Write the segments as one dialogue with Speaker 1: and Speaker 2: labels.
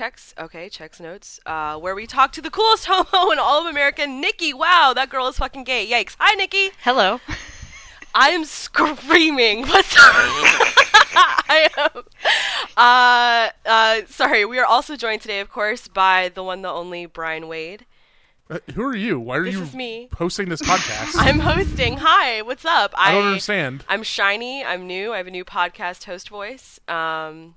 Speaker 1: Checks, okay, checks notes, uh, where we talk to the coolest homo in all of America, Niki. Wow, that girl is fucking gay. Yikes. Hi, Niki.
Speaker 2: Hello.
Speaker 1: I am screaming. What's up? I am. Uh, uh, sorry, we are also joined today, of course, by the one, the only Brian Wade.
Speaker 3: Uh, who are you? Why are
Speaker 1: This
Speaker 3: you
Speaker 1: is me.
Speaker 3: hosting this podcast?
Speaker 1: I'm hosting. Hi, what's up?
Speaker 3: I don't understand.
Speaker 1: I'm shiny. I'm new. I have a new podcast host voice. Um,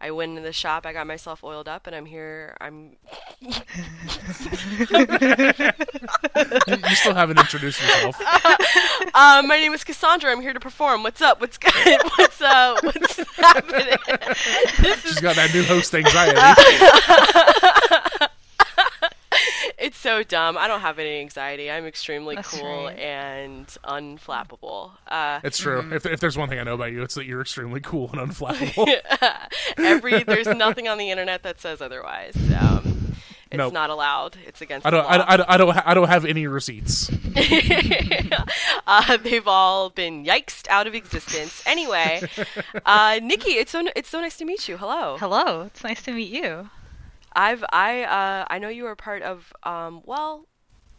Speaker 1: I went into the shop. I got myself oiled up, and I'm here. I'm.
Speaker 3: you, still haven't introduced yourself.
Speaker 1: Uh, my name is Kassandra. I'm here to perform. What's up? What's good? What's uh? What's happening?
Speaker 3: She's got that new host anxiety.
Speaker 1: It's so dumb. I don't have any anxiety. I'm extremely
Speaker 2: That's
Speaker 1: cool
Speaker 2: right.
Speaker 1: and unflappable. Uh,
Speaker 3: It's true.
Speaker 1: Mm-hmm.
Speaker 3: If, if there's one thing I know about you, it's that you're extremely cool and unflappable.
Speaker 1: every there's nothing on the internet that says otherwise. Um, it's
Speaker 3: Nope.
Speaker 1: not allowed. It's against.
Speaker 3: I don't.
Speaker 1: The law.
Speaker 3: I, I, I don't. ha- I don't have any receipts.
Speaker 1: uh, they've all been yikesed out of existence. Anyway, uh, Niki, it's so it's so nice to meet you. Hello.
Speaker 2: Hello. It's nice to meet you.
Speaker 1: I've I uh, I know you are part of um well,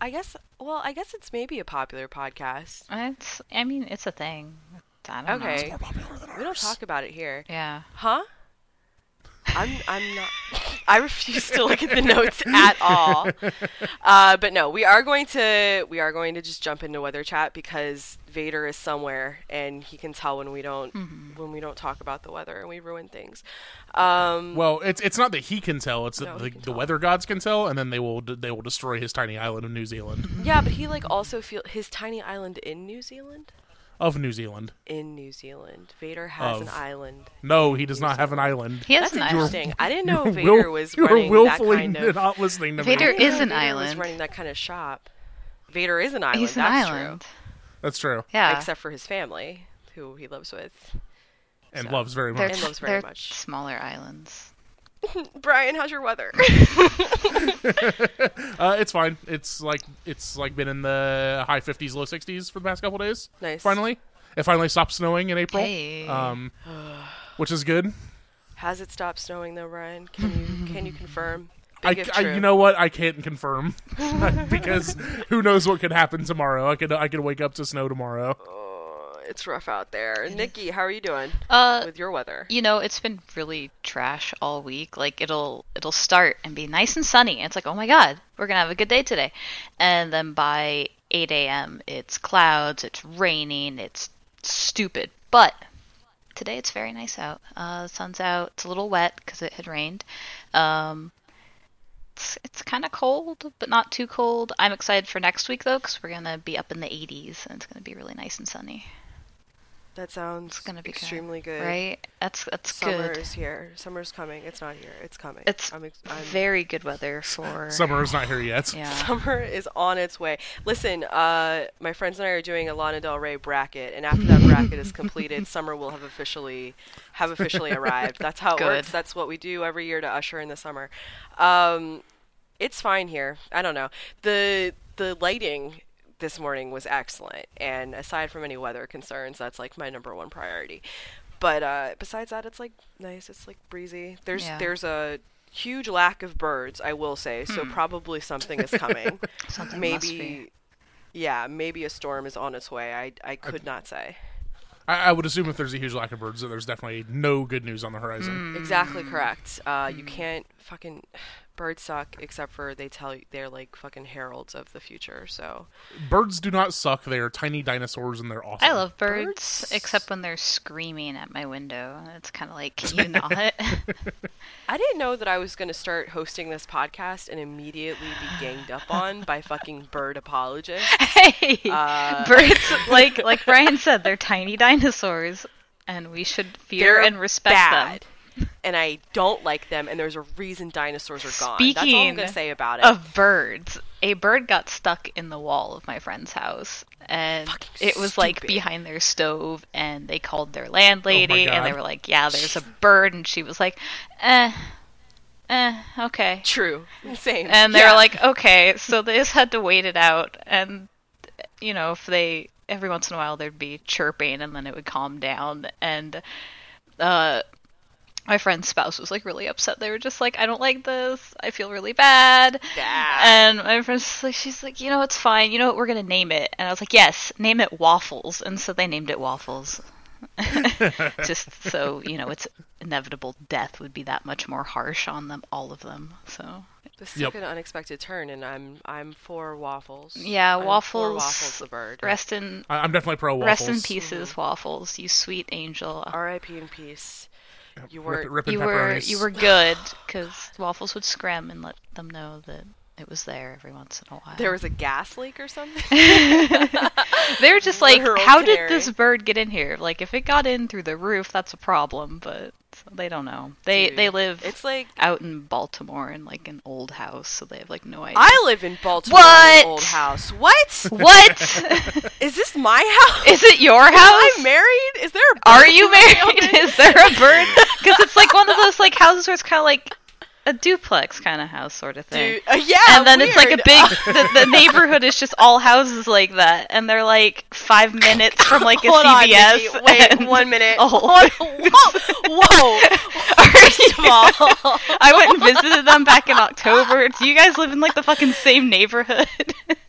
Speaker 1: I guess well I guess it's maybe a popular podcast.
Speaker 2: It's. I mean, it's a thing. I don't
Speaker 1: Okay,
Speaker 2: know.
Speaker 1: we don't talk about it here,
Speaker 2: Yeah.
Speaker 1: huh? I'm I'm not. I refuse to look at the notes at all. Uh, but no, we are going to we are going to just jump into weather chat because Vader is somewhere and he can tell when we don't when we don't talk about the weather and we ruin things. Um,
Speaker 3: Well, it's it's not that he can tell. It's that the, the
Speaker 1: tell.
Speaker 3: weather gods can tell, and then they will they will destroy his tiny island of New Zealand.
Speaker 1: yeah, but he like also feel his tiny island in New Zealand.
Speaker 3: Of New Zealand.
Speaker 1: In New Zealand, Vader has an island.
Speaker 3: No, he does not have an island.
Speaker 2: He has
Speaker 1: That's
Speaker 2: an island.
Speaker 1: interesting. I didn't know
Speaker 3: You're
Speaker 1: Vader
Speaker 3: will-
Speaker 1: was
Speaker 3: you are
Speaker 1: running that
Speaker 3: willfully
Speaker 1: kind of.
Speaker 3: not listening to
Speaker 2: Vader
Speaker 3: me.
Speaker 1: I didn't
Speaker 2: is an
Speaker 1: Vader Was
Speaker 2: island.
Speaker 1: running that kind of shop. Vader is an island.
Speaker 2: He's an
Speaker 1: that's
Speaker 2: island.
Speaker 3: That's true,
Speaker 2: Yeah.
Speaker 1: Except for his family, who he lives with.
Speaker 3: and
Speaker 1: So-
Speaker 3: loves very
Speaker 2: they're
Speaker 3: much.
Speaker 1: And loves very much.
Speaker 2: smaller islands.
Speaker 1: Brian, how's your weather?
Speaker 3: Uh, it's fine. It's like it's like been in the high 50s, low 60s for the past couple days.
Speaker 1: Nice.
Speaker 3: Finally, it finally stopped snowing in April.
Speaker 2: Hey.
Speaker 3: Um, which is good.
Speaker 1: Has it stopped snowing though, Brian? Can you can you confirm?
Speaker 3: I, I- you know what? I can't confirm because who knows what could happen tomorrow. I could I could wake up to snow tomorrow.
Speaker 1: Oh, it's rough out there. Niki, how are you doing
Speaker 2: Uh,
Speaker 1: with your weather?
Speaker 2: you know, it's been really trash all week. Like it'll it'll start and be nice and sunny. It's like, oh my god, we're gonna have a good day today. And then by 8 a.m., it's clouds, it's raining, it's stupid. But today it's very nice out. Uh, the sun's out. It's a little wet because it had rained. Um, it's it's kind of cold, but not too cold. I'm excited for next week though, because we're gonna be up in the 80s and it's gonna be really nice and sunny.
Speaker 1: That sounds
Speaker 2: It's gonna be
Speaker 1: extremely good.
Speaker 2: Right? That's that's
Speaker 1: Summer
Speaker 2: good.
Speaker 1: is here. Summer's coming. It's not here. It's coming.
Speaker 2: It's
Speaker 1: I'm, ex- I'm
Speaker 2: very good weather for
Speaker 3: Summer is not here yet.
Speaker 2: Yeah.
Speaker 1: Summer is on its way. Listen, uh, my friends and I are doing a Lana Del Rey bracket, and after that bracket is completed, summer will have officially have officially arrived. That's how it
Speaker 2: Good.
Speaker 1: works. That's what we do every year to usher in the summer. Um, it's fine here. I don't know the the lighting this morning was excellent, and aside from any weather concerns, that's like my number one priority. But uh, besides that, it's like nice. It's like breezy. There's
Speaker 2: Yeah.
Speaker 1: there's a huge lack of birds, I will say. So probably something is coming.
Speaker 2: Something must
Speaker 1: maybe,
Speaker 2: be.
Speaker 1: yeah, maybe a storm is on its way. I I could not say.
Speaker 3: I, I would assume if there's a huge lack of birds, that there's definitely no good news on the horizon.
Speaker 1: Exactly correct. Uh, you can't fucking birds suck, except for they tell you they're like fucking heralds of the future. So
Speaker 3: Birds do not suck. They are tiny dinosaurs and they're awesome.
Speaker 2: I love birds,
Speaker 1: Birds-
Speaker 2: except when they're screaming at my window. It's kind of like, can you not?
Speaker 1: I didn't know that I was going to start hosting this podcast and immediately be ganged up on by fucking bird apologists.
Speaker 2: hey,
Speaker 1: Uh,
Speaker 2: birds, like like Brian said, they're tiny dinosaurs, and we should fear
Speaker 1: They're
Speaker 2: and respect
Speaker 1: bad,
Speaker 2: them.
Speaker 1: And I don't like them. And there's a reason dinosaurs are gone. That's all I'm
Speaker 2: Speaking
Speaker 1: going to say about it.
Speaker 2: Of birds, a bird got stuck in the wall of my friend's house, and
Speaker 1: Fucking
Speaker 2: it was like behind their stove. And they called their landlady, and they were like, "Yeah, there's a bird," and she was like, "Eh, eh, okay."
Speaker 1: True. Same.
Speaker 2: And they
Speaker 1: Yeah.
Speaker 2: were like, okay, so they just had to wait it out. And, you know, if they, every once in a while, there'd be chirping and then it would calm down. And, uh, my friend's spouse was like really upset. They were just like, I don't like this. I feel really bad.
Speaker 1: Bad.
Speaker 2: And my friend's like, she's like, you know, it's fine. You know what? We're going to name it. And I was like, yes, name it Waffles. And so they named it Waffles. just so, you know, its inevitable death would be that much more harsh on them, all of them. So
Speaker 1: This
Speaker 3: Yep.
Speaker 1: took an unexpected turn, and I'm I'm for waffles.
Speaker 2: Yeah,
Speaker 1: I'm for
Speaker 2: waffles.
Speaker 1: waffles, the bird.
Speaker 2: Rest in
Speaker 3: I- I'm definitely pro waffles.
Speaker 2: rest in pieces, mm-hmm. waffles. You sweet angel.
Speaker 1: R.I.P. in peace. You
Speaker 3: Rip,
Speaker 1: were
Speaker 3: ripping
Speaker 2: You were you were good because waffles would scram and let them know that it was there every once in a while.
Speaker 1: there was a gas leak or something.
Speaker 2: they were just like,
Speaker 1: Literal
Speaker 2: how
Speaker 1: canary.
Speaker 2: did this bird get in here? Like, if it got in through the roof, that's a problem. But they don't know. They
Speaker 1: Dude,
Speaker 2: they live
Speaker 1: It's like
Speaker 2: out in Baltimore in like an old house, so they have like no idea.
Speaker 1: I live in Baltimore,
Speaker 2: What?
Speaker 1: in an old house. What
Speaker 2: what
Speaker 1: is this? My house?
Speaker 2: is it your
Speaker 1: Am
Speaker 2: house?
Speaker 1: I married? Is there a bird
Speaker 2: Are you married? Is there a bird? Because it's like one of those like houses where it's kind of like a duplex kind of house sort of thing.
Speaker 1: Dude, uh, yeah,
Speaker 2: and then it's like a big. the, the neighborhood is just all houses like that, and they're like five minutes from like a
Speaker 1: Hold on,
Speaker 2: CVS.
Speaker 1: Niki. Wait, one minute. Hold- Whoa, whoa. First of all,
Speaker 2: I went and visited them back in October. Do you guys live in like the fucking same neighborhood?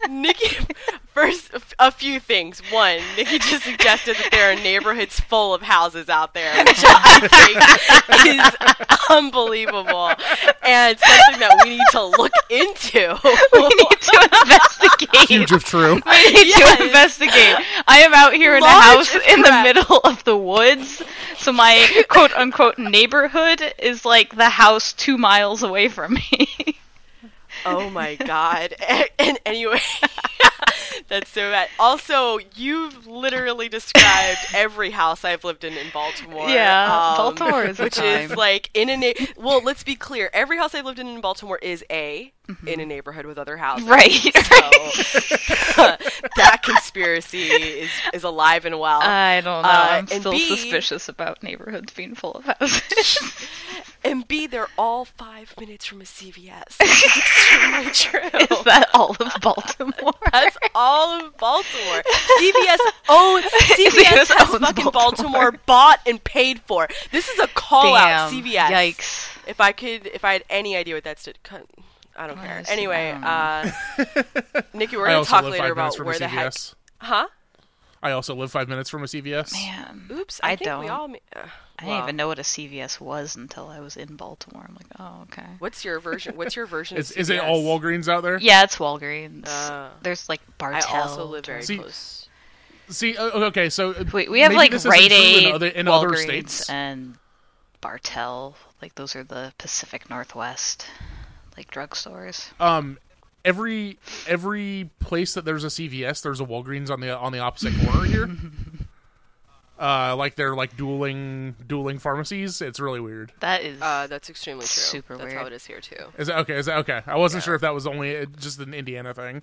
Speaker 1: Niki. First, a few things. One, Niki just suggested that there are neighborhoods full of houses out there, which I think is unbelievable and something that we need to look into.
Speaker 2: we need to investigate.
Speaker 3: Huge if true.
Speaker 2: We need
Speaker 1: Yes.
Speaker 2: to investigate. I am out here in a house in the middle of the woods, so my quote unquote neighborhood is like the house two miles away from me.
Speaker 1: Oh my god. And, and anyway, that's so bad. Also, you've literally described every house I've lived in in Baltimore.
Speaker 2: Yeah, Baltimore is a
Speaker 1: which
Speaker 2: time.
Speaker 1: is like in a na- well. Let's be clear. Every house I've lived in in Baltimore is a
Speaker 2: Mm-hmm.
Speaker 1: in a neighborhood with other houses.
Speaker 2: right.
Speaker 1: So that conspiracy is is alive and well.
Speaker 2: I don't know.
Speaker 1: Uh,
Speaker 2: I'm still
Speaker 1: B-
Speaker 2: suspicious about neighborhoods being full of houses.
Speaker 1: And B, they're all five minutes from a CVS. This is extremely true.
Speaker 2: is that all of Baltimore?
Speaker 1: That's all of Baltimore. CVS own CVS has
Speaker 2: owns
Speaker 1: fucking
Speaker 2: Baltimore.
Speaker 1: Baltimore. bought and paid for. This is a call out CVS.
Speaker 2: Yikes.
Speaker 1: If I could, if I had any idea what that stood, cut- I don't care. Anyway,
Speaker 2: don't
Speaker 1: uh, Niki, we're gonna talk later about
Speaker 3: minutes from a
Speaker 1: where the heck,
Speaker 3: CVS.
Speaker 1: huh?
Speaker 3: I also live five minutes from a CVS.
Speaker 2: Man.
Speaker 1: Oops, I,
Speaker 2: I
Speaker 1: think
Speaker 2: don't.
Speaker 1: all. ma- Uh,
Speaker 2: I didn't
Speaker 1: well,
Speaker 2: even know what a CVS was until I was in Baltimore. I'm like, oh, okay.
Speaker 1: What's your version? What's your version?
Speaker 3: Is,
Speaker 1: of
Speaker 3: is it all Walgreens out there?
Speaker 2: Yeah, it's Walgreens.
Speaker 1: Uh,
Speaker 2: There's like Bartell.
Speaker 1: I also live very
Speaker 3: See-
Speaker 1: close.
Speaker 3: See, okay, so uh,
Speaker 2: Wait, we have like Rite Aid,
Speaker 3: in other, in
Speaker 2: Walgreens,
Speaker 3: other states.
Speaker 2: and Bartell. Like those are the Pacific Northwest like drugstores.
Speaker 3: Um, every every place that there's a CVS, there's a Walgreens on the on the opposite corner here. Uh, like they're like dueling dueling pharmacies. It's really weird.
Speaker 2: That is
Speaker 1: Uh, that's extremely true.
Speaker 2: Super
Speaker 1: That's
Speaker 2: weird.
Speaker 1: how it is here too.
Speaker 3: Is that okay? Is that okay? I wasn't
Speaker 1: Yeah.
Speaker 3: sure if that was only uh, just an Indiana thing.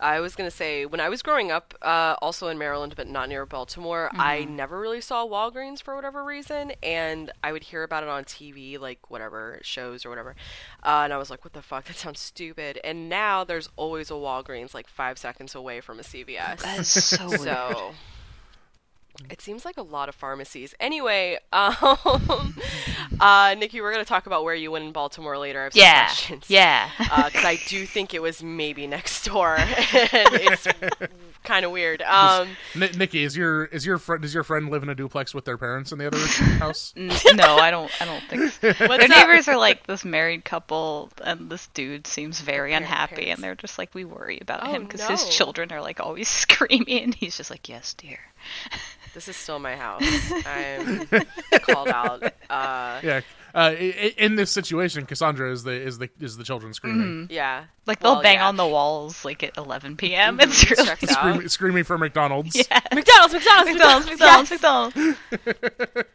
Speaker 1: I was gonna say when I was growing up, uh, also in Maryland, but not near Baltimore, I
Speaker 2: Mm-hmm.
Speaker 1: never really saw Walgreens for whatever reason, and I would hear about it on TV, like whatever shows or whatever, uh, and I was like, "What the fuck? That sounds stupid." And now there's always a Walgreens like five seconds away from a CVS.
Speaker 2: that is so weird.
Speaker 1: So It seems like a lot of pharmacies. Anyway, um, uh, Niki, we're going to talk about where you went in Baltimore later. I have some
Speaker 2: Yeah.
Speaker 1: questions.
Speaker 2: Yeah.
Speaker 1: Because I do think it was maybe next door, it's kind of weird. Um,
Speaker 3: Ni- Niki, is your is your friend does your friend live in a duplex with their parents in the other house?
Speaker 2: No, I don't. I don't think. So.
Speaker 1: what's
Speaker 2: Their
Speaker 1: up?
Speaker 2: neighbors are like this married couple, and this dude seems very
Speaker 1: Parent-
Speaker 2: unhappy,
Speaker 1: parents.
Speaker 2: and they're just like, we worry about
Speaker 1: Oh,
Speaker 2: him because his children are like always screaming, and he's just like, yes, dear.
Speaker 1: This is still my house. I'm called out. Uh,
Speaker 3: Yeah. Uh, i- i- in this situation, Kassandra is the is the is the children screaming,
Speaker 1: yeah.
Speaker 2: Like they'll
Speaker 1: Well,
Speaker 2: bang
Speaker 1: yeah.
Speaker 2: on the walls like at 11 p.m. It's really
Speaker 1: Checks out.
Speaker 3: screaming, screaming for McDonald's.
Speaker 2: yeah.
Speaker 1: McDonald's, McDonald's,
Speaker 2: McDonald's,
Speaker 1: McDonald's,
Speaker 2: McDonald's,
Speaker 1: yes!
Speaker 2: McDonald's.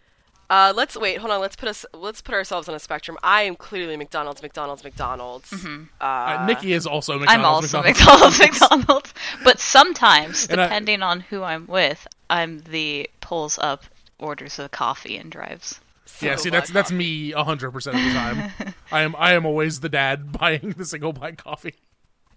Speaker 1: Uh, let's wait. Hold on. Let's put us. Let's put ourselves on a spectrum. I am clearly McDonald's, McDonald's, McDonald's. Uh,
Speaker 3: Uh, Niki is also McDonald's.
Speaker 2: I'm also
Speaker 3: McDonald's.
Speaker 2: McDonald's, McDonald's. But sometimes,
Speaker 3: And I-
Speaker 2: depending on who I'm with, I'm the pulls up, orders of coffee, and drives.
Speaker 3: Yeah, see, that's that's
Speaker 1: coffee.
Speaker 3: me hundred percent of the time. I am I am always the dad buying the single black coffee.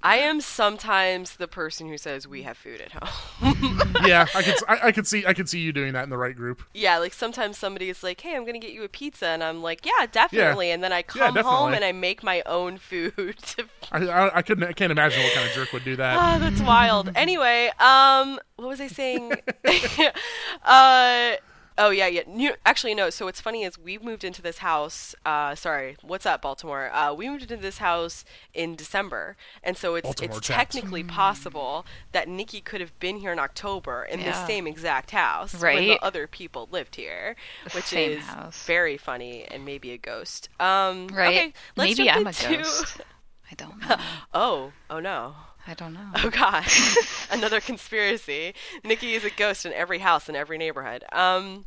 Speaker 1: I am sometimes the person who says we have food at home.
Speaker 3: Yeah, I could I, I could see I could see you doing that in the right group.
Speaker 1: yeah, like sometimes somebody is like, "Hey, I'm gonna get you a pizza," and I'm like, "Yeah, definitely." And then I
Speaker 3: Yeah,
Speaker 1: come home and I make my own food.
Speaker 3: I, I I couldn't I can't imagine what kind of jerk would do that.
Speaker 1: Ah, that's wild. Anyway, um, what was I saying? uh. Oh yeah, yeah. New, actually, no. So what's funny is we moved into this house. Uh, sorry, what's up, Baltimore? Uh, we moved into this house in December, and so it's
Speaker 3: Baltimore
Speaker 1: it's
Speaker 3: chat.
Speaker 1: technically possible that Niki could have been here in October in the
Speaker 2: Yeah.
Speaker 1: same exact house when the other people lived here,
Speaker 2: The
Speaker 1: which
Speaker 2: same
Speaker 1: is
Speaker 2: house.
Speaker 1: very funny and maybe a ghost. Um,
Speaker 2: Right?
Speaker 1: Okay, let's
Speaker 2: Maybe
Speaker 1: jump
Speaker 2: I'm a ghost. I don't know.
Speaker 1: Oh, oh no.
Speaker 2: I don't know.
Speaker 1: Oh god, another conspiracy. Niki is a ghost in every house in every neighborhood. Um,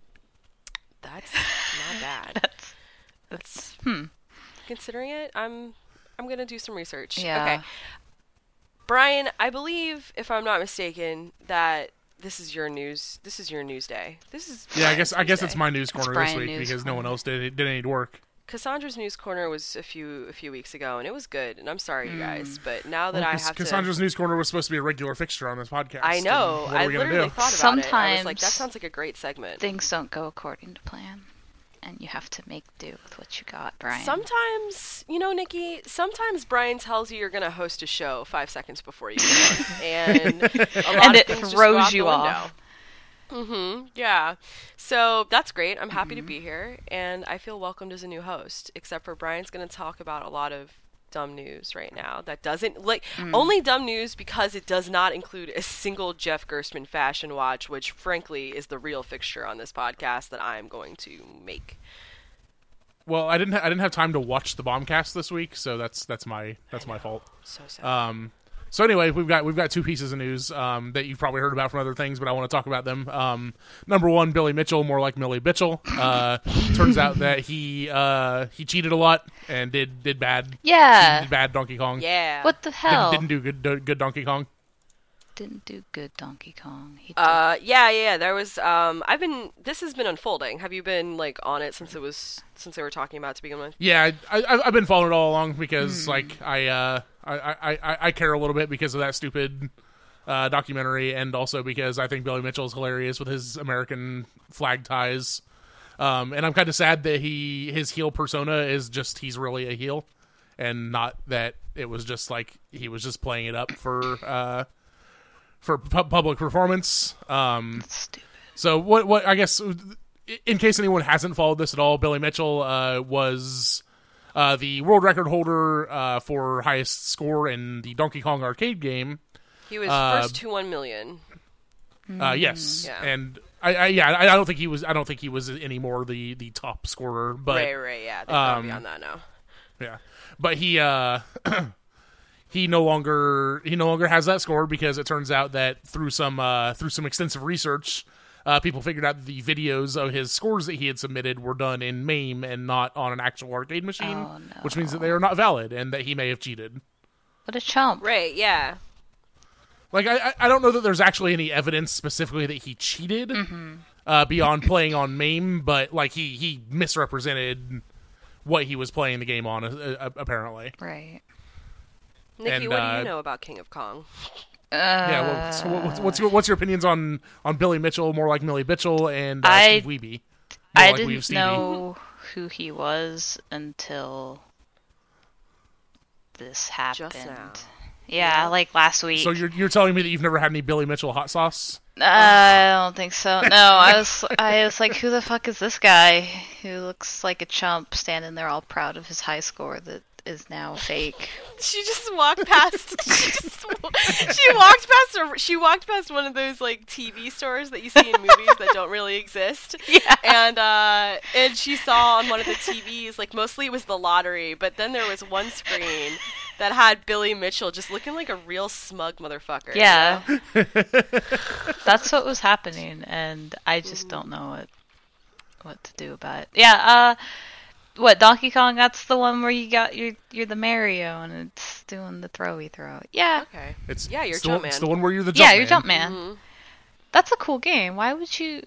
Speaker 1: that's not bad.
Speaker 2: That's,
Speaker 1: That's
Speaker 2: hmm.
Speaker 1: considering it. I'm I'm gonna do some research.
Speaker 2: Yeah.
Speaker 1: Okay, Brian, I believe, if I'm not mistaken, that this is your news. This is your news day. This is
Speaker 3: yeah, I guess I guess
Speaker 1: Tuesday.
Speaker 3: it's my news corner this
Speaker 2: Brian
Speaker 3: week
Speaker 2: News
Speaker 3: because no one else did did any work.
Speaker 1: Kassandra's news corner was a few a few weeks ago, and it was good. And I'm sorry, you
Speaker 2: Hmm.
Speaker 1: guys, but now that
Speaker 3: Well,
Speaker 1: I
Speaker 3: Cass-
Speaker 1: have to.
Speaker 3: Kassandra's news corner was supposed to be a regular fixture on this podcast.
Speaker 1: I know.
Speaker 3: and What
Speaker 1: I
Speaker 3: we
Speaker 1: literally
Speaker 3: do?
Speaker 1: thought about it. I was like, that sounds like a great segment.
Speaker 2: Things don't go according to plan, and you have to make do with what you got, Brian.
Speaker 1: Sometimes, you know, Niki, sometimes Brian tells you you're going to host a show five seconds before you go. and a lot
Speaker 2: And
Speaker 1: of
Speaker 2: it
Speaker 1: things just
Speaker 2: throws
Speaker 1: go out
Speaker 2: you
Speaker 1: the window. Mm-hmm. Yeah. So that's great. I'm happy
Speaker 2: Mm-hmm.
Speaker 1: to be here, and I feel welcomed as a new host. Except for Brian's going to talk about a lot of dumb news right now that doesn't like
Speaker 2: Mm.
Speaker 1: only dumb news because it does not include a single Jeff Gerstmann fashion watch, which frankly is the real fixture on this podcast that I'm going to make.
Speaker 3: Well, I didn't ha- I didn't have time to watch the bombcast this week, so that's that's my that's my fault.
Speaker 1: So sad.
Speaker 3: Um, so anyway, we've got we've got two pieces of news um, that you've probably heard about from other things, but I want to talk about them. Um, number one, Billy Mitchell, more like Millie Mitchell. Uh, turns out that he uh, he cheated a lot and did did bad.
Speaker 2: Yeah.
Speaker 3: did bad Donkey Kong.
Speaker 1: yeah.
Speaker 2: What the hell?
Speaker 3: Didn't, didn't do good do- good Donkey Kong.
Speaker 2: Didn't do good, Donkey Kong. He.
Speaker 1: Uh, yeah, yeah, yeah. There was. Um, I've been. This has been unfolding. Have you been like on it since it was since they were talking about it to begin with?
Speaker 3: Yeah, I, I, I've been following it all along because like I, uh, I, I, I, care a little bit because of that stupid uh, documentary, and also because I think Billy Mitchell is hilarious with his American flag ties. Um, and I'm kind of sad that he his heel persona is just he's really a heel, and not that it was just like he was just playing it up for uh, for pu- public performance. Um,
Speaker 2: Stupid.
Speaker 3: so what? What I guess, in case anyone hasn't followed this at all, Billy Mitchell uh, was uh, the world record holder uh, for highest score in the Donkey Kong arcade game.
Speaker 1: He was
Speaker 3: Uh,
Speaker 1: first to one million.
Speaker 3: Uh, yes,
Speaker 1: Yeah.
Speaker 3: and I, I yeah, I, don't think he was. I don't think he was anymore the the top scorer, but
Speaker 1: right, right, yeah.
Speaker 3: Um,
Speaker 1: beyond that now.
Speaker 3: Yeah, but he uh he no longer he no longer has that score because it turns out that through some uh through some extensive research, uh, people figured out that the videos of his scores that he had submitted were done in MAME and not on an actual arcade machine,
Speaker 2: Oh, no.
Speaker 3: which means that they are not valid and that he may have cheated.
Speaker 2: What a chump.
Speaker 1: Right, yeah.
Speaker 3: Like I, I- I don't know that there's actually any evidence specifically that he cheated
Speaker 2: Mm-hmm.
Speaker 3: uh, beyond playing on MAME, but like he he misrepresented what he was playing the game on uh, uh, apparently.
Speaker 2: Right.
Speaker 1: Niki,
Speaker 3: And,
Speaker 1: what do
Speaker 3: uh,
Speaker 1: you know about King of Kong?
Speaker 3: Yeah. Well, so what, what's, what's your what's your opinions on on Billy Mitchell, more like Millie Mitchell, and uh,
Speaker 2: I-
Speaker 3: Steve Wiebe? More
Speaker 2: I
Speaker 3: like
Speaker 2: didn't
Speaker 3: Stevie.
Speaker 2: know who he was until this happened.
Speaker 1: now.
Speaker 2: Yeah, like last week.
Speaker 3: So you're you're telling me that you've never had any Billy Mitchell hot sauce?
Speaker 2: Uh, I don't think so. No, I was I was like, who the fuck is this guy who looks like a chump standing there all proud of his high score that is now fake?
Speaker 1: She just walked past. she just she walked past. A, she walked past one of those like TV stores that you see in movies that don't really exist.
Speaker 2: Yeah.
Speaker 1: And uh, and she saw on one of the TVs like mostly it was the lottery, but then there was one screen that had Billy Mitchell just looking like a real smug motherfucker. you
Speaker 2: Yeah.
Speaker 1: know?
Speaker 2: That's what was happening and I just don't know what what to do about it. Yeah, uh what, Donkey Kong, that's the one where you got you're you're the Mario and it's doing the throwy throw. Yeah.
Speaker 1: Okay.
Speaker 3: It's
Speaker 1: Yeah, you're
Speaker 3: it's the,
Speaker 1: Jumpman.
Speaker 3: It's the one where you're the Jumpman.
Speaker 2: yeah, you're Jumpman.
Speaker 1: Mhm.
Speaker 2: That's a cool game. Why would you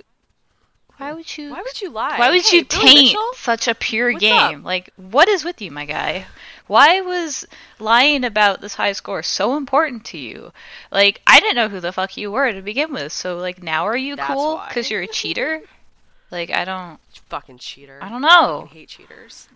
Speaker 2: why would you
Speaker 1: Why would you lie?
Speaker 2: Why would
Speaker 1: Hey,
Speaker 2: you
Speaker 1: Billy
Speaker 2: taint
Speaker 1: Mitchell?
Speaker 2: such a pure
Speaker 1: What's
Speaker 2: game?
Speaker 1: up?
Speaker 2: Like, what is with you, my guy? Why was lying about this high score so important to you? Like, I didn't know who the fuck you were to begin with. So, like, now are you
Speaker 1: That's
Speaker 2: cool because you're a cheater? Like, I don't,
Speaker 1: Fucking cheater.
Speaker 2: I don't
Speaker 1: I
Speaker 2: know.
Speaker 1: hate cheaters.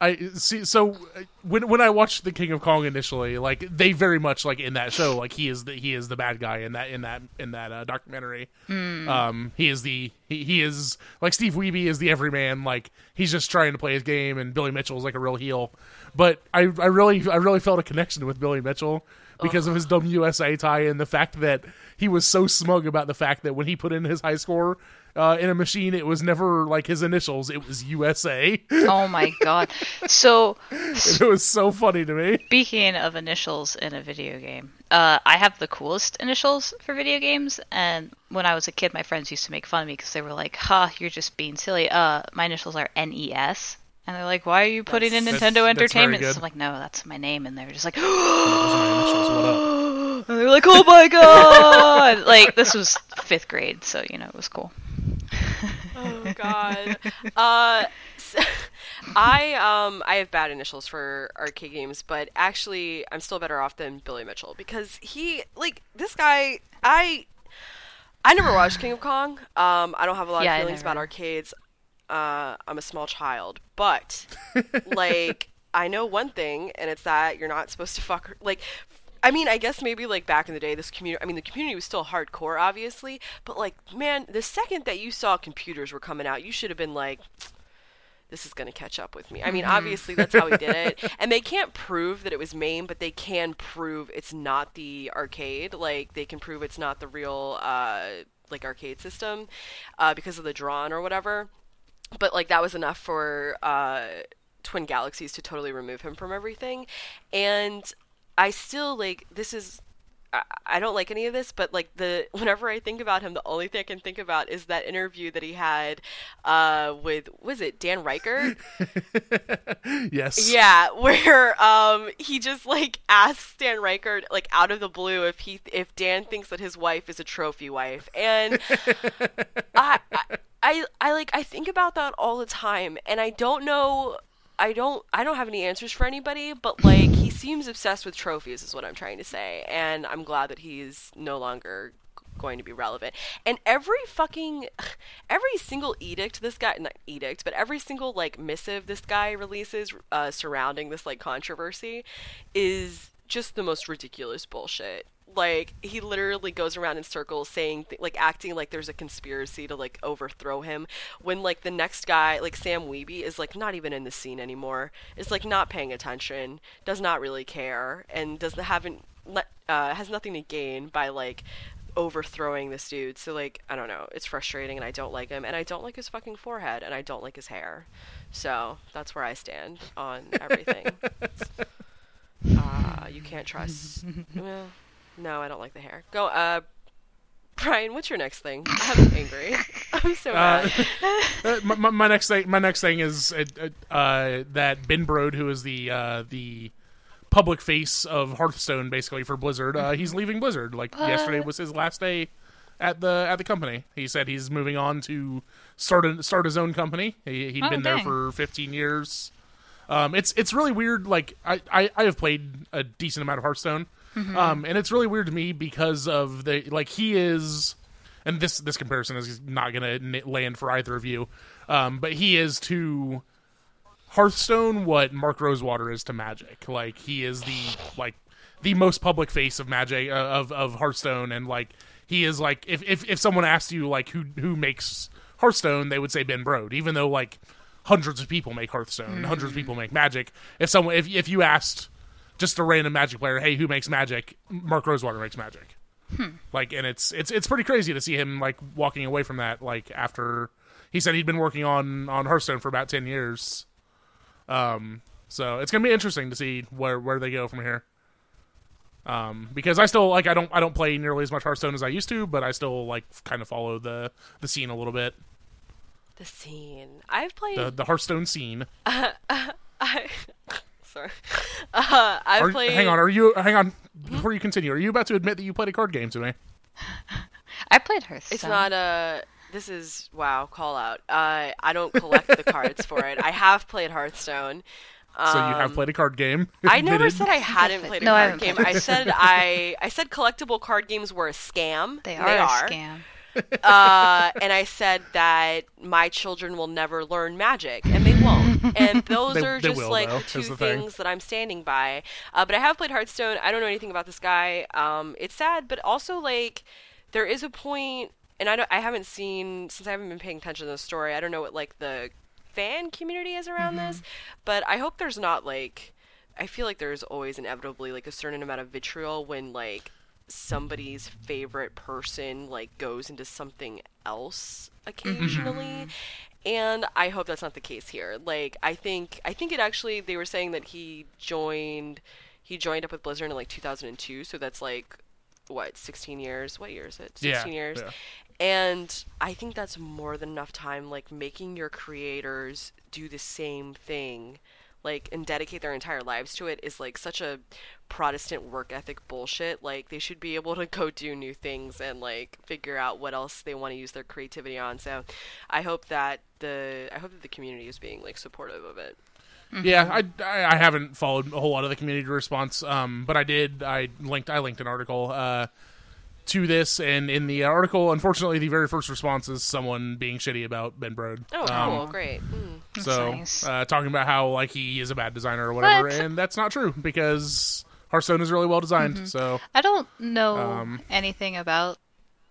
Speaker 3: I see. So uh, when when I watched the King of Kong initially, like they very much like in that show, like he is the he is the bad guy in that in that in that uh, documentary. Um, he is the he, he is like Steve Wiebe is the everyman. Like he's just trying to play his game, and Billy Mitchell is like a real heel. But I I really I really felt a connection with Billy Mitchell because of his USA tie and the fact that he was so smug about the fact that when he put in his high score. Uh, in a machine, it was never like his initials; it was USA.
Speaker 2: Oh my god. So,
Speaker 3: it was so funny to me.
Speaker 2: speaking of initials in a video game, uh, I have the coolest initials for video games. And when I was a kid, my friends used to make fun of me because they were like, "Ha, you're just being silly." Uh, my initials are NES. And they're like, "Why are you putting in Nintendo
Speaker 3: that's
Speaker 2: Entertainment?"
Speaker 3: good.
Speaker 2: So I'm like, "No, that's my name." And they're just like,
Speaker 3: Those are my initials. What up?
Speaker 2: and they're like, "Oh my god!" like this was fifth grade, so you know it was cool.
Speaker 1: God. uh, s- I um I have bad initials for arcade games, but actually I'm still better off than Billy Mitchell because he like this guy I I never watched King of Kong. Um, I don't have a lot
Speaker 2: Yeah,
Speaker 1: of feelings about arcades. Uh, I'm a small child, but like I know one thing, and it's that you're not supposed to fuck. Like, I mean, I guess maybe like back in the day, this community. I mean, the community was still hardcore, obviously, but like, man, the second that you saw computers were coming out, you should have been like. This is going to catch up with me. I mean, obviously, that's how he did it. And they can't prove that it was MAME, but they can prove it's not the arcade. Like, they can prove it's not the real, uh, like, arcade system uh, because of the drawn or whatever but like that was enough for uh, Twin Galaxies to totally remove him from everything. And I still like this is I, I don't like any of this, but like the whenever I think about him, the only thing I can think about is that interview that he had uh, with was it Dan Ryckert?
Speaker 3: Yes.
Speaker 1: Yeah, where um he just like asks Dan Ryckert like out of the blue if he if Dan thinks that his wife is a trophy wife, and I, I I I like I think about that all the time, and I don't know. I don't I don't have any answers for anybody, but like he seems obsessed with trophies is what I'm trying to say, and I'm glad that he's no longer going to be relevant. And every fucking every single edict this guy not edict, but every single like missive this guy releases uh, surrounding this like controversy is just the most ridiculous bullshit. Like he literally goes around in circles saying th- like acting like there's a conspiracy to like overthrow him when like the next guy like Sam Wiebe is like not even in the scene anymore. Is like not paying attention, does not really care and does not haven't le- uh, has nothing to gain by like overthrowing this dude. So like I don't know, it's frustrating and I don't like him and I don't like his fucking forehead and I don't like his hair. So that's where I stand on everything. uh, you can't trust. well, no, I don't like the hair. Go, uh, Brian. What's your next thing? I'm angry. I'm so
Speaker 3: Uh,
Speaker 1: mad.
Speaker 3: Uh, my, my, my next thing, my next thing is uh, uh, that Ben Brode, who is the uh, the public face of Hearthstone, basically for Blizzard, uh, he's leaving Blizzard. Like yesterday was his last day at the at the company. He said he's moving on to start a, start his own company. He, he'd
Speaker 2: Oh,
Speaker 3: been there for 15 years. Um, it's it's really weird. Like I, I, I have played a decent amount of Hearthstone, Um, and it's really weird to me because of the like he is, and this this comparison is not gonna n- land for either of you, um, but he is to Hearthstone what Mark Rosewater is to Magic. Like he is the like the most public face of Magic uh, of of Hearthstone, and like he is like if if if someone asked you like who who makes Hearthstone, they would say Ben Brode, even though like hundreds of people make Hearthstone, hundreds of people make Magic. If someone if if you asked just a random Magic player, hey, who makes Magic? Mark Rosewater makes Magic. Like, and it's it's it's pretty crazy to see him like walking away from that. Like after he said he'd been working on on Hearthstone for about ten years. Um, so it's gonna be interesting to see where where they go from here. Um, because I still like I don't I don't play nearly as much Hearthstone as I used to, but I still like kind of follow the the scene a little bit.
Speaker 1: The scene. I've played.
Speaker 3: The the Hearthstone scene.
Speaker 1: I, sorry. Uh, I've
Speaker 3: Are,
Speaker 1: played.
Speaker 3: hang on, are you hang on before you continue? Are you about to admit that you played a card game to me?
Speaker 2: I played Hearthstone.
Speaker 1: It's not a. This is wow. Call out. Uh, I don't collect the cards for it. I have played Hearthstone.
Speaker 3: So you have played a card game.
Speaker 1: I never
Speaker 3: admitted.
Speaker 1: said I hadn't played a
Speaker 2: No,
Speaker 1: card
Speaker 2: haven't
Speaker 1: game. I said I I said collectible card games were a scam.
Speaker 2: They
Speaker 1: and
Speaker 2: are a scam.
Speaker 1: Uh, and I said that my children will never learn magic, and they won't. And those
Speaker 3: They-
Speaker 1: are just
Speaker 3: will,
Speaker 1: like
Speaker 3: though,
Speaker 1: the two
Speaker 3: the thing.
Speaker 1: things that I'm standing by. Uh, but I have played Hearthstone. I don't know anything about this guy. Um, it's sad, but also like there is a point, and I don't, I haven't seen since I haven't been paying attention to the story. I don't know what like the fan community is around this, but I hope there's not like. I feel like there's always inevitably like a certain amount of vitriol when like somebody's favorite person like goes into something else occasionally. Mm-hmm. And i hope that's not the case here. Like i think i think it actually they were saying that he joined he joined up with blizzard in like 2002 so that's like what 16 years? What year is it? 16
Speaker 3: Yeah,
Speaker 1: years.
Speaker 3: yeah.
Speaker 1: and i think that's more than enough time like making your creators do the same thing like and dedicate their entire lives to it is like such a protestant work ethic bullshit. Like they should be able to go do new things and like figure out what else they want to use their creativity on. So i hope that the i hope that the community is being like supportive of it.
Speaker 3: Yeah, I, I I haven't followed a whole lot of the community response, um, but I did. I linked I linked an article uh, to this, and in the article, unfortunately, the very first response is someone being shitty about Ben Brode.
Speaker 1: oh
Speaker 3: Um,
Speaker 1: cool great mm.
Speaker 3: So
Speaker 2: nice.
Speaker 3: uh, talking about how like he is a bad designer or whatever,
Speaker 2: What?
Speaker 3: and that's not true because Hearthstone is really well designed.
Speaker 1: Mm-hmm.
Speaker 3: So
Speaker 2: I don't know
Speaker 3: Um,
Speaker 2: anything about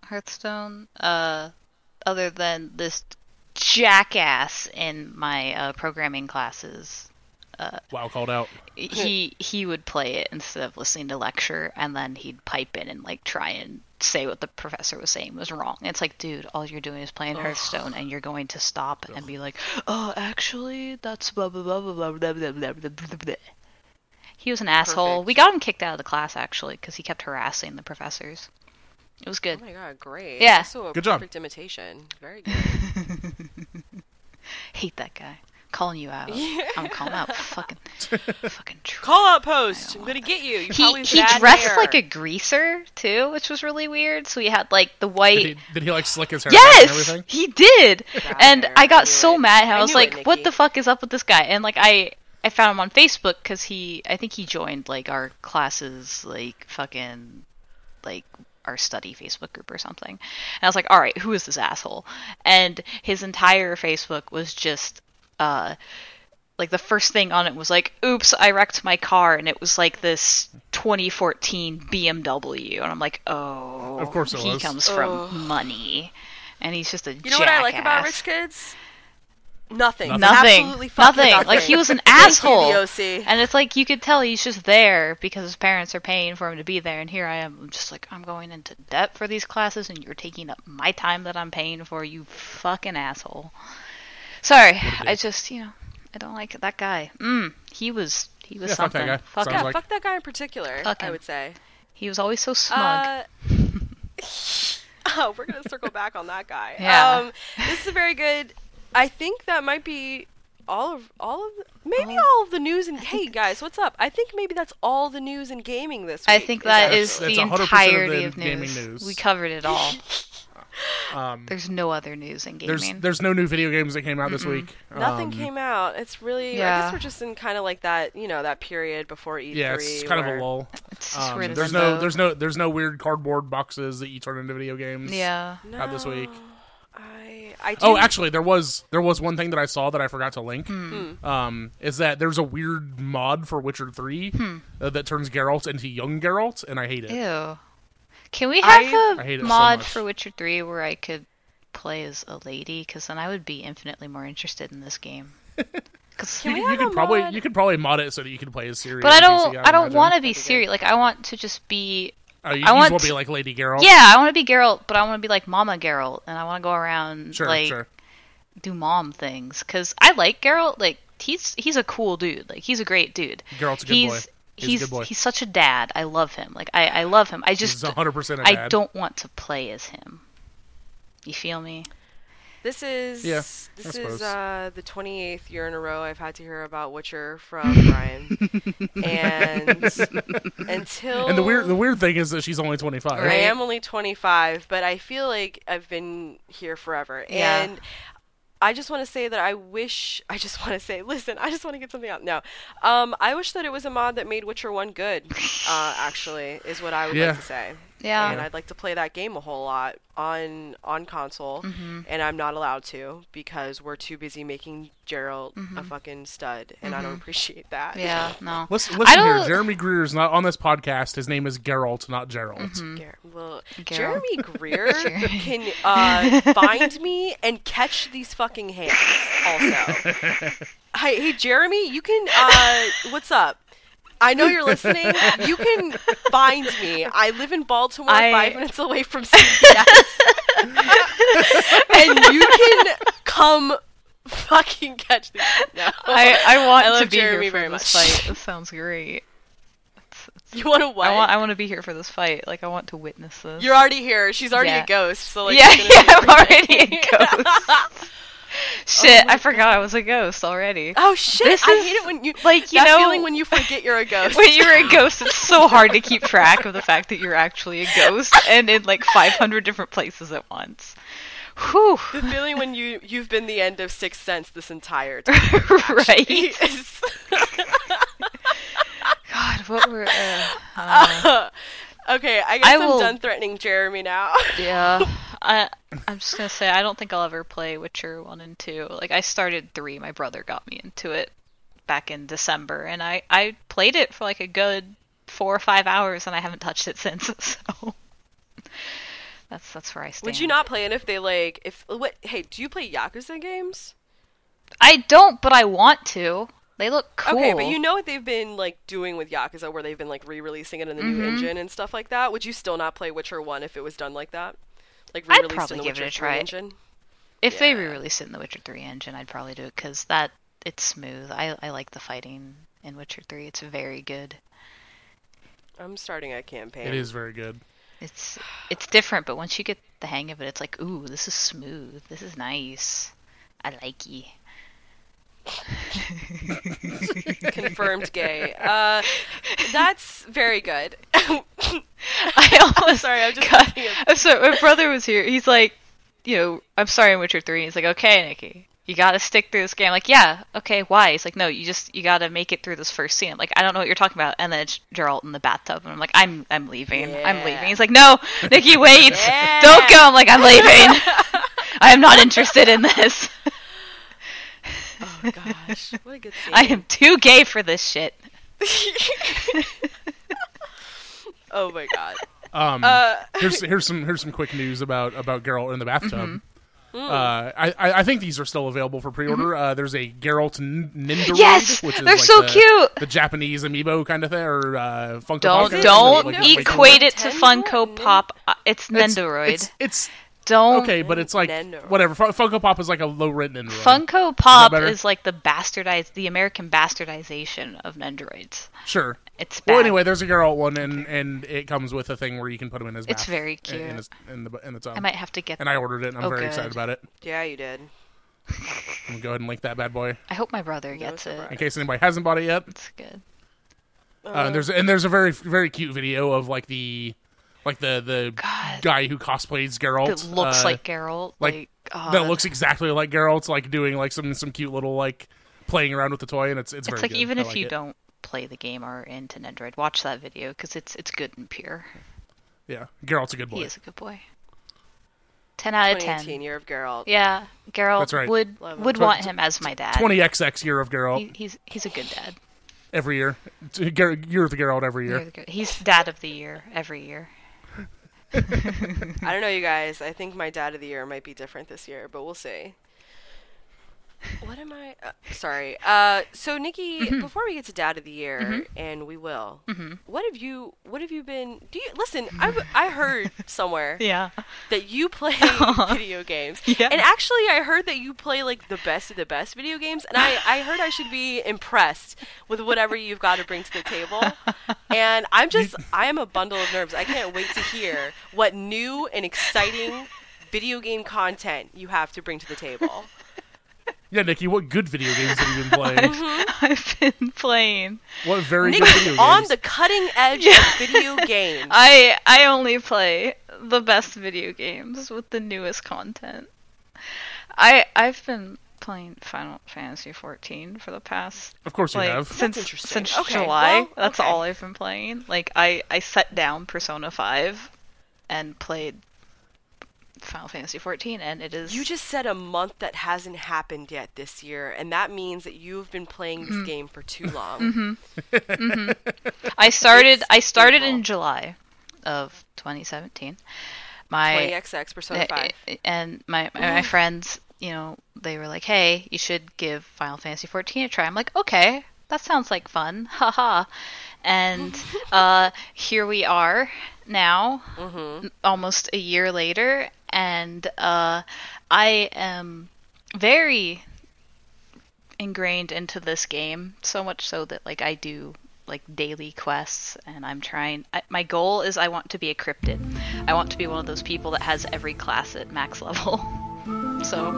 Speaker 2: Hearthstone, uh, other than this jackass in my uh, programming classes.
Speaker 3: Wow, called out.
Speaker 2: He he would play it instead of listening to lecture, and then he'd pipe in and like try and say what the professor was saying was wrong. It's like, dude, all you're doing is playing Hearthstone, and you're going to stop and be like, oh, actually, that's blah blah blah blah blah blah blah blah blah blah. blah." He was an asshole.
Speaker 1: Perfect.
Speaker 2: We got him kicked out of the class actually because he kept harassing the professors. It was good.
Speaker 1: oh my god great
Speaker 2: Yeah.
Speaker 1: also a
Speaker 3: Good job.
Speaker 1: perfect imitation very good
Speaker 2: Hate that guy. Calling you out. I'm calling out fucking fucking tr-
Speaker 1: call out post i'm gonna get you you
Speaker 2: He he dressed
Speaker 1: hair.
Speaker 2: like a greaser too, which was really weird. So he had like the white
Speaker 3: Did he, did he like slick his hair
Speaker 2: Yes,
Speaker 3: everything?
Speaker 2: he did. And I got so
Speaker 1: it.
Speaker 2: mad. I
Speaker 1: I
Speaker 2: was
Speaker 1: knew it,
Speaker 2: like, "What the fuck is up with this guy?" And like I I found him on Facebook because he I think he joined like our classes like fucking like our study Facebook group or something. And I was like, "All right, who is this asshole?" And his entire Facebook was just uh like the first thing on it was like, "Oops, I wrecked my car," and it was like this 2014 BMW, and I'm like, "Oh,
Speaker 3: Of course it
Speaker 2: he
Speaker 3: was.
Speaker 2: comes from money." And he's just a
Speaker 1: You know what I like about rich kids? Nothing.
Speaker 2: Nothing.
Speaker 1: Absolutely fucking
Speaker 2: Nothing.
Speaker 1: nothing.
Speaker 2: Like he was an
Speaker 1: Thank you,
Speaker 2: asshole.
Speaker 1: the OC.
Speaker 2: And it's like you could tell he's just there because his parents are paying for him to be there. And here I am, I'm just like, I'm going into debt for these classes, and you're taking up my time that I'm paying for. You fucking asshole. Sorry, I just you know I don't like that guy. Mm, he was he was
Speaker 3: Yeah, fuck that
Speaker 2: something.
Speaker 3: guy.
Speaker 2: Fuck
Speaker 1: yeah,
Speaker 3: like-
Speaker 1: fuck that guy in particular.
Speaker 2: Fuck
Speaker 1: I would say.
Speaker 2: He was always so smug.
Speaker 1: Uh, oh, we're gonna circle back on that guy.
Speaker 2: Yeah.
Speaker 1: Um, this is a very good. I think that might be all of all of the, maybe all of the news and hey guys, what's up? I think maybe that's all the news and gaming this week.
Speaker 2: I think that is
Speaker 3: That's-
Speaker 2: the
Speaker 3: that's 100% of
Speaker 2: entirety
Speaker 3: the
Speaker 2: of
Speaker 3: gaming
Speaker 2: news.
Speaker 3: news.
Speaker 2: We covered it all. There's no other news in
Speaker 3: There's
Speaker 2: gaming.
Speaker 3: there's no new video games that came out this week.
Speaker 1: Nothing
Speaker 3: Um,
Speaker 1: came out. It's really. I guess we're just in kind of like that, you know, that period before E3.
Speaker 3: Yeah, it's kind of a lull.
Speaker 2: it's just
Speaker 3: Um, there's no there's no there's no weird cardboard boxes that you turn into video games.
Speaker 2: Yeah.
Speaker 3: out this week.
Speaker 1: I. I do.
Speaker 3: Oh, actually, there was there was one thing that I saw that I forgot to link.
Speaker 2: Hmm.
Speaker 3: Um, is that there's a weird mod for Witcher Three uh, that turns Geralt into young Geralt, and I hate it.
Speaker 2: Hmm. Ew. Can we have
Speaker 3: I
Speaker 2: a
Speaker 3: so
Speaker 2: mod for Witcher 3 where I could play as a lady? Because then I would be infinitely more interested in this game. 'Cause-
Speaker 1: Can we
Speaker 3: You, you could probably
Speaker 1: mod?
Speaker 3: you could probably mod it so that you can play as Ciri.
Speaker 2: but I don't.
Speaker 3: PC,
Speaker 2: I don't want to be
Speaker 1: That'd be good.
Speaker 2: serious. Like I want to just be.
Speaker 3: Oh, you,
Speaker 2: I want
Speaker 3: to be like Lady Geralt.
Speaker 2: Yeah, I want to be Geralt, but I want to be like Mama Geralt, and I want to go around
Speaker 3: sure,
Speaker 2: like
Speaker 3: sure.
Speaker 2: do mom things. Because I like Geralt. Like he's he's a cool dude. Like he's a great dude.
Speaker 3: Geralt's a good
Speaker 2: he's
Speaker 3: boy. He's a
Speaker 2: he's
Speaker 3: good boy.
Speaker 2: he's such a dad. I love him. Like I I love him. I just
Speaker 3: He's 100 percent a
Speaker 2: I
Speaker 3: dad.
Speaker 2: don't want to play as him. You feel me?
Speaker 1: This is
Speaker 3: Yeah,
Speaker 1: this is uh, the 28th year in a row I've had to hear about Witcher from Brian, and until
Speaker 3: And the weird the weird thing is that she's only 25.
Speaker 1: I am only 25, but I feel like I've been here forever.
Speaker 2: Yeah.
Speaker 1: And I just want to say that I wish, I just want to say, listen, I just want to get something out. No. Um, I wish that it was a mod that made Witcher 1 good, uh, actually, is what I would
Speaker 3: Yeah.
Speaker 1: like to say.
Speaker 2: Yeah.
Speaker 1: And I'd like to play that game a whole lot on on console,
Speaker 2: Mm-hmm.
Speaker 1: and I'm not allowed to because we're too busy making Gerald
Speaker 2: Mm-hmm.
Speaker 1: a fucking stud, and I don't appreciate that.
Speaker 2: Yeah. No.
Speaker 3: Listen, listen here. Jeremy Greer is not on this podcast. His name is Geralt, not Gerald.
Speaker 1: Gar- well,
Speaker 2: Geralt.
Speaker 1: Jeremy Greer can uh, find me and catch these fucking hands. Also, hey, hey, Jeremy, you can. Uh, what's up? I know you're listening. You can find me. I live in Baltimore,
Speaker 2: I-
Speaker 1: five minutes away from CVS, and you can come fucking catch these. No.
Speaker 2: I, I want
Speaker 1: I love
Speaker 2: to be
Speaker 1: Jeremy
Speaker 2: here for
Speaker 1: very
Speaker 2: this
Speaker 1: much.
Speaker 2: fight. This sounds great.
Speaker 1: You want to what?
Speaker 2: I want I want to be here for this fight. Like I want to witness this.
Speaker 1: You're already here. She's already
Speaker 2: Yeah.
Speaker 1: a ghost. So like,
Speaker 2: yeah, yeah, I'm already a ghost. Shit,
Speaker 1: my
Speaker 2: I forgot I was a ghost already.
Speaker 1: Oh shit!
Speaker 2: This
Speaker 1: I
Speaker 2: is-
Speaker 1: hate it when you
Speaker 2: like, you
Speaker 1: that
Speaker 2: know-
Speaker 1: feeling when you forget you're a ghost.
Speaker 2: When you're a ghost, it's so hard to keep track of the fact that you're actually a ghost and in like 500 different places at once. Whew.
Speaker 1: the feeling when you you've been the end of Sixth Sense this entire time.
Speaker 2: right? God, what were. Uh, uh,
Speaker 1: okay, I guess
Speaker 2: I
Speaker 1: am
Speaker 2: will-
Speaker 1: done threatening Jeremy now.
Speaker 2: yeah. I, I'm just gonna say, I don't think I'll ever play Witcher 1 and 2. Like, I started 3, my brother got me into it back in December, and I, I played it for like a good four or five hours, and I haven't touched it since, so. That's that's where I stand.
Speaker 1: Would you not play it if they like if what? Hey, do you play Yakuza games?
Speaker 2: I don't, but I want to. They look cool.
Speaker 1: Okay, but you know what they've been like doing with Yakuza, where they've been like re-releasing it in the
Speaker 2: Mm-hmm.
Speaker 1: new engine and stuff like that. Would you still not play Witcher One if it was done like that? Like
Speaker 2: I'd
Speaker 1: re-released
Speaker 2: probably
Speaker 1: in the
Speaker 2: give it a try.
Speaker 1: engine.
Speaker 2: If they re-release it in the Witcher 3 engine, I'd probably do it because that it's smooth. I I like the fighting in Witcher 3. It's very good.
Speaker 1: I'm starting a campaign.
Speaker 3: It is very good.
Speaker 2: It's it's different, but once you get the hang of it, it's like, ooh, this is smooth. This is nice. I like ye.
Speaker 1: confirmed gay. Uh, that's very good.
Speaker 2: I almost
Speaker 1: Sorry, I'm just
Speaker 2: God, I'm sorry. My brother was here. He's like, you know, I'm sorry in Witcher 3. He's like, okay, Niki, you gotta stick through this game. I'm like, yeah, okay, why? He's like, no, you just, you gotta make it through this first scene. I'm like, I don't know what you're talking about. And then it's Geralt in the bathtub. And I'm like, I'm, I'm leaving. I'm leaving. He's like, no, Niki, wait.
Speaker 1: Yeah.
Speaker 2: Don't go. I'm like, I'm leaving. I am not interested in this.
Speaker 1: Oh gosh, what a good scene.
Speaker 2: I am too gay for this shit.
Speaker 1: oh my god.
Speaker 3: Um,
Speaker 1: Uh,
Speaker 3: here's here's some here's some quick news about about Geralt in the bathtub.
Speaker 2: Mm-hmm.
Speaker 1: Mm.
Speaker 3: Uh, I, I I think these are still available for pre-order. Uh, there's a Geralt N- Nendoroid,
Speaker 2: Mm-hmm. Yes!
Speaker 3: which is
Speaker 2: They're
Speaker 3: like
Speaker 2: so
Speaker 3: the,
Speaker 2: cute!
Speaker 3: the Japanese amiibo kind of thing, or uh, Funko
Speaker 2: Don't
Speaker 3: Pop kind of
Speaker 2: don't
Speaker 3: like,
Speaker 1: Nintendo?
Speaker 2: equate it to
Speaker 1: Nintendo?
Speaker 2: Funko Pop. Uh, It's
Speaker 3: It's- It's, it's
Speaker 2: don't
Speaker 3: okay, but it's like
Speaker 1: Nintendo.
Speaker 3: whatever. Fun- Funko Pop is like a low rent Nendoroid.
Speaker 2: Funko Pop
Speaker 3: better?
Speaker 2: is like the bastardized, the American bastardization of Nendoroids.
Speaker 3: Sure.
Speaker 2: It's bad.
Speaker 3: Well, anyway, there's a Geralt one, and and it comes with a thing where you can put him in his.
Speaker 2: It's very cute.
Speaker 3: In, his, in the in the tub.
Speaker 2: I might have to get.
Speaker 3: And I ordered it, and I'm
Speaker 2: Oh,
Speaker 3: very
Speaker 2: good.
Speaker 3: excited about it.
Speaker 1: yeah, you did.
Speaker 3: I'm gonna go ahead and link that bad boy
Speaker 2: I hope my brother gets
Speaker 1: surprise.
Speaker 3: in case anybody hasn't bought it yet.
Speaker 2: It's good.
Speaker 3: Uh, there's and there's a very very cute video of like the like the the
Speaker 2: God.
Speaker 3: guy who cosplays Geralt.
Speaker 2: That looks
Speaker 3: uh,
Speaker 2: like Geralt.
Speaker 3: like,
Speaker 2: Like, uh,
Speaker 3: that looks exactly like Geralt's, like doing like some some cute little like playing around with the toy, and it's it's,
Speaker 2: It's
Speaker 3: very
Speaker 2: like
Speaker 3: good.
Speaker 2: even
Speaker 3: I
Speaker 2: if
Speaker 3: like
Speaker 2: you
Speaker 3: it.
Speaker 2: don't play the game or are into Nendoroid, watch that video because it's it's good and pure.
Speaker 3: yeah, Geralt's a good boy.
Speaker 2: He
Speaker 3: boy.
Speaker 2: is a good boy. Ten out of
Speaker 1: 2018
Speaker 2: ten.
Speaker 1: year of Geralt.
Speaker 2: Yeah, Geralt
Speaker 3: That's right.
Speaker 2: would
Speaker 1: him.
Speaker 2: would
Speaker 3: Tw-
Speaker 2: want him as my dad.
Speaker 3: Twenty XX year of Geralt
Speaker 2: He, he's he's a good dad.
Speaker 3: every year. Ger- Year of the Geralt every year.
Speaker 2: You're the He's dad of the year every year.
Speaker 1: I don't know, you guys. I think my dad of the year might be different this year, but we'll see. What am I? Uh, sorry. Uh, so Niki,
Speaker 2: Mm-hmm.
Speaker 1: before we get to dad of the year, and we will.
Speaker 2: Mm-hmm.
Speaker 1: What have you? What have you been? Do you listen? I heard somewhere
Speaker 2: Yeah.
Speaker 1: that you play video games,
Speaker 2: Yeah.
Speaker 1: and actually, I heard that you play like the best of the best video games, and I I heard I should be impressed with whatever you've got to bring to the table. And I'm just I am a bundle of nerves. I can't wait to hear what new and exciting video game content you have to bring to the table.
Speaker 3: Yeah, Niki, what good video games have you been playing?
Speaker 2: I've been playing.
Speaker 3: what very good
Speaker 1: Niki
Speaker 3: video
Speaker 1: on the cutting edge of video games.
Speaker 2: I I only play the best video games with the newest content. I I've been playing Final Fantasy 14 for the past
Speaker 3: Of course you have.
Speaker 2: since
Speaker 1: interesting.
Speaker 2: since
Speaker 1: Okay,
Speaker 2: July.
Speaker 1: well,
Speaker 2: That's
Speaker 1: okay.
Speaker 2: all I've been playing. Like I I set down Persona 5 and played Final Fantasy 14 and it is
Speaker 1: You just said a month that hasn't happened yet this year, and that means that you've been playing
Speaker 2: Mm-hmm.
Speaker 1: this game for too long.
Speaker 2: I started
Speaker 1: It's
Speaker 2: I started
Speaker 1: April.
Speaker 2: in July of 2017. My
Speaker 1: 20XX Persona 5.
Speaker 2: Uh, and my my, my friends, you know, they were like, "Hey, you should give Final Fantasy 14 a try." I'm like, "Okay, that sounds like fun." Haha. And uh here we are now, n- almost a year later, and uh I am very ingrained into this game, so much so that like I do like daily quests and I'm trying I, my goal is I want to be a cryptid. I want to be one of those people that has every class at max level. So,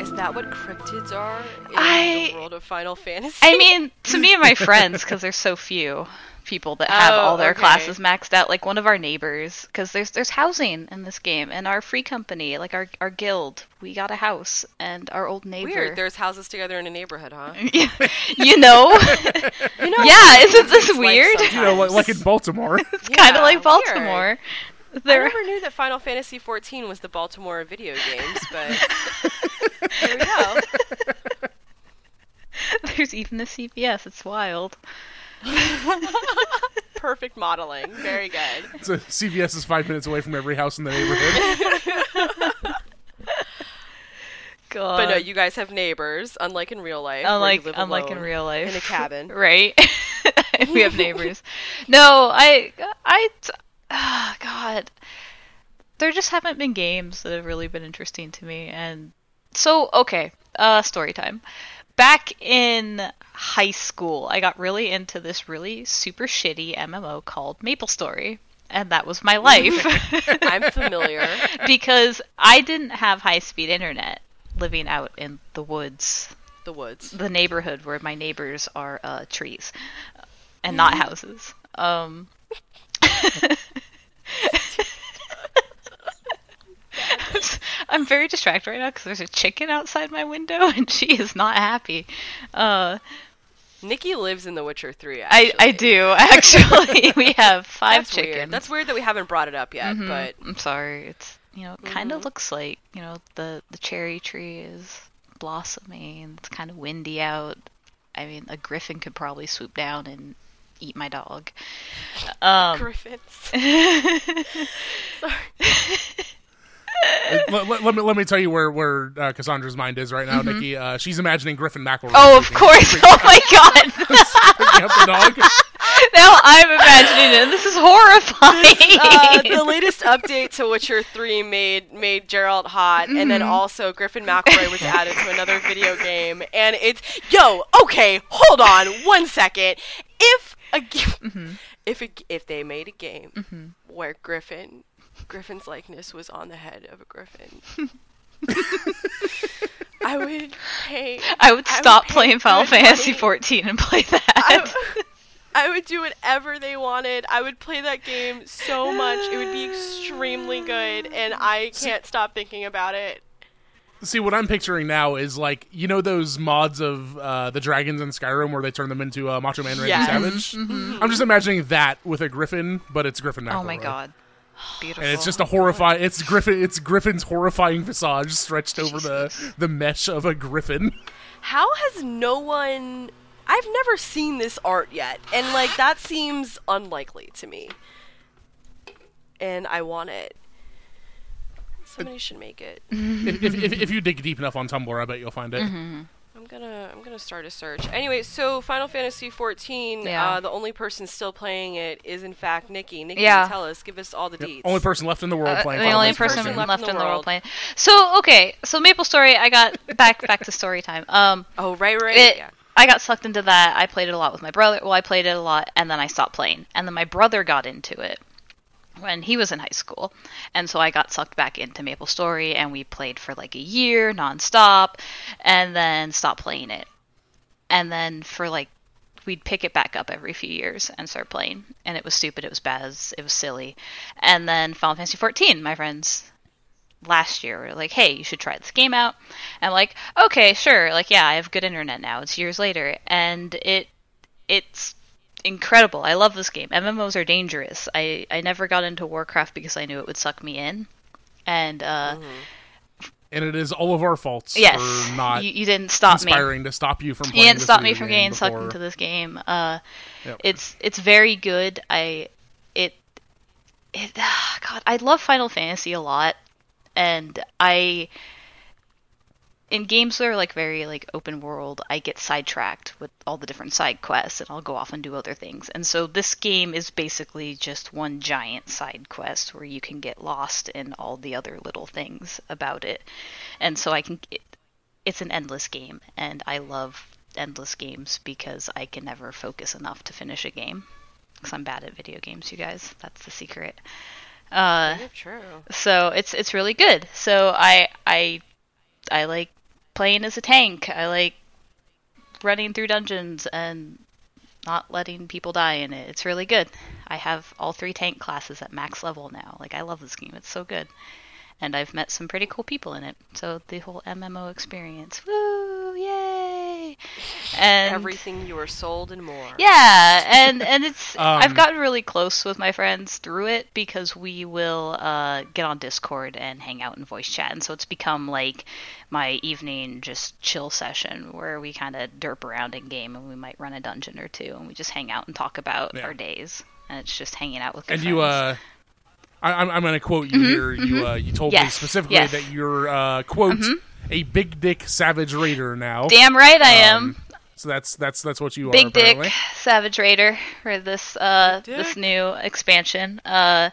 Speaker 1: Is that what cryptids are in
Speaker 2: I-
Speaker 1: the world of Final Fantasy?
Speaker 2: I mean, to me and my friends cuz there's so few people that have
Speaker 1: Oh,
Speaker 2: all their
Speaker 1: okay.
Speaker 2: classes maxed out like one of our neighbors cuz there's there's housing in this game and our free company, like our our guild, we got a house and our old neighbor
Speaker 1: Weird. There's houses together in a neighborhood, huh?
Speaker 2: you know?
Speaker 1: You know,
Speaker 2: yeah, isn't this
Speaker 1: it's like
Speaker 2: weird?
Speaker 3: you know, like, like in. Baltimore.
Speaker 2: It's kind of like
Speaker 1: weird.
Speaker 2: Baltimore.
Speaker 1: I never knew that Final Fantasy XIV was the Baltimore of video games, but here we go.
Speaker 2: there's even a CVS. It's wild.
Speaker 1: Perfect modeling. Very good.
Speaker 3: so CVS is five minutes away from every house in the neighborhood.
Speaker 2: God.
Speaker 1: But no, you guys have neighbors, unlike in real life. where you
Speaker 2: unlike
Speaker 1: live
Speaker 2: unlike in real life,
Speaker 1: in a cabin.
Speaker 2: right? we have neighbors. No, I I ah, God, there just haven't been games that have really been interesting to me, and so okay. Uh, story time. Back in high school, I got really into this really super shitty MMO called Maple Story. And that was my life.
Speaker 1: I'm familiar.
Speaker 2: because I didn't have high speed internet living out in the woods,
Speaker 1: The woods.
Speaker 2: the neighborhood where my neighbors are uh, trees and not houses. Um, I'm very distracted right now because there's a chicken outside my window and she is not happy. Uh,
Speaker 1: Niki lives in The Witcher 3.
Speaker 2: I,
Speaker 1: Actually.
Speaker 2: I do actually. we have five
Speaker 1: That's
Speaker 2: chickens.
Speaker 1: weird. That's weird that we haven't brought it up yet,
Speaker 2: Mhm.
Speaker 1: but
Speaker 2: I'm sorry. It's you know, it kind of
Speaker 1: Mhm.
Speaker 2: looks like you know the the cherry tree is blossoming. It's kind of windy out. I mean, a griffin could probably swoop down and eat my dog. Um,
Speaker 1: griffins. Sorry.
Speaker 3: let, let- let me let me tell you where where uh, Kassandra's mind is right now, Niki. Uh, she's imagining Griffin McElroy.
Speaker 2: Mm-hmm. oh, of course! Oh my god!
Speaker 3: the
Speaker 2: now I'm imagining it. This is horrifying.
Speaker 1: Uh, the latest update to Witcher 3 made made Geralt hot, and
Speaker 2: Mm-hmm.
Speaker 1: then also Griffin McElroy was added to another video game, and it's yo okay, hold on one second. If a g-
Speaker 2: Mm-hmm.
Speaker 1: if a, g- if they made a game where Griffin Griffin's likeness was on the head of a griffin, I would pay.
Speaker 2: I would
Speaker 1: I would
Speaker 2: stop playing Final Fantasy
Speaker 1: money.
Speaker 2: 14 and play that.
Speaker 1: I, I would do whatever they wanted. I would play that game so much. It would be extremely good, and I can't stop thinking about it.
Speaker 3: See, what I'm picturing now is like you know those mods of uh, the dragons in Skyrim where they turn them into uh, Macho Man Randy
Speaker 1: Yes.
Speaker 3: Savage. I'm just imagining that with a Griffin, but it's Griffin McElroy.
Speaker 2: Oh my god. Beautiful.
Speaker 3: And it's just a horrifying. It's Griffin. It's Griffin's horrifying visage stretched over the the mesh of a Griffin.
Speaker 1: How has no one? I've never seen this art yet, and like that seems unlikely to me. And I want it. Somebody should make it.
Speaker 3: if, if, if, if you dig deep enough on Tumblr, I bet you'll find it. Mm-hmm.
Speaker 1: I'm gonna I'm gonna start a search. Anyway, so Final Fantasy 14.
Speaker 2: Yeah.
Speaker 1: Uh, the only person still playing it is in fact Niki. Niki,
Speaker 2: Yeah.
Speaker 1: tell us, give us all the
Speaker 3: Yep.
Speaker 1: deets.
Speaker 3: Only person left in the world
Speaker 2: Uh,
Speaker 3: playing.
Speaker 2: the
Speaker 3: Final
Speaker 2: only
Speaker 3: Fantasy
Speaker 2: person
Speaker 3: 14.
Speaker 2: left, in the world playing. So okay, so Maple Story, I got back back to story time. Um,
Speaker 1: oh right, right.
Speaker 2: it,
Speaker 1: yeah.
Speaker 2: I got sucked into that. I played it a lot with my brother. Well, I played it a lot, and then I stopped playing. And then my brother got into it when he was in high school, and so I got sucked back into Maple Story, and we played for like a year nonstop, and then stopped playing it. And then for like we'd pick it back up every few years and start playing, and it was stupid. It was bad. It was silly. And then Final Fantasy 14, my friends last year were like, "Hey, you should try this game out." And I'm like, "Okay, sure." Like, yeah, I have good internet now. It's years later, and it it's incredible. I love this game. MMOs are dangerous. I I never got into Warcraft because I knew it would suck me in. And uh
Speaker 3: and it is all of our faults
Speaker 2: yes,
Speaker 3: for not
Speaker 2: you, you didn't stop me.
Speaker 3: conspiring to stop you from
Speaker 2: You didn't stop me from getting sucked into this game. Uh,
Speaker 3: Yep.
Speaker 2: It's it's very good. I it it ah, God, I love Final Fantasy a lot, and I in games that are like very like open world, I get sidetracked with all the different side quests, and I'll go off and do other things. And so this game is basically just one giant side quest where you can get lost in all the other little things about it. And so I can it, it's an endless game, and I love endless games because I can never focus enough to finish a game. Because I'm bad at video games, you guys. That's the secret. Uh,
Speaker 1: true.
Speaker 2: so it's it's really good. So I I I like playing as a tank. I like running through dungeons and not letting people die in it. It's really good. I have all three tank classes at max level now. Like I love this game. It's so good. And I've met some pretty cool people in it. So the whole MMO experience. Woo! Yay! And
Speaker 1: Everything you were sold and more.
Speaker 2: yeah, and and it's
Speaker 3: Um,
Speaker 2: I've gotten really close with my friends through it because we will uh, get on Discord and hang out and voice chat, and so it's become like my evening just chill session where we kind of derp around in game and we might run a dungeon or two and we just hang out and talk about
Speaker 3: Yeah.
Speaker 2: our days, and it's just hanging out with. Good
Speaker 3: And you, uh, I, I'm, I'm going to quote you here. You, uh, you told me
Speaker 2: Mm-hmm,
Speaker 3: specifically
Speaker 2: yes. Mm-hmm.
Speaker 3: that you're uh, quote a big dick savage raider now.
Speaker 2: damn right I am.
Speaker 3: um, So that's that's that's what you are.
Speaker 2: Big Dick
Speaker 3: apparently.
Speaker 2: Savage Raider for this uh this new expansion. Uh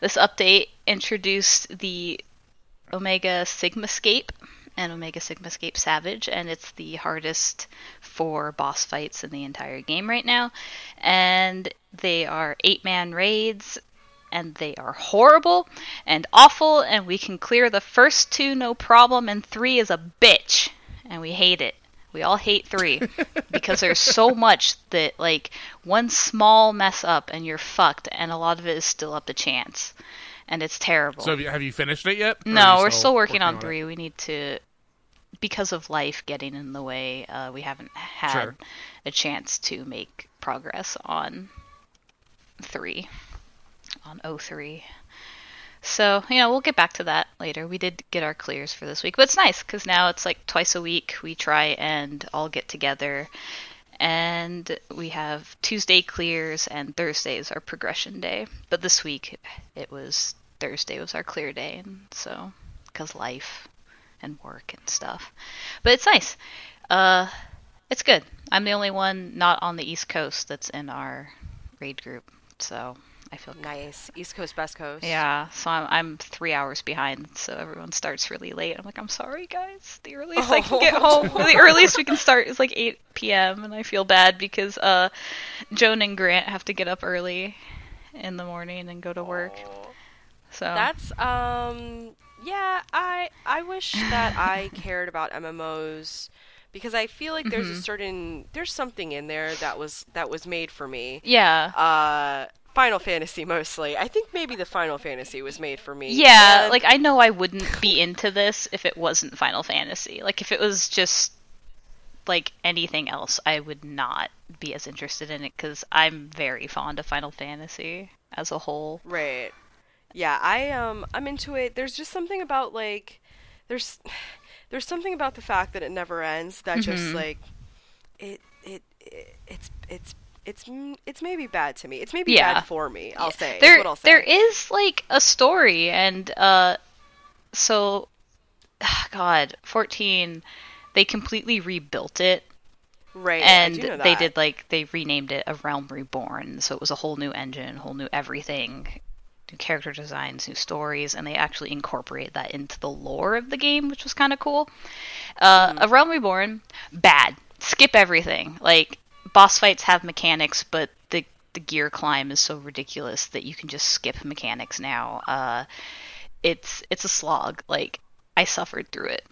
Speaker 2: this update introduced the Omega Sigmascape and Omega Sigmascape Savage and it's the hardest four boss fights in the entire game right now. And they are eight man raids and they are horrible and awful and we can clear the first two no problem and three is a bitch and we hate it. We all hate three because there's so much that like one small mess up and you're fucked, and a lot of it is still up to chance, and it's terrible.
Speaker 3: So have you, have you finished it yet?
Speaker 2: No, we're still working, on
Speaker 3: it?
Speaker 2: three. We need to, because of life getting in the way, uh, we haven't had
Speaker 3: Sure.
Speaker 2: a chance to make progress on three, on 03. So, you know, we'll get back to that later. We did get our clears for this week, but it's nice because now it's like twice a week we try and all get together. And we have Tuesday clears and Thursdays our progression day. But this week it was Thursday was our clear day, and so because life and work and stuff. But it's nice. Uh, it's good. I'm the only one not on the East Coast that's in our raid group, so I feel
Speaker 1: Nice. East Coast, West Coast.
Speaker 2: yeah, so I'm, I'm three hours behind, so everyone starts really late. I'm like, I'm sorry, guys. The earliest I can get home, the earliest we can start is like 8 p.m., and I feel bad because uh, Joan and Grant have to get up early in the morning and go to work. So
Speaker 1: That's um yeah, I I wish that I cared about MMOs because I feel like there's
Speaker 2: Mm-hmm.
Speaker 1: a certain there's something in there that was that was made for me.
Speaker 2: Yeah.
Speaker 1: Uh, Final Fantasy mostly. I think maybe the Final Fantasy was made for me.
Speaker 2: Yeah,
Speaker 1: And-
Speaker 2: like I know I wouldn't be into this if it wasn't Final Fantasy. Like if it was just like anything else, I would not be as interested in it cuz I'm very fond of Final Fantasy as a whole.
Speaker 1: Right. Yeah, I um I'm into it. There's just something about like there's there's something about the fact that it never ends that just
Speaker 2: Mm-hmm.
Speaker 1: like it, it it it's it's it's mm, it's maybe bad to me. It's maybe
Speaker 2: Yeah.
Speaker 1: bad for me. I'll say.
Speaker 2: There
Speaker 1: I'll say.
Speaker 2: there is like a story and uh so god, 14 they completely rebuilt it
Speaker 1: right.
Speaker 2: And they did like they renamed it a realm reborn so it was a whole new engine whole new everything new character designs new stories and they actually incorporated that into the lore of the game which was kind of cool uh, a realm reborn bad skip everything like boss fights have mechanics but the the gear climb is so ridiculous that you can just skip mechanics now uh, it's it's a slog like i suffered through it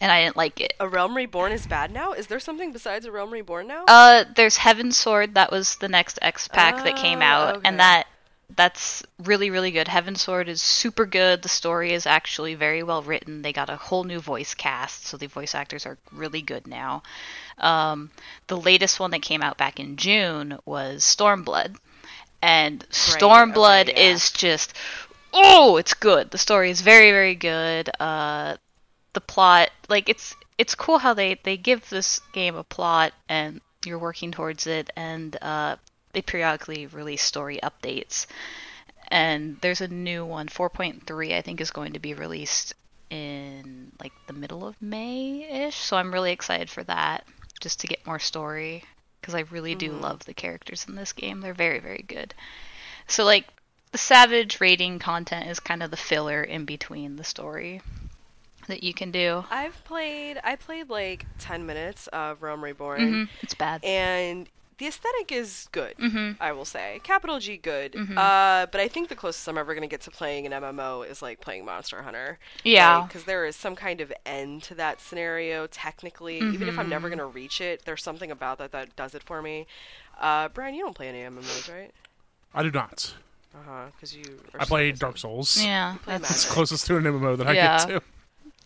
Speaker 2: and i didn't like it
Speaker 1: A Realm Reborn is bad now? Is there something besides a Realm Reborn now?
Speaker 2: uh, there's Heavensward. That was the next X pack that came
Speaker 1: Oh,
Speaker 2: out,
Speaker 1: okay.
Speaker 2: and that that's really really good. Heavensward is super good. The story is actually very well written. They got a whole new voice cast, so the voice actors are really good now. Um, the latest one that came out back in June was Stormblood, and Stormblood
Speaker 1: okay, yeah.
Speaker 2: is just oh, it's good. The story is very very good. Uh, the plot like it's it's cool how they they give this game a plot and you're working towards it and uh they periodically release story updates. And there's a new one 4.3 i think is going to be released in like the middle of may-ish. So i'm really excited for that just to get more story because i really do love the characters in this game. They're very very good. So like the savage rating content is kind of the filler in between the story that you can do.
Speaker 1: I've played I played like 10 minutes of Realm Reborn.
Speaker 2: hmm It's bad.
Speaker 1: and the aesthetic is good.
Speaker 2: Mhm.
Speaker 1: I will say, capital G, good.
Speaker 2: Mm-hmm.
Speaker 1: Uh, but I think the closest I'm ever gonna get to playing an MMO is like playing Monster Hunter.
Speaker 2: Yeah.
Speaker 1: because there is some kind of end to that scenario. Technically, even if I'm never
Speaker 2: Mm-hmm.
Speaker 1: gonna reach it, there's something about that that does it for me. Uh, Brian, you don't play any MMOs, right?
Speaker 3: I do not.
Speaker 1: Uh huh. Because you. Are
Speaker 3: I
Speaker 1: play.
Speaker 3: Dark Souls.
Speaker 2: yeah,
Speaker 1: play
Speaker 2: that's
Speaker 3: It's closest to an MMO that I
Speaker 2: Yeah.
Speaker 3: get to.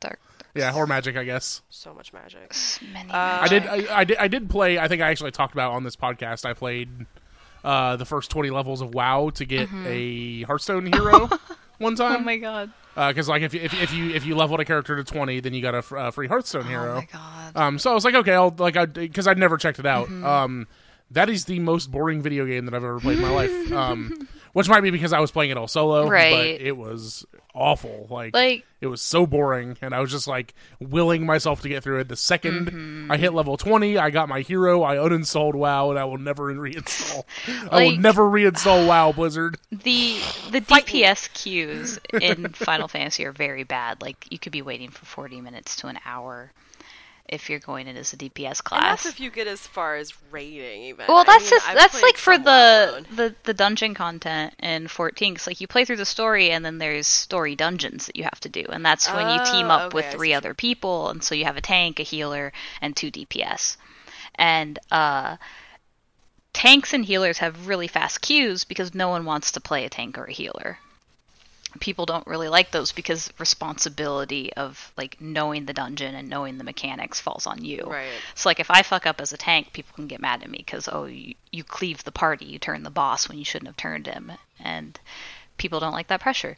Speaker 2: dark.
Speaker 3: Yeah, or Magic, I guess.
Speaker 1: So much magic.
Speaker 2: Many
Speaker 1: Uh,
Speaker 3: I did. I, I did. I did play. I think I actually talked about on this podcast. I played uh, the first twenty levels of WoW to get a Hearthstone hero one
Speaker 2: Mm-hmm. Oh
Speaker 3: time.
Speaker 2: my god.
Speaker 3: Because like if you, if, if you if you leveled a character to twenty, then you got a uh, free Hearthstone
Speaker 2: Oh
Speaker 3: hero.
Speaker 2: my god.
Speaker 3: Um, so I was like, okay, I'll like I because I'd never checked it out.
Speaker 2: Mm-hmm.
Speaker 3: Um, that is the most boring video game that I've ever played in my life. Um, which might be because I was playing it all solo,
Speaker 2: Right.
Speaker 3: But it was awful. Like,
Speaker 2: Like
Speaker 3: it was so boring, and I was just like willing myself to get through it. The 2nd
Speaker 2: Mm-hmm.
Speaker 3: I hit level twenty, I got my hero. I uninstalled WoW, and I will never reinstall. I will never reinstall WoW Blizzard.
Speaker 2: the the DPS queues in Final Fantasy are very bad. Like you could be waiting for 40 minutes to an hour if you're going in as a DPS class.
Speaker 1: And that's if you get as far as raiding, even.
Speaker 2: Well,
Speaker 1: I
Speaker 2: that's
Speaker 1: mean,
Speaker 2: just
Speaker 1: I've
Speaker 2: that's like for the,
Speaker 1: alone.
Speaker 2: the the dungeon content in 14. Cause like you play through the story and then there's story dungeons that you have to do, and that's when you team
Speaker 1: Oh,
Speaker 2: up with
Speaker 1: okay, I see
Speaker 2: three other people, and so you have a tank, a healer, and two DPS, and uh. Tanks and healers have really fast queues because no one wants to play a tank or a healer. People don't really like those because responsibility of like knowing the dungeon and knowing the mechanics falls on you.
Speaker 1: Right.
Speaker 2: So like if I fuck up as a tank, people can get mad at me because oh you, you cleave the party, you turn the boss when you shouldn't have turned him, and people don't like that pressure.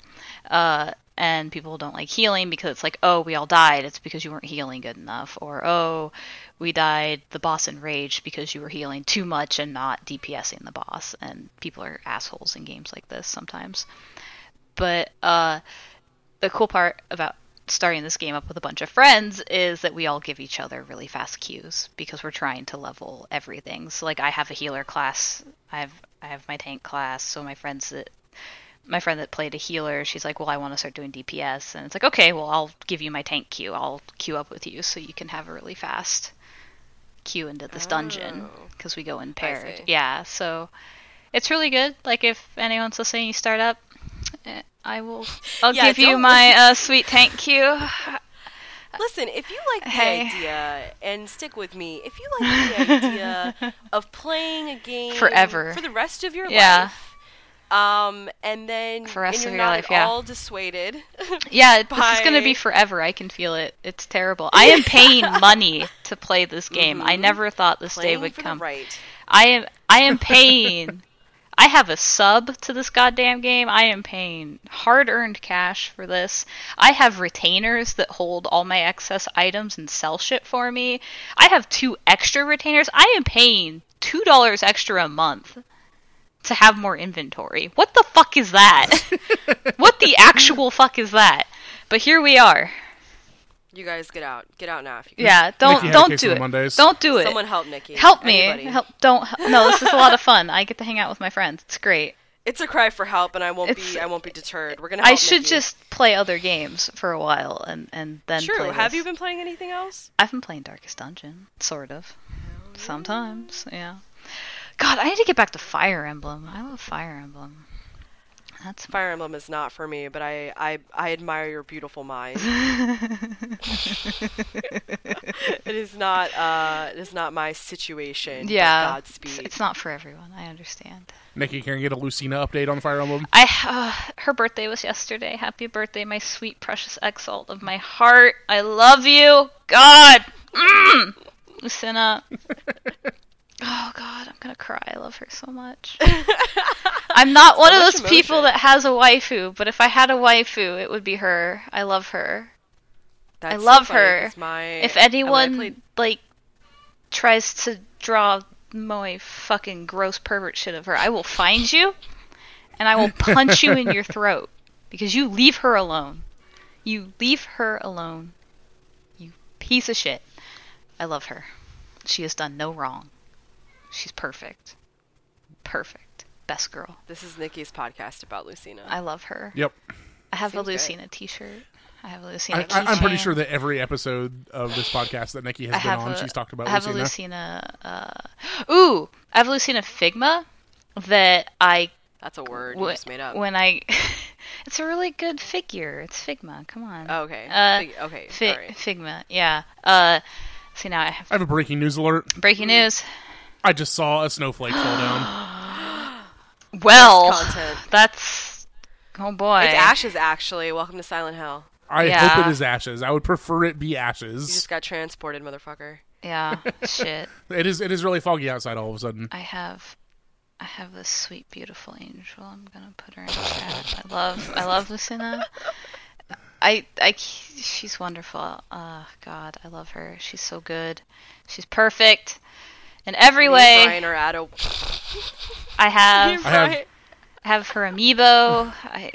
Speaker 2: Uh, and people don't like healing because it's like oh we all died, it's because you weren't healing good enough, or oh we died, the boss enraged because you were healing too much and not DPSing the boss, and people are assholes in games like this sometimes. But uh, the cool part about starting this game up with a bunch of friends is that we all give each other really fast cues because we're trying to level everything. So like I have a healer class, I have I have my tank class, so my friends that my friend that played a healer, she's like, "Well, I want to start doing DPS." And it's like, "Okay, well, I'll give you my tank queue. I'll queue up with you so you can have a really fast queue into this dungeon
Speaker 1: Oh.
Speaker 2: because we go in
Speaker 1: paired."
Speaker 2: Yeah, so it's really good. Like if anyone's listening, you start up, eh, I will. I'll
Speaker 1: Yeah,
Speaker 2: give you my uh, sweet thank you.
Speaker 1: Listen, if you like the
Speaker 2: Hey.
Speaker 1: idea, and stick with me, if you like the idea of playing a game
Speaker 2: Forever.
Speaker 1: for the rest of your
Speaker 2: Yeah.
Speaker 1: life, um, and then
Speaker 2: For rest
Speaker 1: and
Speaker 2: of
Speaker 1: you're
Speaker 2: your
Speaker 1: not
Speaker 2: life, yeah.
Speaker 1: all dissuaded,
Speaker 2: Yeah, this is going to be forever. I can feel it. It's terrible. I am paying money to play this game. I
Speaker 1: Mhm.
Speaker 2: never thought this day would come.
Speaker 1: the right.
Speaker 2: I am I am paying I have a sub to this goddamn game. I am paying hard-earned cash for this. I have retainers that hold all my excess items and sell shit for me. I have two extra retainers. I am paying $2 extra a month to have more inventory. What the fuck is that? what the actual fuck is that? But here we are.
Speaker 1: You guys get out. Get out now. If you can.
Speaker 2: Yeah, don't
Speaker 3: Niki
Speaker 2: don't do it.
Speaker 3: Mondays.
Speaker 2: Don't do it.
Speaker 1: Someone help Niki.
Speaker 2: Help me.
Speaker 1: Anybody.
Speaker 2: Help don't no, this is a lot of fun. I get to hang out with my friends. It's great.
Speaker 1: It's a cry for help, and I won't
Speaker 2: It's-
Speaker 1: be. I won't be deterred. We're gonna. Help
Speaker 2: I should
Speaker 1: Niki.
Speaker 2: just play other games for a while and and then
Speaker 1: True.
Speaker 2: play
Speaker 1: Have you been playing anything else?
Speaker 2: I've been playing Darkest Dungeon, sort of. Sometimes, yeah. God, I need to get back to Fire Emblem. I love Fire Emblem. That's
Speaker 1: Fire Emblem is not for me, but I I, I admire your beautiful mind. it is not. Uh, it is not my situation.
Speaker 2: yeah.
Speaker 1: Godspeed.
Speaker 2: It's not for everyone. I understand.
Speaker 3: Niki, can I get a Lucina update on Fire Emblem?
Speaker 2: I uh, her birthday was yesterday. Happy birthday, my sweet precious exalt of my heart. I love you. God. Mm. Lucina. Oh God, I'm gonna cry. I love her so much. I'm not one of
Speaker 1: much
Speaker 2: those people that has a waifu, but if I had a waifu, it would be her. I love her.
Speaker 1: That's so
Speaker 2: love
Speaker 1: funny,
Speaker 2: her.
Speaker 1: 'cause My,
Speaker 2: If
Speaker 1: and when I
Speaker 2: anyone
Speaker 1: played-
Speaker 2: like tries to draw my fucking gross pervert shit of her, I will find you and I will punch you in your throat because you leave her alone. You leave her alone. You piece of shit. I love her. She has done no wrong. She's perfect. Perfect. Best girl.
Speaker 1: this is Niki's podcast about Lucina.
Speaker 2: I love her.
Speaker 3: Yep.
Speaker 2: I have
Speaker 1: Seems
Speaker 2: a
Speaker 1: good.
Speaker 2: Lucina t-shirt. I have a Lucina
Speaker 3: I, I, I'm pretty sure that every episode of this podcast that Niki has
Speaker 2: I
Speaker 3: been on,
Speaker 2: a,
Speaker 3: she's talked about
Speaker 2: I have
Speaker 3: Lucina.
Speaker 2: a Lucina. Uh, ooh, I have a Lucina Figma that I
Speaker 1: That's a word
Speaker 2: wh-
Speaker 1: you just made up.
Speaker 2: when I. it's a really good figure. It's Figma. Come on.
Speaker 1: Oh, okay.
Speaker 2: Uh,
Speaker 1: Fig- okay.
Speaker 2: Fi-
Speaker 1: Sorry.
Speaker 2: Figma. Yeah. Uh, see now I have
Speaker 3: I have a breaking news alert.
Speaker 2: breaking news.
Speaker 3: I just saw a snowflake fall down.
Speaker 2: Well,
Speaker 1: content.
Speaker 2: that's oh boy.
Speaker 1: It's ashes, actually. Welcome to Silent Hill.
Speaker 3: I
Speaker 2: Yeah.
Speaker 3: hope it is ashes. I would prefer it be ashes.
Speaker 1: You just got transported, motherfucker.
Speaker 2: Yeah. Shit.
Speaker 3: It is. It is really foggy outside all of a sudden.
Speaker 2: I have. I have this sweet, beautiful angel. I'm gonna put her in the chat. I love, I love Lucina. I, I, she's wonderful. Uh, God, I love her. She's so good. She's perfect in every
Speaker 1: Me and
Speaker 2: way.
Speaker 1: Brian are at a.
Speaker 2: I have,
Speaker 3: I have-
Speaker 2: I have her amiibo. I,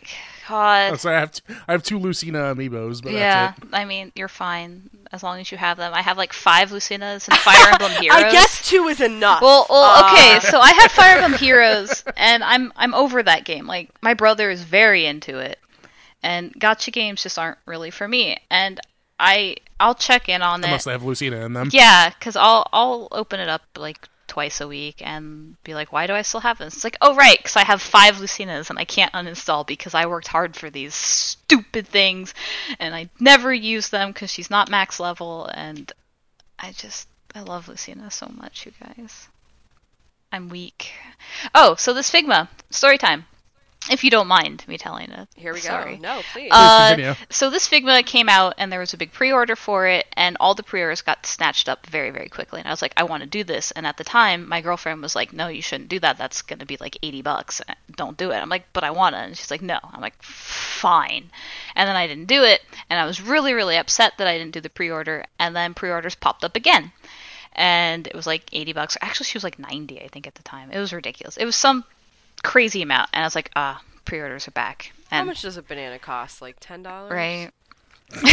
Speaker 2: God,
Speaker 3: So I have. T- I have two Lucina amiibos, but
Speaker 2: yeah.
Speaker 3: that's it.
Speaker 2: I mean, you're fine as long as you have them. I have like five Lucinas and Fire Emblem Heroes.
Speaker 1: I guess two is enough.
Speaker 2: Well, well, okay.
Speaker 1: Uh,
Speaker 2: So I have Fire Emblem Heroes, and I'm I'm over that game. Like my brother is very into it, and gotcha games just aren't really for me. And I I'll check in on
Speaker 3: Unless
Speaker 2: it.
Speaker 3: they have Lucina in them.
Speaker 2: Yeah, because I'll I'll open it up like twice a week and be like, why do I still have this? It's like, oh right, because I have five Lucinas and I can't uninstall because I worked hard for these stupid things, and I never use them because she's not max level, and I just I love Lucina so much, you guys. I'm weak. Oh, so this Figma story time. If you don't mind me telling it.
Speaker 1: Here we go.
Speaker 2: Sorry.
Speaker 1: No, please.
Speaker 2: Uh,
Speaker 3: continue.
Speaker 2: so this Figma came out, and there was a big pre-order for it, and all the pre-orders got snatched up very, very quickly. And I was like, I want to do this. And at the time, my girlfriend was like, No, you shouldn't do that. That's going to be like eighty bucks. Don't do it. I'm like, But I want to. And she's like, No. I'm like, Fine. And then I didn't do it, and I was really, really upset that I didn't do the pre-order. And then pre-orders popped up again, and it was like eighty bucks. Actually, she was like ninety, I think, at the time. It was ridiculous. It was some crazy amount, and I was like, Ah, pre-orders are back. And
Speaker 1: How much does a banana cost? Like ten dollars.
Speaker 2: Right.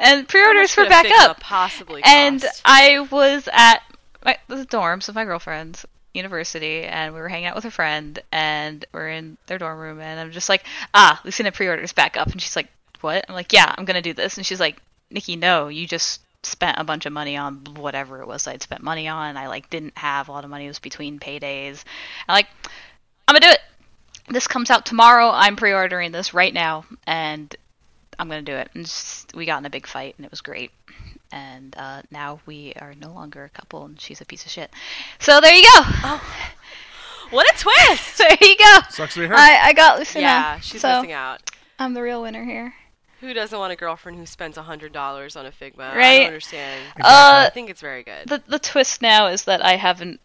Speaker 2: and pre-orders were back up,
Speaker 1: Possibly.
Speaker 2: and? I was at my, the dorms of my girlfriend's university, and we were hanging out with a friend, and we're in their dorm room, and I'm just like, ah, Lucina pre-orders back up, and she's like, what? I'm like, yeah, I'm gonna do this, and she's like, Niki, no, you just spent a bunch of money on whatever it was I'd spent money on. I like didn't have a lot of money. It was between paydays. I'm like, I'm gonna do it. This comes out tomorrow. I'm pre-ordering this right now, and I'm gonna do it. And just, we got in a big fight, and it was great. And uh, now we are no longer a couple, and she's a piece of shit. So there you go. Oh.
Speaker 1: What a twist!
Speaker 2: there you go.
Speaker 3: Sucks to be her.
Speaker 2: I, I got Lucina.
Speaker 1: yeah, she's
Speaker 2: so
Speaker 1: missing out.
Speaker 2: I'm the real winner here.
Speaker 1: Who doesn't want a girlfriend who spends a hundred dollars on a Figma? I
Speaker 2: Right.
Speaker 1: don't understand.
Speaker 2: Uh,
Speaker 1: I think it's very good.
Speaker 2: the the twist now is that I haven't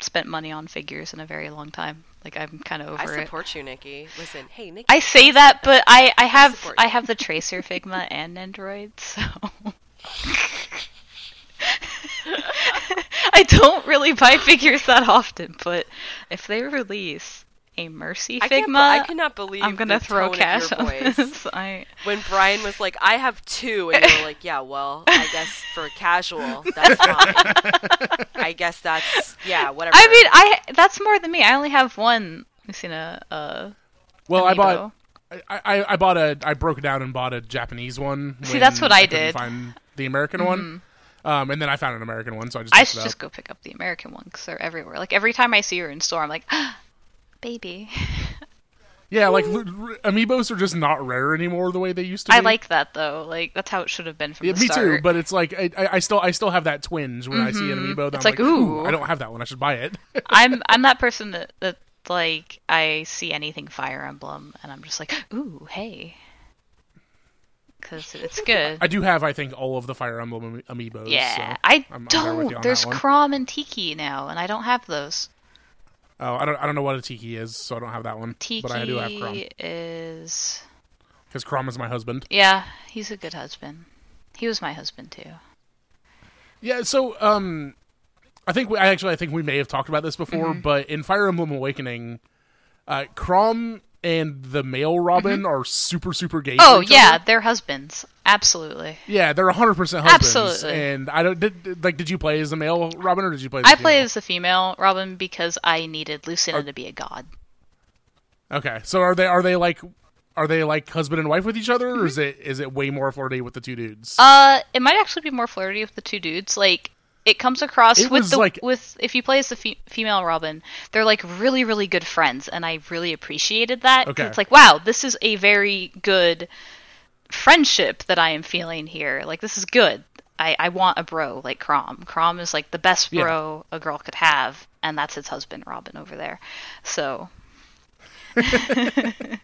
Speaker 2: spent money on figures in a very long time. Like I'm kind of over
Speaker 1: I
Speaker 2: it.
Speaker 1: support you, Niki. Listen, hey, Niki.
Speaker 2: I say that, but I I have
Speaker 1: support
Speaker 2: I have the Tracer Figma and Android, so I don't really buy figures that often. But if they release a Mercy
Speaker 1: I can't.
Speaker 2: Figma,
Speaker 1: be- I cannot believe.
Speaker 2: I'm gonna
Speaker 1: the
Speaker 2: throw
Speaker 1: tone
Speaker 2: cash
Speaker 1: of
Speaker 2: on
Speaker 1: voice.
Speaker 2: this. I
Speaker 1: When Brian was like, "I have two, and you're like, "Yeah, well, I guess for casual, that's fine. I guess that's yeah, whatever."
Speaker 2: I mean I that's more than me. I only have one. Lucina, uh,
Speaker 3: well, I bought. I, I, I bought a. I broke it down and bought a Japanese one.
Speaker 2: See, that's what I
Speaker 3: couldn't
Speaker 2: did. Mm-hmm.
Speaker 3: Find the American one. Um, and then I found an American one, so I just.
Speaker 2: I should
Speaker 3: it up.
Speaker 2: just go pick up the American one because they're everywhere. Like every time I see her in store, I'm like, baby.
Speaker 3: Yeah, like l- r- amiibos are just not rare anymore the way they used to be.
Speaker 2: I like that though. Like that's how it should have been from
Speaker 3: Yeah,
Speaker 2: the
Speaker 3: me
Speaker 2: start.
Speaker 3: too, but it's like I, I I still I still have that twinge when I see an amiibo. That
Speaker 2: Mm-hmm. It's
Speaker 3: I'm
Speaker 2: like,
Speaker 3: like, ooh,
Speaker 2: ooh.
Speaker 3: I don't have that one. I should buy it.
Speaker 2: I'm I'm that person that that like I see anything Fire Emblem and I'm just like, ooh, hey, because it's good.
Speaker 3: I do have, I think, all of the Fire Emblem ami- amiibos.
Speaker 2: yeah,
Speaker 3: so
Speaker 2: I
Speaker 3: I'm- I'm there with you
Speaker 2: don't.
Speaker 3: on
Speaker 2: There's. Chrom and Tiki now, and I don't have those.
Speaker 3: Oh, I don't I don't know what a tiki is, so I don't have that one.
Speaker 2: Tiki
Speaker 3: but I do have Chrom
Speaker 2: is
Speaker 3: because Chrom is my husband.
Speaker 2: yeah, he's a good husband. He was my husband too.
Speaker 3: Yeah, so um, I think we, I actually I think we may have talked about this before,
Speaker 2: Mm-hmm.
Speaker 3: but in Fire Emblem Awakening, uh, Chrom and the male Robin are super super gay.
Speaker 2: Oh yeah,
Speaker 3: other.
Speaker 2: they're husbands. Absolutely.
Speaker 3: yeah, they're hundred percent husbands.
Speaker 2: Absolutely.
Speaker 3: And I don't did, like. Did you play as the male Robin or did you play? As
Speaker 2: I play
Speaker 3: female?
Speaker 2: as the female Robin because I needed Lucina
Speaker 3: Are-
Speaker 2: to be a god.
Speaker 3: Okay, so are they are they like are they like husband and wife with each other,
Speaker 2: Mm-hmm.
Speaker 3: or is it is it way more flirty with the two dudes?
Speaker 2: Uh, it might actually be more flirty with the two dudes. Like, it comes across
Speaker 3: It
Speaker 2: with the
Speaker 3: like-
Speaker 2: with if you play as the fe- female Robin, they're like really really good friends, and I really appreciated that.
Speaker 3: Okay.
Speaker 2: It's like, wow, this is a very good friendship that I am feeling here. Like, this is good. I, I want a bro like Chrom. Chrom is like the best
Speaker 3: Yeah.
Speaker 2: bro a girl could have, and that's his husband Robin over there. So,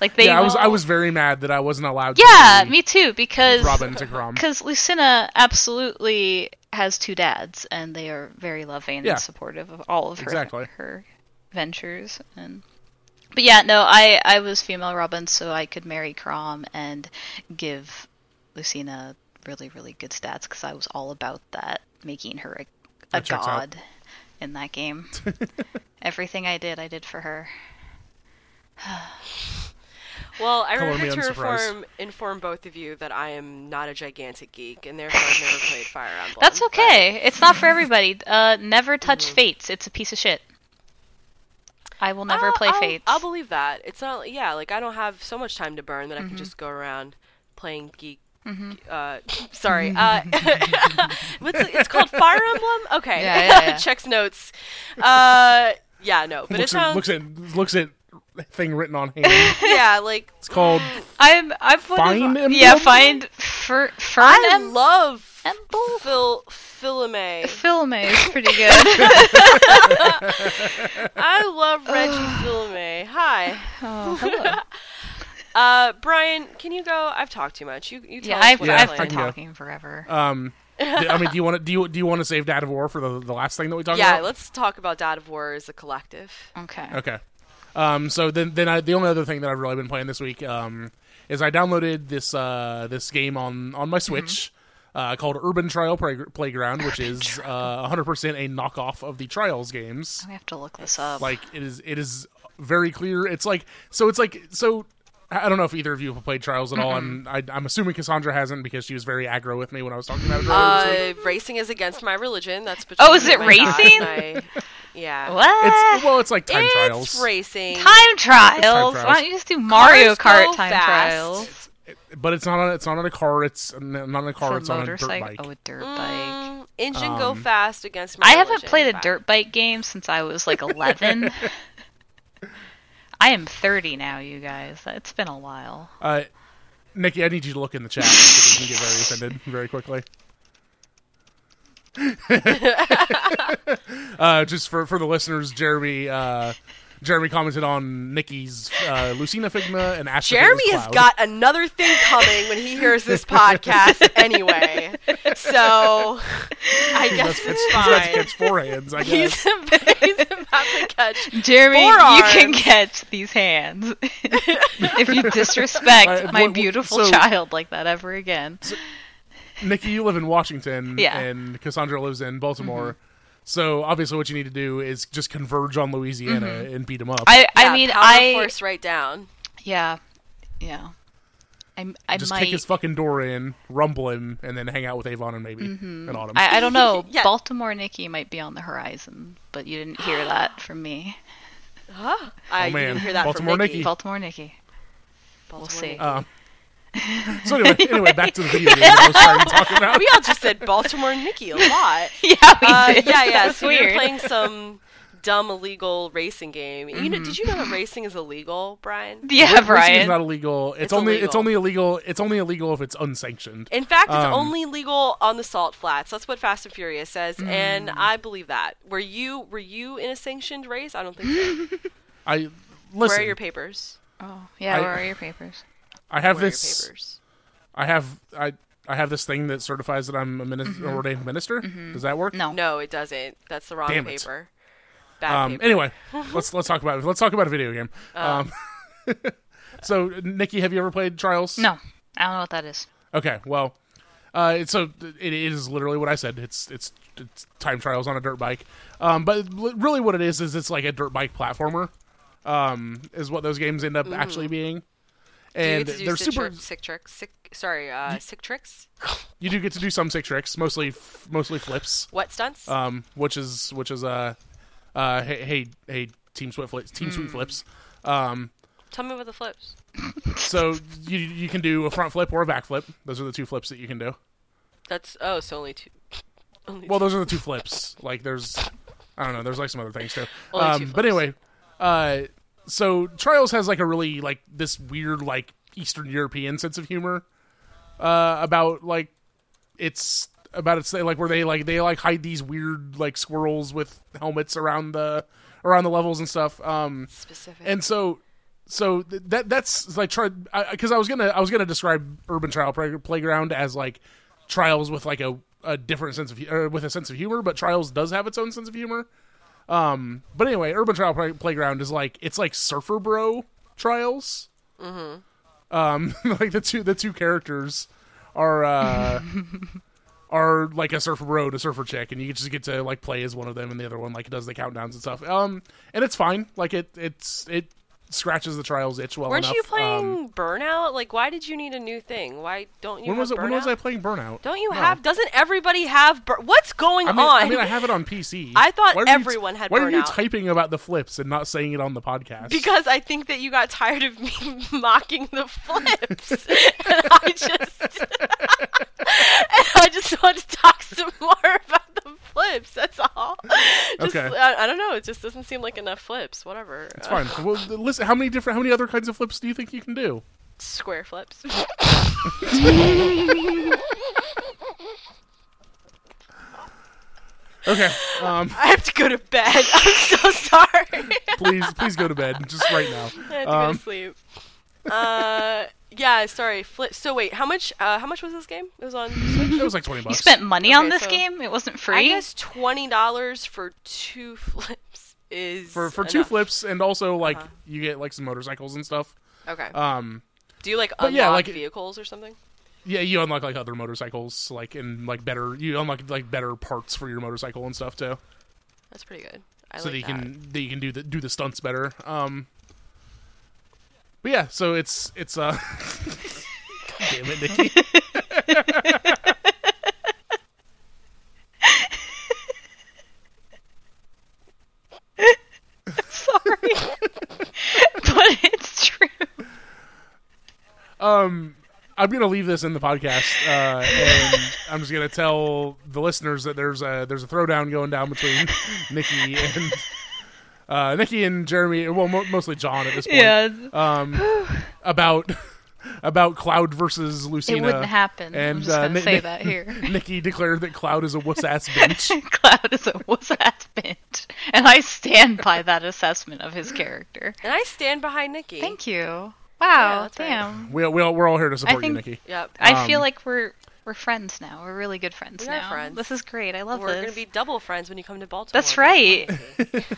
Speaker 2: like they
Speaker 3: yeah, I was I was very mad that I wasn't allowed.
Speaker 2: yeah,
Speaker 3: to
Speaker 2: me too. Because
Speaker 3: Robin to Chrom.
Speaker 2: because Lucina absolutely has two dads, and they are very loving
Speaker 3: Yeah.
Speaker 2: and supportive of all of her
Speaker 3: Exactly.
Speaker 2: her ventures. And but yeah, no, I I was female Robin, so I could marry Chrom and give Lucina really really good stats because I was all about that, making her a, a god in that game. Everything I did, I did for her.
Speaker 1: Well, I
Speaker 3: Color me
Speaker 1: to inform, inform both of you that I am not a gigantic geek, and therefore I've never played Fire Emblem.
Speaker 2: That's
Speaker 1: but-
Speaker 2: okay. It's not for everybody. Uh, never touch
Speaker 1: Mm-hmm.
Speaker 2: Fates. It's a piece of shit. I will never
Speaker 1: I'll-
Speaker 2: play
Speaker 1: I'll,
Speaker 2: Fates.
Speaker 1: I'll believe that. It's not. Yeah, like I don't have so much time to burn that I
Speaker 2: Mm-hmm.
Speaker 1: can just go around playing geek. Uh, sorry. Uh, what's it, it's called Fire Emblem. Okay.
Speaker 2: Yeah, yeah, yeah.
Speaker 1: Checks notes. Uh, yeah, no, but it
Speaker 3: looks, at,
Speaker 1: sounds.
Speaker 3: looks at looks at thing written on hand.
Speaker 1: yeah, like
Speaker 3: It's called
Speaker 2: I'm. I'm. one of-
Speaker 3: Find Emblem?
Speaker 2: Yeah, find Fer, Fern
Speaker 1: I
Speaker 2: Em-
Speaker 1: love
Speaker 2: Emble?
Speaker 1: Phil Philome.
Speaker 2: Filme is pretty good.
Speaker 1: I love Reggie Fils-Aimé. Hi.
Speaker 2: oh, hello.
Speaker 1: Uh, Brian, can you go? I've talked too much. You you tell
Speaker 2: Yeah,
Speaker 1: us
Speaker 2: I've,
Speaker 1: what
Speaker 3: Yeah,
Speaker 1: I'm
Speaker 2: I've been
Speaker 3: can
Speaker 2: talking forever.
Speaker 3: um. I mean, do you want to do you do you want to save Dad of War for the the last thing that we talked about?
Speaker 1: Yeah,
Speaker 3: about?
Speaker 1: let's talk about Dad of War as a collective.
Speaker 2: okay.
Speaker 3: Okay. Um, so then, then I, the only other thing that I've really been playing this week um, is I downloaded this uh, this game on on my Switch uh, called Urban Trial Play- Playground, which is uh, 100% a knockoff of the Trials games.
Speaker 2: We have to look this up.
Speaker 3: Like it is, it is very clear. It's like so. It's like so. I I don't know if either of you have played Trials at all, and I, I'm assuming Kassandra hasn't because she was very aggro with me when I was talking about it earlier this week.
Speaker 1: Uh, racing is against my religion. That's between
Speaker 2: Oh, is it
Speaker 1: my God
Speaker 2: racing?
Speaker 1: And I- yeah.
Speaker 2: what?
Speaker 3: It's well, it's like time
Speaker 1: it's
Speaker 3: trials,
Speaker 1: racing.
Speaker 2: time trials. Why
Speaker 3: trials.
Speaker 2: don't you just do Mario
Speaker 1: Cars
Speaker 2: Kart time
Speaker 1: fast.
Speaker 2: trials?
Speaker 3: but it's not on it's not on a car. It's not on a car.
Speaker 2: It's
Speaker 3: It's
Speaker 2: a
Speaker 3: on a dirt
Speaker 2: motorcycle.
Speaker 3: bike.
Speaker 2: Oh, a dirt bike.
Speaker 1: Mm, engine go
Speaker 3: Um,
Speaker 1: fast against my
Speaker 2: I haven't
Speaker 1: religion.
Speaker 2: played a
Speaker 1: Bye.
Speaker 2: dirt bike game since I was like 11. I am 30 now, you guys. It's been a while.
Speaker 3: Uh, Niki, I need you to look in the chat so we can get very offended very quickly. uh, just for for the listeners, Jeremy uh, Jeremy commented on Niki's uh, Lucina Figma and Astra
Speaker 1: Jeremy has got another thing coming when he hears this podcast anyway. So I guess
Speaker 3: He's
Speaker 1: it's
Speaker 3: about to
Speaker 1: fine.
Speaker 3: catch forehands, I guess.
Speaker 1: He's, he's about to catch.
Speaker 2: Jeremy, you can catch these hands if you disrespect
Speaker 3: Uh,
Speaker 2: my
Speaker 3: what-
Speaker 2: beautiful
Speaker 3: so-
Speaker 2: child like that ever again.
Speaker 3: Niki, you live in Washington,
Speaker 2: Yeah.
Speaker 3: and Kassandra lives in Baltimore. So obviously, what you need to do is just converge on Louisiana and beat them up.
Speaker 2: I, I
Speaker 1: Yeah,
Speaker 2: mean, I
Speaker 1: force right down.
Speaker 2: yeah, yeah. I, I
Speaker 3: just
Speaker 2: might.
Speaker 3: kick his fucking door in, rumble him, and then hang out with Avon and maybe
Speaker 1: Mm-hmm.
Speaker 3: and Autumn.
Speaker 2: I, I don't know.
Speaker 1: Yeah.
Speaker 2: Baltimore Niki might be on the horizon, but you didn't hear that from me.
Speaker 1: Huh? I
Speaker 3: Oh, man.
Speaker 1: didn't hear that
Speaker 3: Baltimore
Speaker 1: from Niki.
Speaker 3: Niki.
Speaker 2: Baltimore Niki.
Speaker 1: Baltimore we'll
Speaker 2: see.
Speaker 1: Niki.
Speaker 3: Um, so anyway, anyway, back to the video game I was trying about.
Speaker 1: we all just said Baltimore Niki a lot.
Speaker 2: Yeah, we
Speaker 1: Uh,
Speaker 2: did.
Speaker 1: yeah, yeah.
Speaker 2: That's
Speaker 1: So we were playing some dumb illegal racing game.
Speaker 3: Mm-hmm.
Speaker 1: know, did you know that racing is illegal, Brian?
Speaker 2: Yeah, Brian.
Speaker 3: Racing is not illegal. It's,
Speaker 1: It's
Speaker 3: only
Speaker 1: illegal.
Speaker 3: it's only illegal. It's only illegal if it's unsanctioned.
Speaker 1: In fact, it's
Speaker 3: Um,
Speaker 1: only legal on the salt flats. That's what Fast and Furious says,
Speaker 3: Mm.
Speaker 1: and I believe that. Were you were you in a sanctioned race? I don't think so.
Speaker 3: I
Speaker 1: Where are your papers?
Speaker 2: Oh, yeah.
Speaker 3: I-
Speaker 2: where are your papers?
Speaker 3: I have this.
Speaker 1: papers?
Speaker 3: I have I I have this thing that certifies that I'm a minis- ordained minister. Does that work?
Speaker 2: No.
Speaker 1: No, it doesn't. That's the wrong
Speaker 3: Damn it.
Speaker 1: paper. Bad
Speaker 3: Um,
Speaker 1: paper.
Speaker 3: anyway, let's let's talk about let's talk about a video game.
Speaker 1: Oh.
Speaker 3: Um, so, Niki, have you ever played Trials?
Speaker 2: No. I don't know what that is.
Speaker 3: Okay, well, uh, it's so it is literally what I said. It's it's it's time trials on a dirt bike. Um, but really, what it is is it's like a dirt bike platformer. Um, is what those games end up actually being.
Speaker 1: You
Speaker 3: And
Speaker 1: get to do
Speaker 3: they're super.
Speaker 1: tri- sick tricks. Sick, sorry, uh, sick tricks.
Speaker 3: You do get to do some sick tricks, mostly f- mostly flips.
Speaker 1: What stunts?
Speaker 3: Um, which is which is uh, uh, hey hey hey Team Sweet flips, Team Sweet flips. Um,
Speaker 1: Tell me about the flips.
Speaker 3: so you you can do a front flip or a back flip. Those are the two flips that you can do.
Speaker 1: That's oh, so only two. Only
Speaker 3: Well,
Speaker 1: two.
Speaker 3: those are the two flips. Like there's, I don't know. There's like some other things too. Um, but anyway, uh, so Trials has like a really like this weird like Eastern European sense of humor uh, about like it's about it's like where they like they like hide these weird like squirrels with helmets around the around the levels and stuff. Um,
Speaker 1: specific.
Speaker 3: and so so th- that that's like try because I, was gonna I was gonna describe Urban Trial Play- Playground as like trials with like a, a different sense of uh, with a sense of humor, but Trials does have its own sense of humor. Um, but anyway, Urban Trial Play- Playground is like it's like Surfer Bro Trials. Mm-hmm. Um, like the two the two characters are uh are like a surfer bro a surfer chick, and you just get to like play as one of them, and the other one like does the countdowns and stuff. Um, and it's fine. Like it it's it scratches the trials itch well
Speaker 1: Weren't
Speaker 3: enough.
Speaker 1: you playing
Speaker 3: Um,
Speaker 1: Burnout? Like, why did you need a new thing? Why don't you?
Speaker 3: when was it? When was I playing Burnout?
Speaker 1: Don't you
Speaker 3: No.
Speaker 1: have? Doesn't everybody have? Bur- What's going
Speaker 3: I mean,
Speaker 1: on?
Speaker 3: I mean, I have it on PC.
Speaker 1: I thought
Speaker 3: are t-
Speaker 1: everyone had
Speaker 3: Why are you typing about the flips and not saying it on the podcast?
Speaker 1: because I think that you got tired of me mocking the flips, and I just, and I just want to talk some more about the flips. That's all. Just,
Speaker 3: Okay.
Speaker 1: I, I don't know. It just doesn't seem like enough flips. Whatever.
Speaker 3: it's fine. Well, listen, how many different, how many other kinds of flips do you think you can do?
Speaker 1: Square flips.
Speaker 3: Okay, um,
Speaker 1: I have to go to bed. I'm so sorry.
Speaker 3: please, please go to bed just right now.
Speaker 1: I have to go
Speaker 3: Um,
Speaker 1: to sleep. Uh, yeah. Sorry. Flip. So wait, how much? Uh, how much was this game? It was on Switch.
Speaker 3: It was like twenty bucks
Speaker 2: You
Speaker 3: bucks.
Speaker 2: spent money on
Speaker 1: Okay,
Speaker 2: this
Speaker 1: so-
Speaker 2: game? It wasn't free?
Speaker 1: I
Speaker 2: free?
Speaker 1: guess twenty dollars for two flips is
Speaker 3: for for two
Speaker 1: enough.
Speaker 3: flips, and also like
Speaker 1: Uh-huh.
Speaker 3: you get like some motorcycles and stuff.
Speaker 1: Okay.
Speaker 3: Um,
Speaker 1: Do you like
Speaker 3: but
Speaker 1: unlock
Speaker 3: yeah, like-
Speaker 1: vehicles or something?
Speaker 3: yeah, you unlock like other motorcycles, like and like better. You unlock like better parts for your motorcycle and stuff too,
Speaker 1: That's pretty good. I
Speaker 3: so
Speaker 1: like
Speaker 3: that you
Speaker 1: that.
Speaker 3: can that you can do the do the stunts better. Um, but yeah, so it's it's uh, God damn it, Niki.
Speaker 2: Sorry. but it's true.
Speaker 3: Um, I'm gonna leave this in the podcast, uh, and I'm just gonna tell the listeners that there's a there's a throwdown going down between Niki and uh, Niki and Jeremy. Well, mo- mostly John at this point.
Speaker 2: Yeah.
Speaker 3: Um, about about Cloud versus Lucina.
Speaker 2: it wouldn't happen. I'm
Speaker 3: and,
Speaker 2: just
Speaker 3: uh,
Speaker 2: gonna
Speaker 3: Ni-
Speaker 2: say
Speaker 3: Ni-
Speaker 2: that here.
Speaker 3: Niki declared that Cloud is a wuss ass bitch.
Speaker 2: Cloud is a wuss ass bitch, and I stand by that assessment of his character.
Speaker 1: And I stand behind Niki.
Speaker 2: Thank you.
Speaker 1: Yeah,
Speaker 2: Wow,
Speaker 1: right.
Speaker 2: damn.
Speaker 3: we, we, we're all here to support you, Nikki.
Speaker 1: Yep.
Speaker 2: I feel
Speaker 3: Um,
Speaker 2: like we're we're friends now. We're really good friends
Speaker 1: We are
Speaker 2: now.
Speaker 1: friends.
Speaker 2: This is great. I love it.
Speaker 1: We're
Speaker 2: this.
Speaker 1: gonna be double friends when you come to Baltimore.
Speaker 2: That's right.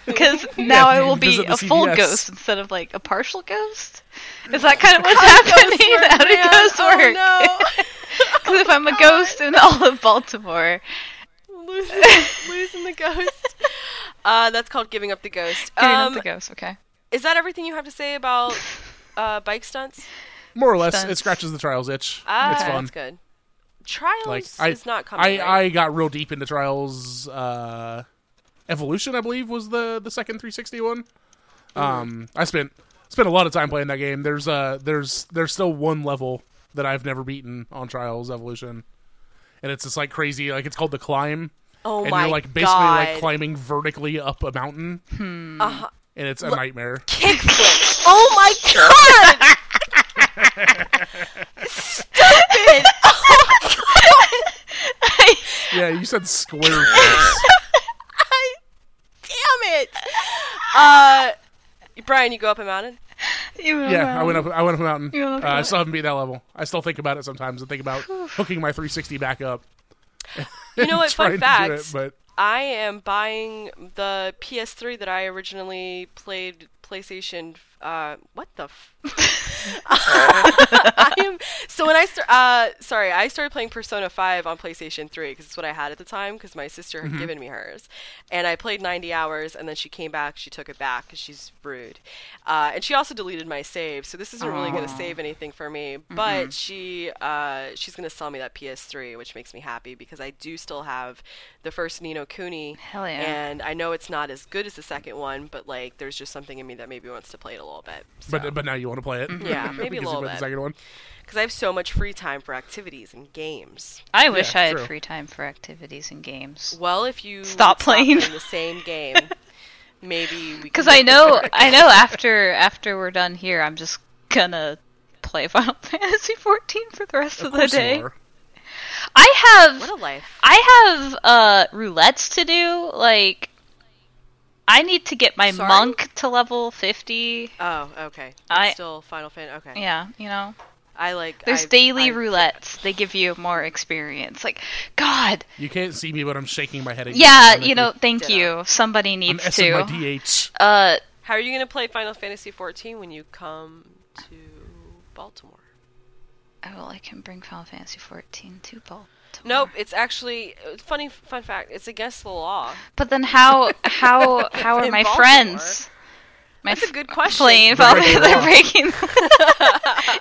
Speaker 2: Because now I will be
Speaker 3: visit the
Speaker 2: a full
Speaker 3: CVS.
Speaker 2: ghost instead of like a partial ghost. Is that kind of what's happening?
Speaker 1: Ghost work,
Speaker 2: How do
Speaker 1: man.
Speaker 2: ghosts
Speaker 1: Oh,
Speaker 2: work?
Speaker 1: no.
Speaker 2: Because if I'm a ghost in all of Baltimore,
Speaker 1: losing, losing the ghost. Uh, that's called giving up the ghost.
Speaker 2: giving
Speaker 1: Um,
Speaker 2: up the ghost. Okay.
Speaker 1: is that everything you have to say about uh, bike stunts?
Speaker 3: More or less, it scratches the trials itch.
Speaker 1: Ah,
Speaker 3: it's fun.
Speaker 1: That's good. Trials
Speaker 3: Like I,
Speaker 1: is not coming.
Speaker 3: I,
Speaker 1: right?
Speaker 3: I got real deep into trials. Uh, Evolution, I believe, was the the second 360 one. Um, I spent spent a lot of time playing that game. There's uh there's there's still one level that I've never beaten on Trials Evolution, and it's just like crazy. Like it's called the climb,
Speaker 1: oh
Speaker 3: and
Speaker 1: my
Speaker 3: you're like basically
Speaker 1: god.
Speaker 3: like climbing vertically up a mountain,
Speaker 1: Uh-huh.
Speaker 3: and it's a nightmare.
Speaker 1: Kickflip. oh my god! Stop it!
Speaker 3: Yeah, you said square. face.
Speaker 1: I, damn it! Uh, Brian, you go up a mountain.
Speaker 3: Yeah, I went up. I went up a mountain.
Speaker 2: You went up a
Speaker 3: Uh, I
Speaker 2: mountain.
Speaker 3: still haven't beat that level. I still think about it sometimes and think about hooking my 360 back up.
Speaker 1: You know what?
Speaker 3: Trying
Speaker 1: Fun
Speaker 3: to do
Speaker 1: fact.
Speaker 3: it, but
Speaker 1: I am buying the PS3 that I originally played PlayStation. Uh, what the? F- I am so when I start. Uh, sorry, I started playing Persona 5 on PlayStation 3 because it's what I had at the time because my sister
Speaker 3: Mm-hmm.
Speaker 1: had given me hers, and I played 90 hours and then she came back. She took it back because she's rude, uh, and she also deleted my save. So this isn't really going to save anything for me. But she uh, she's going to sell me that PS3, which makes me happy because I do still have the first Ni no Kuni.
Speaker 2: Hell yeah.
Speaker 1: And I know it's not as good as the second one, but like there's just something in me that maybe wants to play it a little bit.
Speaker 3: but but now you want to play it.
Speaker 1: Yeah, maybe a little
Speaker 3: played
Speaker 1: bit.
Speaker 3: The second one.
Speaker 1: because I have so much free time for activities and games.
Speaker 2: I wish
Speaker 3: Yeah,
Speaker 2: I had
Speaker 3: true.
Speaker 2: free time for activities and games.
Speaker 1: Well, if you
Speaker 2: Stop
Speaker 1: would
Speaker 2: playing.
Speaker 1: the same game, maybe we.
Speaker 2: Because I know, I know after after we're done here, I'm just gonna play Final Fantasy 14 for the rest of,
Speaker 3: Of
Speaker 2: the day.
Speaker 3: you are.
Speaker 2: I have
Speaker 1: What a life!
Speaker 2: I have uh roulettes to do. Like I need to get my
Speaker 1: Sorry?
Speaker 2: monk to level 50.
Speaker 1: Oh, okay. It's
Speaker 2: I-
Speaker 1: still Final Fantasy. Okay.
Speaker 2: Yeah, you know.
Speaker 1: I like.
Speaker 2: There's
Speaker 1: I-
Speaker 2: daily
Speaker 1: I-
Speaker 2: roulettes. They give you more experience. Like God.
Speaker 3: You can't see me, but I'm shaking my head. At
Speaker 2: Yeah,
Speaker 3: I'm
Speaker 2: you know,
Speaker 3: like,
Speaker 2: thank
Speaker 1: Ditto.
Speaker 2: you. Somebody needs
Speaker 3: I'm
Speaker 2: needs
Speaker 3: my
Speaker 2: to.
Speaker 3: DH.
Speaker 2: Uh
Speaker 1: How are you gonna play Final Fantasy 14 when you come to Baltimore?
Speaker 2: oh, well, I can bring Final Fantasy 14 to Baltimore.
Speaker 1: Nope, it's actually uh, funny. Fun fact: it's against the law.
Speaker 2: But then how how how are my friends? My
Speaker 1: That's a good question.
Speaker 2: Playing
Speaker 3: They're breaking
Speaker 2: Fantasy, they're breaking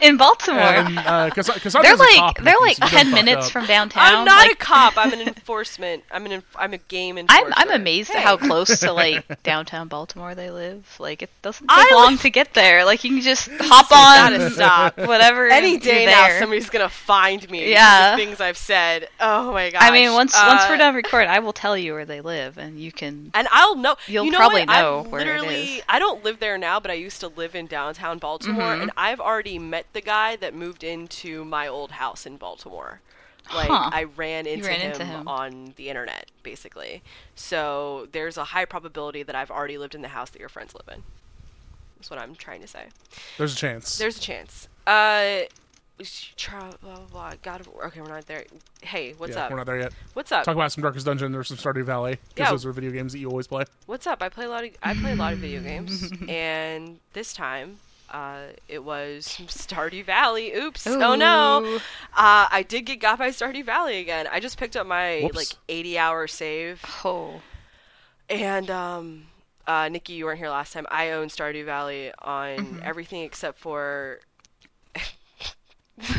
Speaker 2: in Baltimore.
Speaker 3: And uh, Cass- Kassandra's
Speaker 2: they're like
Speaker 3: cop,
Speaker 2: they're like
Speaker 3: so you done
Speaker 2: ten minutes
Speaker 3: up.
Speaker 2: from downtown.
Speaker 1: I'm not
Speaker 2: like,
Speaker 1: a cop. I'm an enforcement. I'm an. Enf- I'm a game
Speaker 2: I'm. I'm amazed
Speaker 1: Hey.
Speaker 2: at how close to like downtown Baltimore they live. Like it doesn't take
Speaker 1: I
Speaker 2: long
Speaker 1: live-
Speaker 2: to get there. Like you can just hop on
Speaker 1: gotta stop.
Speaker 2: whatever.
Speaker 1: Any day now, somebody's gonna find me.
Speaker 2: Yeah.
Speaker 1: Yeah. Things I've said. Oh my gosh.
Speaker 2: I mean, once once
Speaker 1: Uh,
Speaker 2: we're done recording, I will tell you where they live, and you can.
Speaker 1: And I'll know.
Speaker 2: You'll
Speaker 1: you know
Speaker 2: probably
Speaker 1: what? I've
Speaker 2: know where it
Speaker 1: literally,
Speaker 2: is.
Speaker 1: I don't live there now, but I used to live in downtown Baltimore,
Speaker 2: Mhm.
Speaker 1: and I've already met the guy that moved into my old house in Baltimore. Like
Speaker 2: Huh.
Speaker 1: I ran into,
Speaker 2: ran
Speaker 1: him
Speaker 2: into him.
Speaker 1: on the internet, basically. So there's a high probability that I've already lived in the house that your friends live in. That's what I'm trying to say.
Speaker 3: There's a chance.
Speaker 1: There's a chance. Uh, blah blah blah. God, okay, we're not there. Hey, what's
Speaker 3: yeah,
Speaker 1: up?
Speaker 3: We're not there yet.
Speaker 1: What's up?
Speaker 3: Talk about some Darkest Dungeon or some Stardew Valley because
Speaker 1: Yeah.
Speaker 3: those are video games that you always play.
Speaker 1: What's up? I play a lot of I play a lot of video games, and this time, uh, it was Stardew Valley. Oops! Oh no! Uh, I did get got by Stardew Valley again. I just picked up my
Speaker 3: Whoops.
Speaker 1: like 80 hour save,
Speaker 2: Oh,
Speaker 1: and um, uh, Niki, you weren't here last time. I own Stardew Valley on
Speaker 2: Mm-hmm.
Speaker 1: everything except for.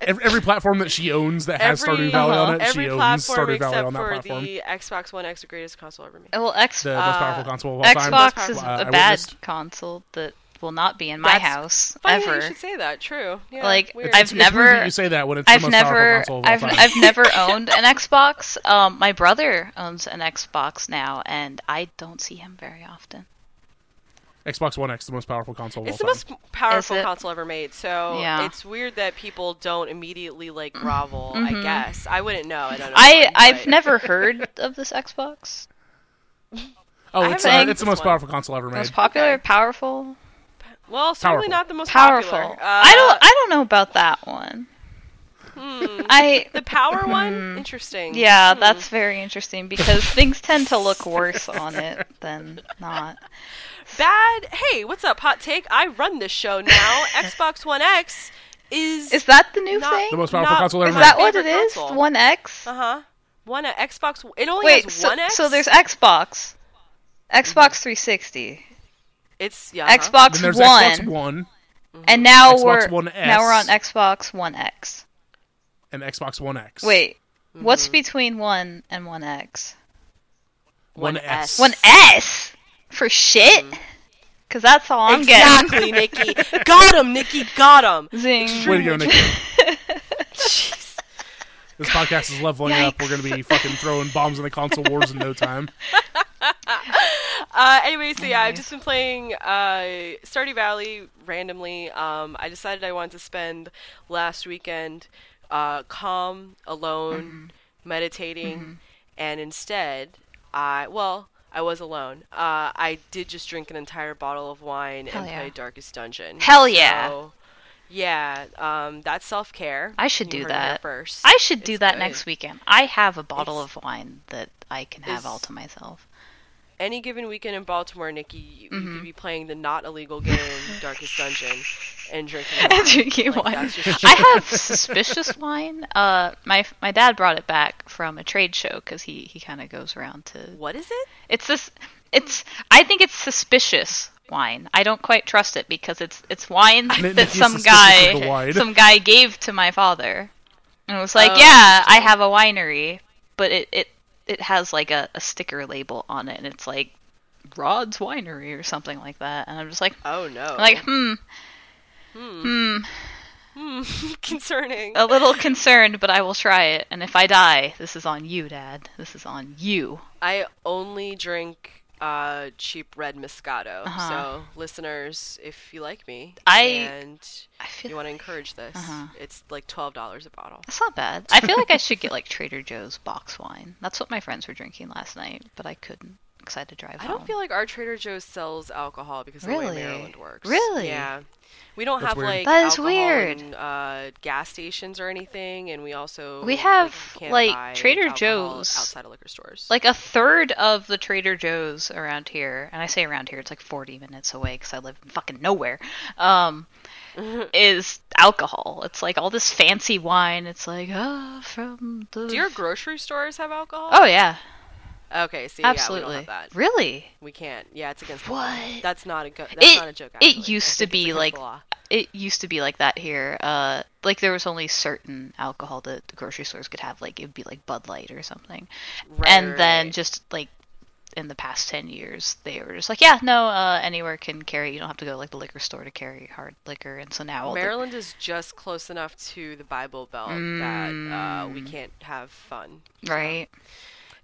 Speaker 3: Every, every platform that she owns that has
Speaker 1: Every-
Speaker 3: Stardew Valley on
Speaker 2: uh-huh.
Speaker 3: it,
Speaker 1: Every
Speaker 3: she owns
Speaker 1: platform
Speaker 3: Stardew Valley
Speaker 1: except
Speaker 3: on that
Speaker 1: for
Speaker 3: platform.
Speaker 1: the Xbox One X, the greatest console ever made.
Speaker 2: well, X
Speaker 3: The most
Speaker 1: uh,
Speaker 3: powerful console of all time.
Speaker 2: Xbox is
Speaker 3: Uh, I
Speaker 2: a bad
Speaker 3: witnessed-
Speaker 2: console that will not be in my
Speaker 1: That's
Speaker 2: house
Speaker 1: Funny
Speaker 2: ever.
Speaker 1: you should say that. True. Yeah,
Speaker 2: Like,
Speaker 1: weird.
Speaker 2: I've
Speaker 3: It's
Speaker 2: never-
Speaker 3: that you say that when it's the
Speaker 2: I've
Speaker 3: most
Speaker 2: never,
Speaker 3: powerful console of all
Speaker 2: I've,
Speaker 3: time.
Speaker 2: I've never owned an Xbox. Um, my brother owns an Xbox now, and I don't see him very often.
Speaker 3: Xbox One X, the most powerful console. Of
Speaker 1: It's the
Speaker 3: all
Speaker 1: most powerful console ever made, so
Speaker 2: Yeah.
Speaker 1: it's weird that people don't immediately like grovel. I guess I wouldn't know. I don't know.
Speaker 2: I
Speaker 1: why,
Speaker 2: I've
Speaker 1: but-
Speaker 2: never heard of this Xbox.
Speaker 3: Oh, it's uh, it's the most
Speaker 1: one.
Speaker 3: powerful console ever made.
Speaker 2: Most popular,
Speaker 1: Okay.
Speaker 2: powerful,
Speaker 1: Well, certainly
Speaker 3: Powerful.
Speaker 1: not the most
Speaker 2: powerful.
Speaker 1: popular. Uh,
Speaker 2: I don't I don't know about that one.
Speaker 1: hmm.
Speaker 2: I
Speaker 1: the power one. Interesting.
Speaker 2: yeah,
Speaker 1: Hmm.
Speaker 2: that's very interesting because things tend to look worse on it than not.
Speaker 1: bad. Hey, what's up? Hot take. I run this show now. Xbox One X is
Speaker 2: Is that the new
Speaker 1: not-
Speaker 2: thing?
Speaker 3: The most powerful
Speaker 1: not
Speaker 3: console ever
Speaker 2: Is
Speaker 3: made.
Speaker 2: that what it is?
Speaker 1: console.
Speaker 2: One X?
Speaker 1: Uh huh. One uh, Xbox. It only
Speaker 2: Wait,
Speaker 1: has
Speaker 2: so,
Speaker 1: one X.
Speaker 2: so there's Xbox, Xbox 360,
Speaker 1: It's yeah. uh-huh.
Speaker 2: Xbox
Speaker 3: Then there's
Speaker 2: One,
Speaker 3: Xbox One
Speaker 2: and now
Speaker 3: Xbox
Speaker 2: we're
Speaker 3: One
Speaker 2: now we're on Xbox One X.
Speaker 3: and Xbox One X.
Speaker 2: Wait,
Speaker 1: Mm-hmm.
Speaker 2: what's between one and one X?
Speaker 3: One
Speaker 1: One
Speaker 3: S.
Speaker 1: S.
Speaker 2: One S for shit. Cause that's all I'm getting.
Speaker 1: exactly, Niki. Got him, Niki. Got him.
Speaker 2: getting. Zing.
Speaker 3: Way to go, Niki.
Speaker 1: Jeez.
Speaker 3: This podcast is leveling up. We're gonna be fucking throwing bombs in the console wars in no time.
Speaker 1: Uh, anyway, so yeah, I've just been playing uh, Stardew Valley randomly. Um, I decided I wanted to spend last weekend uh, calm, alone, meditating, and instead, I well, I was alone. Uh, I did just drink an entire bottle of wine
Speaker 2: Hell
Speaker 1: and
Speaker 2: yeah.
Speaker 1: play Darkest Dungeon.
Speaker 2: Hell yeah.
Speaker 1: So, yeah, um, that's self care.
Speaker 2: I should do that.
Speaker 1: first.
Speaker 2: I should do
Speaker 1: It's
Speaker 2: that
Speaker 1: good.
Speaker 2: next weekend. I have a bottle
Speaker 1: It's-
Speaker 2: of wine that I can have all to myself.
Speaker 1: Any given weekend in Baltimore, Niki, you,
Speaker 2: Mm-hmm.
Speaker 1: you could be playing the not illegal game Darkest Dungeon and drinking
Speaker 2: And
Speaker 1: wine.
Speaker 2: drinking
Speaker 1: Like,
Speaker 2: wine.
Speaker 1: just
Speaker 2: I have suspicious wine. Uh, my my dad brought it back from a trade show because he he kind of goes around to.
Speaker 1: What is it?
Speaker 2: It's this. It's. I think it's suspicious wine. I don't quite trust it because it's it's wine
Speaker 3: Ni-
Speaker 2: that some
Speaker 3: suspicious of the
Speaker 2: guy some guy gave to my father, and it was like,
Speaker 1: Oh,
Speaker 2: yeah, I have a winery, but it it it has like a, a sticker label on it, and it's like Rod's Winery or something like that, and I'm just like,
Speaker 1: Oh no.
Speaker 2: I'm like, hmm, hmm,
Speaker 1: Hmm, concerning.
Speaker 2: a little concerned, but I will try it. And if I die, this is on you, Dad. This is on you.
Speaker 1: I only drink uh, cheap red Moscato.
Speaker 2: Uh-huh.
Speaker 1: So, listeners, if you like me
Speaker 2: I-
Speaker 1: and
Speaker 2: I feel
Speaker 1: you want to encourage this,
Speaker 2: Uh-huh.
Speaker 1: it's like twelve dollars a bottle.
Speaker 2: That's not bad. I feel like I should get like Trader Joe's box wine. That's what my friends were drinking last night, but I couldn't because I had to drive
Speaker 1: I
Speaker 2: home.
Speaker 1: don't feel like our Trader Joe's sells alcohol because of the
Speaker 2: Really?
Speaker 1: way Maryland works.
Speaker 2: Really?
Speaker 1: Yeah. We don't
Speaker 3: That's
Speaker 1: have
Speaker 3: weird.
Speaker 1: like
Speaker 2: That is weird.
Speaker 1: in, uh, gas stations or anything, and we also
Speaker 2: We have,
Speaker 1: you can't
Speaker 2: like, Trader Joe's.
Speaker 1: outside of liquor stores.
Speaker 2: like a third of the Trader Joe's around here, and I say around here, it's like 40 minutes away because I live in fucking nowhere. Um, is alcohol. It's like all this fancy wine. It's like ah from the.
Speaker 1: Do your grocery stores have alcohol?
Speaker 2: Oh yeah,
Speaker 1: Okay, see,
Speaker 2: absolutely.
Speaker 1: yeah, we don't have that.
Speaker 2: Really?
Speaker 1: We can't. Yeah, it's against the law.
Speaker 2: What?
Speaker 1: That's not a go- That's
Speaker 2: It-
Speaker 1: not a joke.
Speaker 2: it used to be like- It used to be like that here. Uh, like there was only certain alcohol that the grocery stores could have. Like it would be like Bud Light or something.
Speaker 1: Right,
Speaker 2: and then
Speaker 1: right.
Speaker 2: just like in the past 10 years they were just like yeah no uh, anywhere can carry you don't have to go to like the liquor store to carry hard liquor and so now all the-
Speaker 1: Maryland is just close enough to the Bible Belt that uh, we
Speaker 2: Mm.
Speaker 1: can't have fun.
Speaker 2: right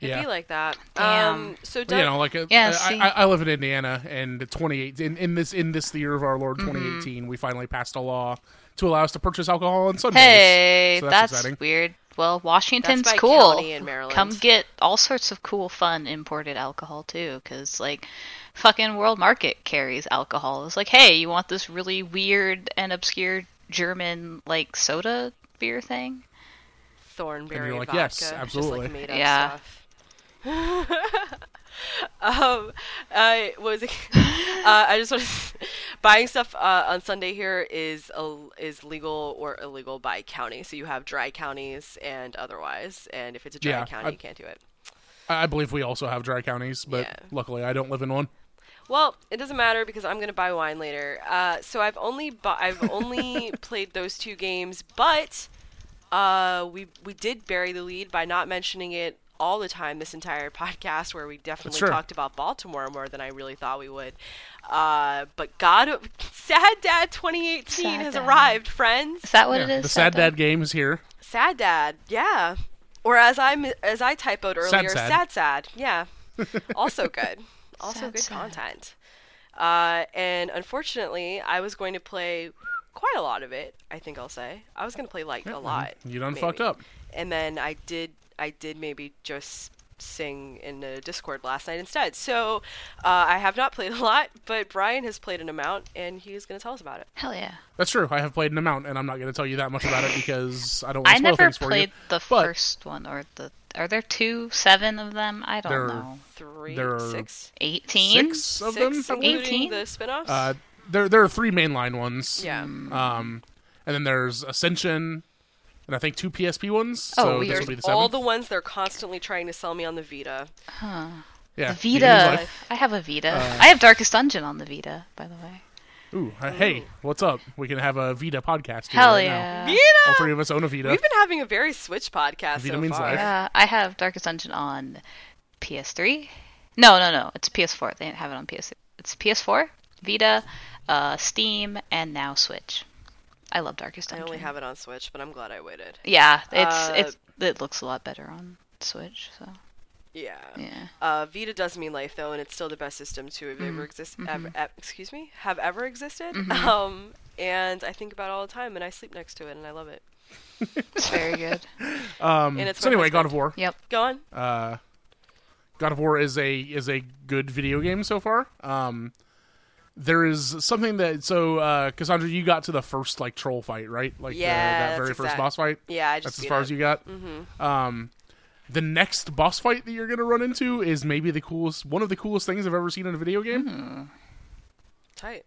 Speaker 1: It'd
Speaker 3: Yeah.
Speaker 1: be like that.
Speaker 2: Damn.
Speaker 1: Um, so
Speaker 3: But,
Speaker 1: Doug,
Speaker 3: you know, like uh,
Speaker 2: Yeah,
Speaker 3: I. I, I live in Indiana, and 28 in, in this in this the year of our Lord
Speaker 2: Mm-hmm.
Speaker 3: 2018, we finally passed a law to allow us to purchase alcohol on Sundays.
Speaker 2: hey
Speaker 3: So
Speaker 2: that's,
Speaker 3: exciting.
Speaker 2: weird well washington's
Speaker 1: by
Speaker 2: cool
Speaker 1: in Maryland.
Speaker 2: come get all sorts of cool fun imported alcohol too because like fucking world market carries alcohol it's like hey you want this really weird and obscure german like soda beer thing
Speaker 1: Thornberry
Speaker 3: And you're like,
Speaker 1: vodka,
Speaker 3: yes,
Speaker 1: just
Speaker 3: absolutely.
Speaker 1: like made up
Speaker 2: Yeah.
Speaker 1: stuff. um, uh, what was uh, I just want to buying stuff uh, on Sunday here is a, is legal or illegal by county. So you have dry counties and otherwise, and if it's a dry
Speaker 3: Yeah,
Speaker 1: county,
Speaker 3: I-
Speaker 1: you can't do it.
Speaker 3: I I believe we also have dry counties, but
Speaker 1: Yeah.
Speaker 3: luckily I don't live in one.
Speaker 1: Well, it doesn't matter because I'm gonna buy wine later. Uh, so I've only bu- I've only played those two games, but uh, we we did bury the lead by not mentioning it all the time this entire podcast, where we definitely talked about Baltimore more than I really thought we would. Uh, but God, Sad Dad 2018
Speaker 2: Sad
Speaker 1: has
Speaker 2: Dad.
Speaker 1: arrived, friends.
Speaker 2: is that what
Speaker 3: Yeah,
Speaker 2: it is
Speaker 3: the Sad
Speaker 2: Santa?
Speaker 3: Dad game is here.
Speaker 1: Sad Dad, yeah. Or as I mi- as I typoed earlier,
Speaker 3: sad.
Speaker 1: sad sad, yeah. also good, also
Speaker 2: Sad
Speaker 1: good
Speaker 2: sad.
Speaker 1: content. Uh, and unfortunately, I was going to play quite a lot of it. I think I'll say I was going to play like a lot.
Speaker 3: You done
Speaker 1: maybe.
Speaker 3: fucked up.
Speaker 1: And then I did. I did maybe just sing in a Discord last night instead. So uh, I have not played a lot, but Brian has played an amount, and he's going to tell us about it.
Speaker 2: Hell yeah.
Speaker 3: That's true. I have played an amount, and I'm not going to tell you that much about it because I don't want
Speaker 2: I
Speaker 3: spoil
Speaker 2: never
Speaker 3: things for
Speaker 2: played
Speaker 3: you.
Speaker 2: the
Speaker 3: but-
Speaker 2: first one or the. Are there two, seven of them? I don't
Speaker 3: There-
Speaker 2: know.
Speaker 1: Three,
Speaker 3: There are
Speaker 1: six,
Speaker 2: Eighteen.
Speaker 3: Six of
Speaker 1: six,
Speaker 3: them.
Speaker 2: 18?
Speaker 1: the spin-offs.
Speaker 3: Uh, there there are three mainline ones.
Speaker 1: yeah.
Speaker 3: Um, and then there's Ascension, and I think two PSP ones.
Speaker 2: Oh,
Speaker 3: so
Speaker 2: we-
Speaker 3: this will be the
Speaker 1: all
Speaker 3: seventh.
Speaker 1: the ones they're constantly trying to sell me on the Vita. Huh.
Speaker 3: yeah,
Speaker 2: The Vita. I have a Vita.
Speaker 3: Uh,
Speaker 2: I have Darkest Dungeon on the Vita, by the way.
Speaker 3: Ooh, uh, hey, what's up? We can have a Vita podcast. Here
Speaker 2: Hell
Speaker 3: right
Speaker 2: yeah.
Speaker 3: Now.
Speaker 1: Vita!
Speaker 3: All three of us own a Vita.
Speaker 1: We've been having a very Switch podcast
Speaker 3: Vita
Speaker 1: so
Speaker 3: means
Speaker 1: far.
Speaker 3: life.
Speaker 2: Yeah, I have Darkest Dungeon on PS3. No, no, no. It's PS4. They didn't have it on PS. It's PS4, Vita, uh, Steam, and now Switch. I love Darkest Dungeon.
Speaker 1: I only have it on Switch, but I'm glad I waited.
Speaker 2: Yeah, it's
Speaker 1: Uh,
Speaker 2: it's it looks a lot better on Switch. So
Speaker 1: Yeah.
Speaker 2: yeah.
Speaker 1: Uh, Vita does mean life though, and it's still the best system to have
Speaker 2: Mm-hmm.
Speaker 1: ever exist. Ever, e- excuse me, have ever existed. Um, and I think about it all the time, and I sleep next to it, and I love it.
Speaker 2: It's very good.
Speaker 3: Um,
Speaker 1: And it's
Speaker 3: so anyway, God of War.
Speaker 2: Yep.
Speaker 1: Go on.
Speaker 3: Uh, God of War is a is a good video game so far. Um, there is something that so uh, Kassandra, you got to the first like troll fight, right? Like the, that very first
Speaker 1: exact-
Speaker 3: boss fight.
Speaker 1: Yeah, I just
Speaker 3: That's as far
Speaker 1: it.
Speaker 3: as you got. Mm-hmm. Um, the next boss fight that you're gonna run into is maybe the coolest, one of the coolest things I've ever seen in a video game.
Speaker 1: Mm-hmm. Tight.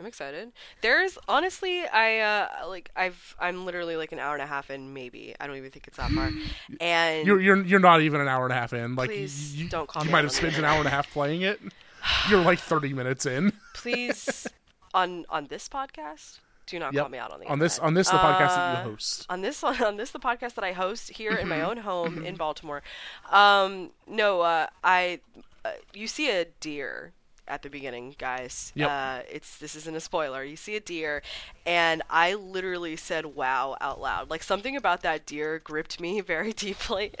Speaker 1: I'm excited. There's honestly, I uh like I've I'm literally like an hour and a half in, maybe. I don't even think it's that far. And
Speaker 3: You're you're you're not even an hour and a half in. Like
Speaker 1: Please
Speaker 3: you,
Speaker 1: don't call
Speaker 3: you might have spent an hour and a half playing it. You're like 30 minutes in.
Speaker 1: please on on this podcast, do not
Speaker 3: Yep.
Speaker 1: call me out on the
Speaker 3: on this on this the podcast that
Speaker 1: Uh,
Speaker 3: you host.
Speaker 1: on this on this the podcast that I host here in my
Speaker 3: Mm-hmm.
Speaker 1: own home in Baltimore. Um, no, uh, I uh, you see a deer at the beginning, guys.
Speaker 3: Yep.
Speaker 1: Uh, it's this isn't a spoiler. You see a deer, and I literally said "wow" out loud. Like something about that deer gripped me very deeply,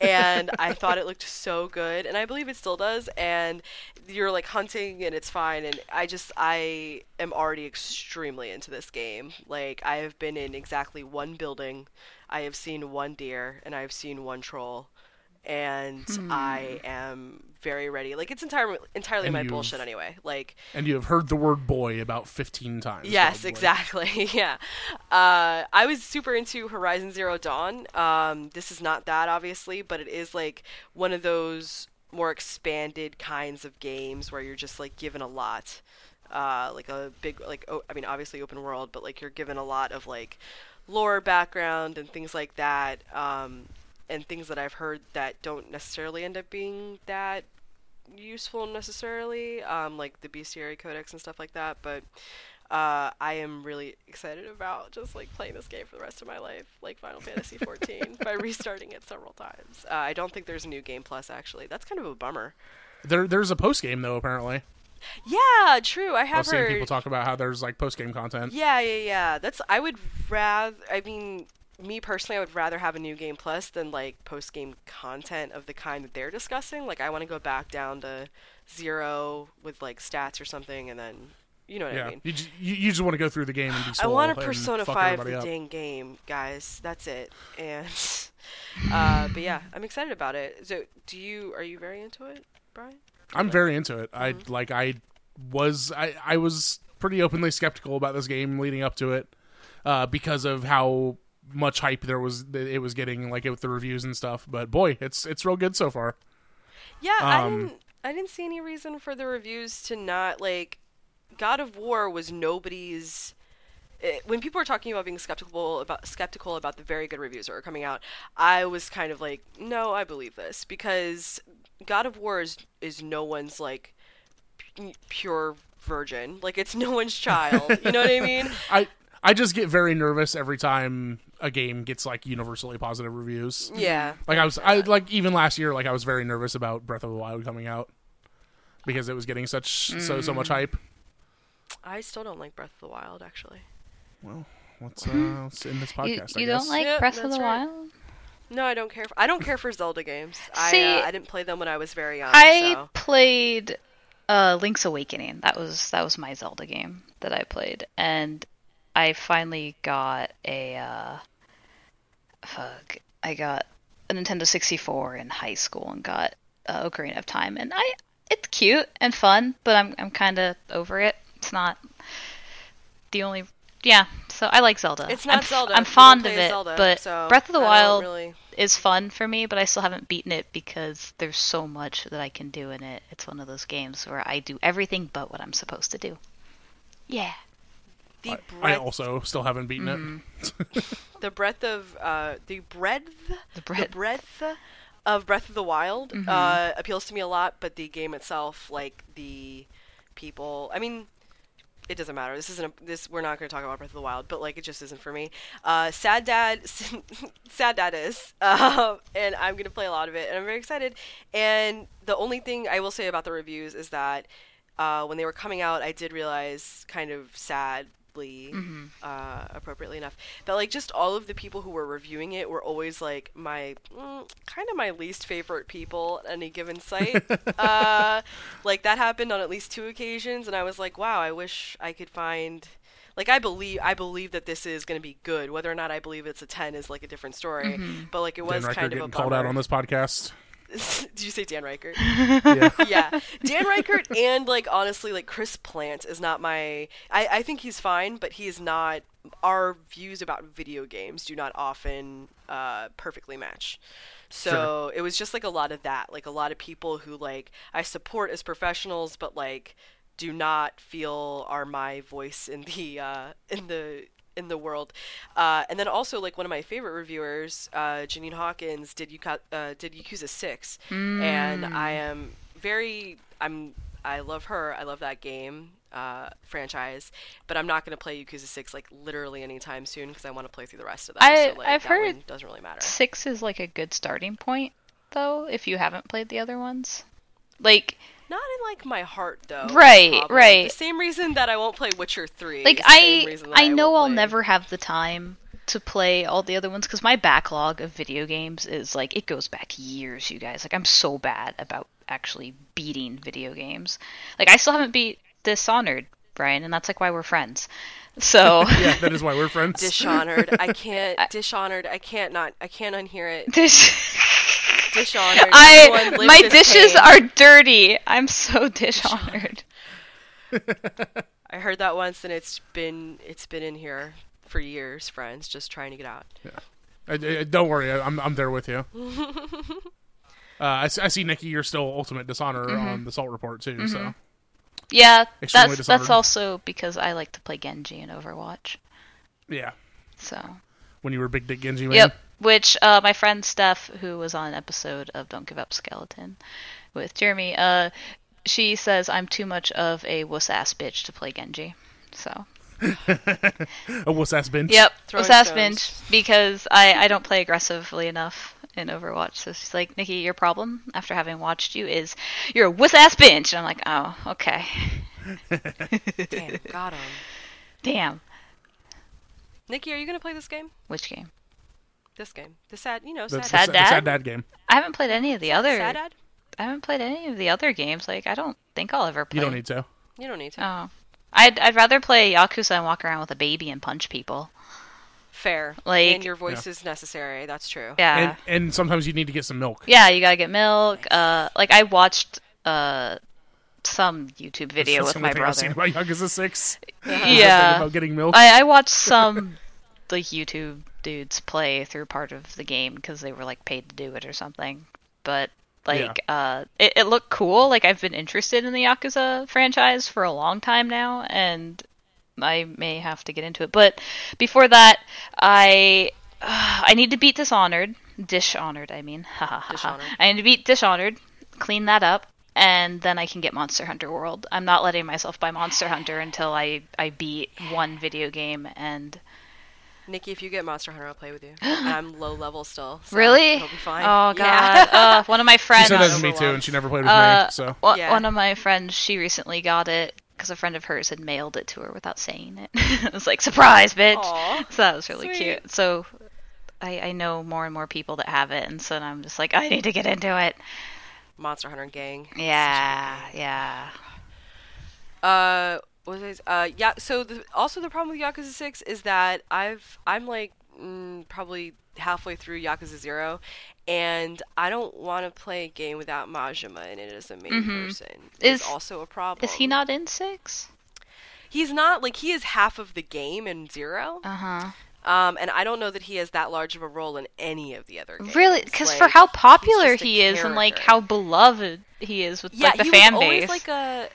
Speaker 1: and I thought it looked so good, and I believe it still does. And you're like hunting, and it's fine. And I just I am already extremely into this game. Like I have been in exactly one building, I have seen one deer, and I have seen one troll. And
Speaker 3: Hmm.
Speaker 1: I am very ready. Like it's entirely entirely
Speaker 3: And
Speaker 1: my bullshit anyway. Like
Speaker 3: And you have heard the word boy about 15 times.
Speaker 1: Yes,
Speaker 3: probably.
Speaker 1: exactly. yeah. Uh, I was super into Horizon Zero Dawn. Um, this is not that, obviously, but it is like one of those more expanded kinds of games where you're just like given a lot. Uh, like a big, like, oh, I mean, obviously open world, but like you're given a lot of like lore background and things like that. Um, and things that I've heard that don't necessarily end up being that useful necessarily, um, like the Bestiary Codex and stuff like that. But uh, I am really excited about just like playing this game for the rest of my life, like Final Fantasy XIV, by restarting it several times. Uh, I don't think there's a new game plus actually. That's kind of a bummer.
Speaker 3: There, there's a post game though. Apparently,
Speaker 1: Yeah, true. I
Speaker 3: I've
Speaker 1: have
Speaker 3: seen
Speaker 1: heard.
Speaker 3: people talk about how there's like post game content.
Speaker 1: Yeah, yeah, yeah. That's I would rather. I mean, me personally, I would rather have a new game plus than like post game content of the kind that they're discussing. Like, I want to go back down to zero with like stats or something, and then you know what
Speaker 3: Yeah,
Speaker 1: I mean.
Speaker 3: you, just, you, you just want to go through the game and be.
Speaker 1: I want to
Speaker 3: and
Speaker 1: Persona 5
Speaker 3: everybody
Speaker 1: the
Speaker 3: up.
Speaker 1: dang game, guys. That's it. And uh, but yeah, I'm excited about it. So, do you are you very into it, Brian?
Speaker 3: I'm very into it. I
Speaker 1: Mm-hmm.
Speaker 3: like. I was. I, I was pretty openly skeptical about this game leading up to it, uh, because of how much hype there was. It was getting like with the reviews and stuff. But boy, it's it's real good so far.
Speaker 1: Yeah, I
Speaker 3: Um,
Speaker 1: didn't. I didn't see any reason for the reviews to not like. God of War was nobody's. It, when people were talking about being skeptical about skeptical about the very good reviews that were coming out, I was kind of like, no, I believe this because God of War is is no one's like p- pure virgin. Like it's no one's child. you know what I mean?
Speaker 3: I I just get very nervous every time a game gets like universally positive reviews.
Speaker 1: Yeah.
Speaker 3: Like I was, I like even last year, like I was very nervous about Breath of the Wild coming out because it was getting such so so much hype.
Speaker 1: I still don't like Breath of the Wild actually.
Speaker 3: Well, let's uh, let's end this
Speaker 2: You,
Speaker 3: podcast. I
Speaker 2: you
Speaker 3: guess.
Speaker 2: don't like
Speaker 1: Yep,
Speaker 2: Breath of the
Speaker 1: right.
Speaker 2: Wild?
Speaker 1: No, I don't care. For, I don't care for Zelda games.
Speaker 2: See-
Speaker 1: I uh, I didn't play them when I was very young.
Speaker 2: I
Speaker 1: so.
Speaker 2: played Uh, Link's Awakening. That was that was my Zelda game that I played, and I finally got a uh, fuck. I got a Nintendo 64 in high school and got uh, Ocarina of Time, and I it's cute and fun, but I'm I'm kind of over it. It's not the only yeah. So I like Zelda.
Speaker 1: It's not
Speaker 2: I'm,
Speaker 1: Zelda.
Speaker 2: I'm fond of it,
Speaker 1: Zelda,
Speaker 2: but
Speaker 1: so
Speaker 2: Breath of the Wild
Speaker 1: really-
Speaker 2: is fun for me, but I still haven't beaten it because there's so much that I can do in it. It's one of those games where I do everything but what I'm supposed to do. Yeah.
Speaker 1: The
Speaker 3: I,
Speaker 1: breadth,
Speaker 3: I also still haven't beaten it.
Speaker 1: the breadth of uh, the breadth,
Speaker 2: The
Speaker 1: the
Speaker 2: breadth.
Speaker 1: breadth of Breath of the Wild
Speaker 2: Mm-hmm.
Speaker 1: uh, appeals to me a lot. But the game itself, like the people, I mean, it doesn't matter. This isn't a, this. We're not going to talk about Breath of the Wild, but like it just isn't for me. Uh, Sad Dad, Sad Dad is, uh, and I'm going to play a lot of it, and I'm very excited. And the only thing I will say about the reviews is that uh, when they were coming out, I did realize, kind of sadly,
Speaker 2: Mm-hmm.
Speaker 1: uh, appropriately enough, that like just all of the people who were reviewing it were always like my mm, kind of my least favorite people at any given site. uh, like that happened on at least two occasions, and I was like, wow, I wish I could find. Like I believe, I believe that this is going to be good. Whether or not I believe it's a ten is like a different story.
Speaker 2: Mm-hmm.
Speaker 1: But like it was
Speaker 3: Ryckert
Speaker 1: kind of a
Speaker 3: getting called out on this podcast.
Speaker 1: Did you say Dan Ryckert?
Speaker 3: Yeah.
Speaker 1: yeah, Dan Ryckert and like honestly, like Chris Plante is not my. I I think he's fine, but he is not. Our views about video games do not often uh, perfectly match. So it was just like a lot of that, like a lot of people who like I support as professionals, but like do not feel are my voice in the uh, in the in the world. Uh, and then also like one of my favorite reviewers, uh, Janine Hawkins, did Yuka- uh, did Yakuza Six, and I am very I'm I love her. I love that game uh, franchise, but I'm not going to play Yakuza Six like literally anytime soon because I want to play through the rest of them.
Speaker 2: I-
Speaker 1: so, like,
Speaker 2: I've
Speaker 1: that
Speaker 2: heard
Speaker 1: one doesn't really matter.
Speaker 2: Six is like a good starting point, though, if you haven't played the other ones. Like,
Speaker 1: Not in like my heart though.
Speaker 2: Right,
Speaker 1: problem.
Speaker 2: right.
Speaker 1: The same reason that I won't play Witcher Three.
Speaker 2: like
Speaker 1: is same
Speaker 2: I
Speaker 1: reason
Speaker 2: I know
Speaker 1: won't
Speaker 2: I'll
Speaker 1: play-
Speaker 2: never have the time to play all the other ones because my backlog of video games is like it goes back years, you guys. Like I'm so bad about actually beating video games. Like I still haven't beat Dishonored, Brian, and that's like why we're friends. So
Speaker 3: yeah, that is why we're friends.
Speaker 1: Dishonored. I can't Dishonored. I can't not. I can't unhear it.
Speaker 2: Dish-
Speaker 1: Dishonored.
Speaker 2: I
Speaker 1: Everyone
Speaker 2: my dishes
Speaker 1: pain.
Speaker 2: are dirty. I'm so dishonored.
Speaker 1: I heard that once, and it's been it's been in here for years, friends, just trying to get out.
Speaker 3: I, I- don't worry, I- I'm I'm there with you. uh, I, s- I see Niki. You're still ultimate dishonor
Speaker 2: Mm-hmm.
Speaker 3: on the salt report too. So
Speaker 2: Yeah,
Speaker 3: Extremely
Speaker 2: that's that's also because I like to play Genji in Overwatch.
Speaker 3: yeah,
Speaker 2: So
Speaker 3: when you were Big Dick Genji man.
Speaker 2: Yep. Which uh, my friend Steph, who was on an episode of Don't Give Up Skeleton with Jeremy, uh, she says I'm too much of a wuss ass bitch to play Genji. So
Speaker 3: A wuss ass bitch.
Speaker 2: yep,
Speaker 1: Throwing
Speaker 2: wuss ass bitch because I I don't play aggressively enough in Overwatch. So she's like, Niki, your problem after having watched you is you're a wuss ass bitch. And I'm like, oh, okay,
Speaker 1: Damn, got him.
Speaker 2: damn.
Speaker 1: Niki, are you gonna play this game?
Speaker 2: Which game?
Speaker 1: This game, the sad, you know,
Speaker 3: The,
Speaker 1: sad,
Speaker 3: the,
Speaker 2: Sad
Speaker 3: the
Speaker 2: Dad?
Speaker 3: sad dad game.
Speaker 2: I haven't played any of the other.
Speaker 1: sad dad.
Speaker 2: I haven't played any of the other games. Like I don't think I'll ever play.
Speaker 3: You don't need to.
Speaker 1: You don't need to.
Speaker 2: Oh. I'd I'd rather play Yakuza and walk around with a baby and punch people.
Speaker 1: Fair.
Speaker 2: Like-
Speaker 1: and your voice is necessary. That's true.
Speaker 2: Yeah.
Speaker 3: And and sometimes you need to get some milk.
Speaker 2: yeah, you gotta get milk. Uh like I watched uh some YouTube video
Speaker 3: That's
Speaker 2: with
Speaker 3: the
Speaker 2: my
Speaker 3: only thing I've seen
Speaker 2: brother.
Speaker 3: about Yakuza Six.
Speaker 2: Yeah.
Speaker 3: about getting milk.
Speaker 2: I, I watched some like YouTube dudes play through part of the game because they were like paid to do it or something. But like uh it, it looked cool. Like I've been interested in the Yakuza franchise for a long time now and I may have to get into it. But before that, I uh, I need to beat Dishonored. Dishonored, I mean.
Speaker 1: Dishonored.
Speaker 2: I need to beat Dishonored, clean that up, and then I can get Monster Hunter World. I'm not letting myself buy Monster Hunter until I I beat one video game and
Speaker 1: Niki, if you get Monster Hunter, I'll play with you. I'm low level still. So
Speaker 2: Really?
Speaker 1: It'll be fine.
Speaker 2: Oh
Speaker 1: Yeah.
Speaker 2: god. uh, one of my friends.
Speaker 3: she
Speaker 2: friends
Speaker 3: said that to me too, and she never played with
Speaker 2: uh,
Speaker 3: me. So
Speaker 2: one-
Speaker 1: Yeah.
Speaker 2: one of my friends, she recently got it because a friend of hers had mailed it to her without saying it. it was like surprise, bitch.
Speaker 1: Aw,
Speaker 2: So that was really
Speaker 1: sweet.
Speaker 2: cute. So I, I know more and more people that have it, and so I'm just like, I need to get into it.
Speaker 1: Monster Hunter gang.
Speaker 2: Yeah, yeah.
Speaker 1: Uh, what was I? Uh, yeah. So the, also the problem with Yakuza Six is that I've I'm like mm, probably halfway through Yakuza Zero, and I don't want to play a game without Majima in it as a main person. Is
Speaker 2: Is-
Speaker 1: also a problem.
Speaker 2: Is he not in six?
Speaker 1: He's not like he is half of the game in Zero.
Speaker 2: Uh huh.
Speaker 1: Um, and I don't know that he has that large of a role in any of the other games.
Speaker 2: Really? Because for how popular he is and like how beloved he is with
Speaker 1: yeah,
Speaker 2: like the
Speaker 1: he
Speaker 2: fan
Speaker 1: was always
Speaker 2: base.
Speaker 1: like a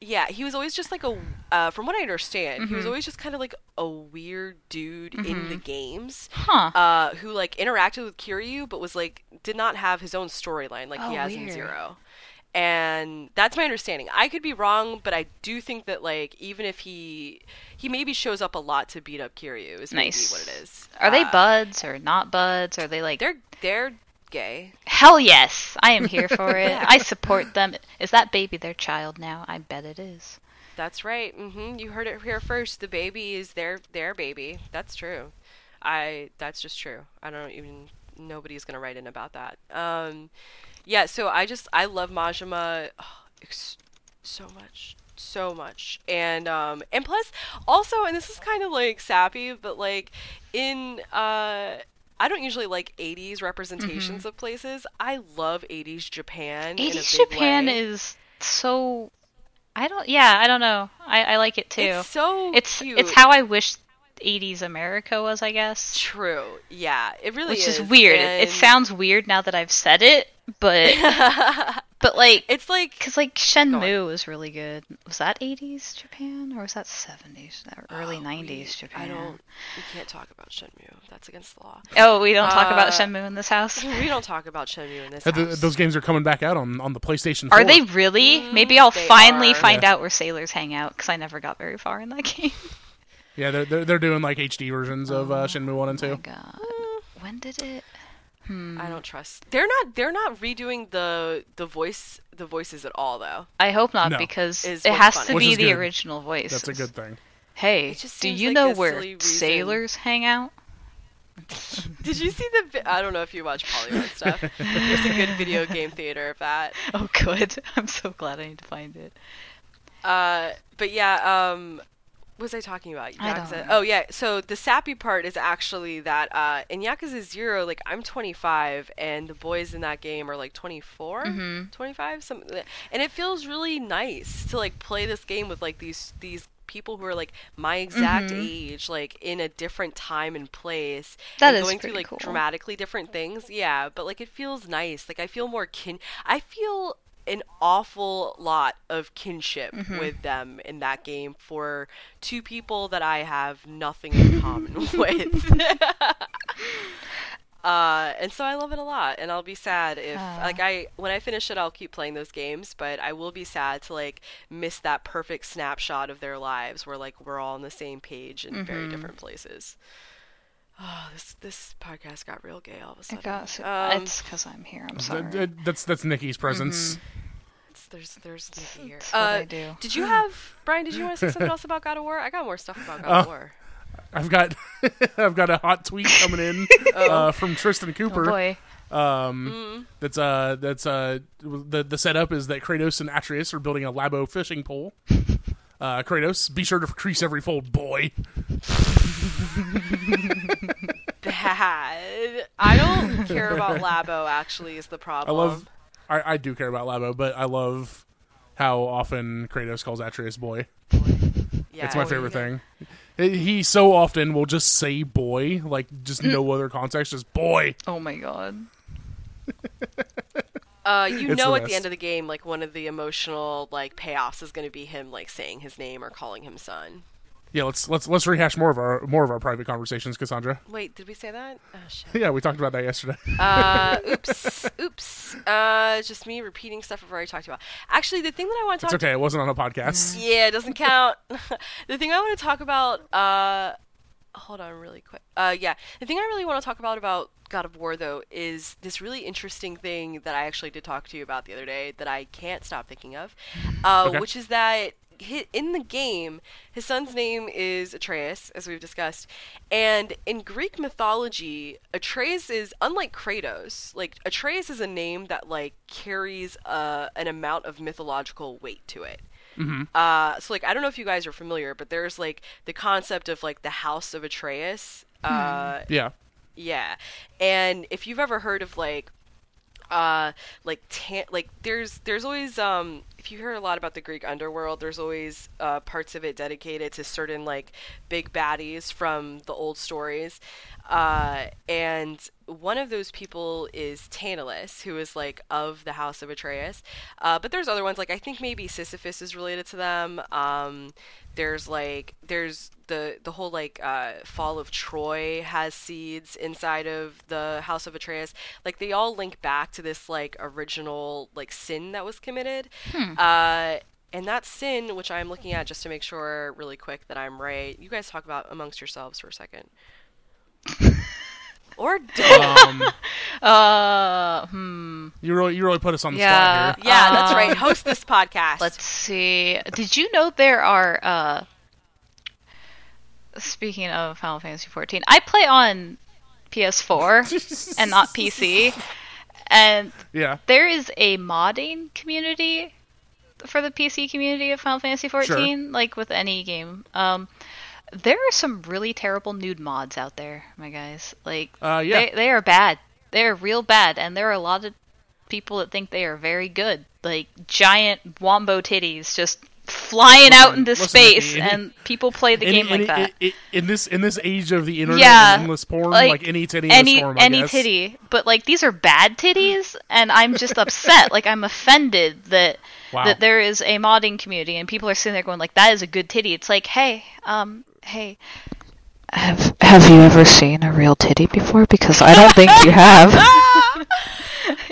Speaker 1: yeah, he was always just like a uh, from what I understand, he was
Speaker 2: Mhm.
Speaker 1: always just kind of like a weird dude in the games.
Speaker 2: huh.
Speaker 1: Uh, who like interacted with Kiryu, but was like did not have his own storyline like he
Speaker 2: Oh,
Speaker 1: has in. Zero, and that's my understanding. I could be wrong, but I do think that like even if he he maybe shows up a lot to beat up Kiryu is maybe
Speaker 2: Nice.
Speaker 1: what it is.
Speaker 2: Are they
Speaker 1: Uh,
Speaker 2: buds or not buds? Are they like
Speaker 1: They're they're gay.
Speaker 2: hell yes? I am here for it. I support them. Is that baby their child now? I bet it is.
Speaker 1: That's right. Mm-hmm. You heard it here first. The baby is their their baby. That's true. I that's just true. I don't even nobody's gonna write in about that. Um, yeah. So I just I love Majima oh, so much, so much, and um and plus also and this is kind of like sappy, but like in uh. I don't usually like 80s representations mm-hmm. of places. I love 80s Japan. in a
Speaker 2: 80s
Speaker 1: big
Speaker 2: Japan
Speaker 1: way.
Speaker 2: is so. I don't. Yeah, I don't know. I, I like it too.
Speaker 1: It's so
Speaker 2: it's
Speaker 1: cute.
Speaker 2: it's how I wish 80s America was. I guess.
Speaker 1: True. Yeah, it really
Speaker 2: Which
Speaker 1: is.
Speaker 2: is weird. It, it sounds weird now that I've said it, but but like
Speaker 1: it's like
Speaker 2: because like Shenmue was really good. Was that 80s Japan or was that 70s or early
Speaker 1: oh,
Speaker 2: 90s
Speaker 1: we-
Speaker 2: Japan?
Speaker 1: I don't. We can't talk about Shenmue. That's against the law.
Speaker 2: Oh, we don't talk about
Speaker 1: Uh,
Speaker 2: Shenmue in this house.
Speaker 1: We don't talk about Shenmue in this
Speaker 3: Uh, th-
Speaker 1: house.
Speaker 3: those games are coming back out on, on the PlayStation 4.
Speaker 2: Are they really?
Speaker 1: Mm,
Speaker 2: Maybe I'll
Speaker 1: they
Speaker 2: finally
Speaker 1: are.
Speaker 2: find
Speaker 3: Yeah.
Speaker 2: out where sailors hang out because I never got very far in that game.
Speaker 3: Yeah, they're, they're they're doing like HD versions of uh, Shenmue one and
Speaker 2: Oh
Speaker 3: two.
Speaker 2: my god. When did it? Hmm.
Speaker 1: I don't trust. They're not. They're not redoing the the voice the voices at all though.
Speaker 2: I hope not
Speaker 3: No.
Speaker 2: because
Speaker 1: Is
Speaker 2: it has
Speaker 1: funny.
Speaker 2: to be the
Speaker 3: good.
Speaker 2: original voice.
Speaker 3: That's a good thing.
Speaker 2: Hey,
Speaker 1: just
Speaker 2: do you
Speaker 1: like
Speaker 2: know where sailors hang out?
Speaker 1: Did you see the? Vi- I don't know if you watch Polygon stuff. There's a good video game theater of that.
Speaker 2: Oh, good. I'm so glad I need to find it.
Speaker 1: Uh, but yeah, um, what was I talking about? Yakuza. Oh yeah, so the sappy part is actually that uh, in Yakuza Zero, like I'm 25 and the boys in that game are like 24,
Speaker 2: Mhm.
Speaker 1: 25, something, and it feels really nice to like play this game with like these these people who are like my exact
Speaker 2: Mhm.
Speaker 1: age, like in a different time and place,
Speaker 2: That
Speaker 1: and
Speaker 2: is
Speaker 1: going through like
Speaker 2: cool.
Speaker 1: dramatically different things. Yeah, but like it feels nice. Like I feel more kin. I feel an awful lot of kinship
Speaker 2: Mm-hmm.
Speaker 1: with them in that game for two people that I have nothing in common with. Uh, and so I love it a lot, and I'll be sad if
Speaker 2: Ah.
Speaker 1: like I when I finish it, I'll keep playing those games, but I will be sad to like miss that perfect snapshot of their lives where like we're all on the same page in very
Speaker 2: Mm-hmm.
Speaker 1: different places. Oh, this this podcast got real gay all of a sudden.
Speaker 2: It got. so-
Speaker 1: Um,
Speaker 2: it's because I'm here. I'm sorry.
Speaker 3: th- that's that's Niki's presence.
Speaker 1: it's- there's there's Niki here.
Speaker 2: That's what
Speaker 1: Uh,
Speaker 2: I do.
Speaker 1: Did you have Brian? Did you want to say something else about God of War? I got more stuff about God of
Speaker 3: Oh.
Speaker 1: War.
Speaker 3: I've got I've got a hot tweet coming in uh, from Tristan
Speaker 2: Oh
Speaker 3: Cooper.
Speaker 2: boy.
Speaker 3: Um, that's uh that's uh the the setup is that Kratos and Atreus are building a Labo fishing pole. Uh, Kratos, be sure to crease every fold, boy.
Speaker 1: Bad. I don't care about Labo. Actually, is the problem.
Speaker 3: I love, I, I do care about Labo, but I love how often Kratos calls Atreus boy.
Speaker 1: Yeah,
Speaker 3: It's my favorite thing. He so often will just say boy, like just no other context, just boy.
Speaker 2: Oh my god.
Speaker 1: Uh, you
Speaker 3: It's
Speaker 1: know,
Speaker 3: the
Speaker 1: at the end of the game, like one of the emotional like payoffs is going to be him like saying his name or calling him son.
Speaker 3: Yeah, let's let's let's rehash more of our more of our private conversations, Kassandra.
Speaker 1: Wait, did we say that? Oh shit.
Speaker 3: Yeah, we talked about that yesterday.
Speaker 1: Uh, oops, oops. Uh, it's just me repeating stuff I've already talked about. Actually, the thing that I want to talk.
Speaker 3: It's okay. It wasn't on a podcast.
Speaker 1: Yeah, it doesn't count. the thing I want to talk about, uh, hold on really quick. Uh, yeah, the thing I really want to talk about about God of War though is this really interesting thing that I actually did talk to you about the other day that I can't stop thinking of, uh,
Speaker 3: Okay.
Speaker 1: which is that in the game, his son's name is Atreus, as we've discussed, and in Greek mythology, Atreus is unlike Kratos. Like Atreus is a name that like carries uh, an amount of mythological weight to it. Uh, so like I don't know if you guys are familiar, but there's like the concept of like the House of Atreus. Uh,
Speaker 3: Yeah.
Speaker 1: yeah, and if you've ever heard of like, uh, like ta- like there's there's always um if you hear a lot about the Greek underworld, there's always uh, parts of it dedicated to certain like big baddies from the old stories, uh, and one of those people is Tantalus, who is like of the House of Atreus. Uh, but there's other ones like I think maybe Sisyphus is related to them. Um, there's like there's the the whole like uh, fall of Troy has seeds inside of the House of Atreus. Like they all link back to this like original like sin that was committed. Uh, and that sin, which I'm looking at just to make sure really quick that I'm right. You guys talk about amongst yourselves for a second. or don't.
Speaker 3: Um,
Speaker 2: Uh, hmm.
Speaker 3: you really you really put us on the
Speaker 2: Yeah.
Speaker 3: spot here.
Speaker 1: Yeah, that's
Speaker 2: Um,
Speaker 1: right. Host this podcast.
Speaker 2: Let's see. Did you know there are uh speaking of Final Fantasy 14, I play on PS4 and not PC. And
Speaker 3: Yeah.
Speaker 2: there is a modding community for the PC community of Final Fantasy 14, like with any game. Um there are some really terrible nude mods out there, my guys. Like
Speaker 3: Uh, yeah.
Speaker 2: they they are bad. They're real bad and there are a lot of people that think they are very good. Like giant wombo titties just flying out into space
Speaker 3: any-
Speaker 2: and people play the
Speaker 3: Any-
Speaker 2: game like
Speaker 3: any-
Speaker 2: that.
Speaker 3: i- i- in this in this age of the internet
Speaker 2: Yeah,
Speaker 3: and endless porn, like, any titty
Speaker 2: any
Speaker 3: storm,
Speaker 2: any
Speaker 3: guess.
Speaker 2: titty, but like these are bad titties, and I'm just upset. like I'm offended that
Speaker 3: Wow.
Speaker 2: that there is a modding community and people are sitting there going like that is a good titty. It's like hey, um, hey. Have Have you ever seen a real titty before? Because I don't think you have.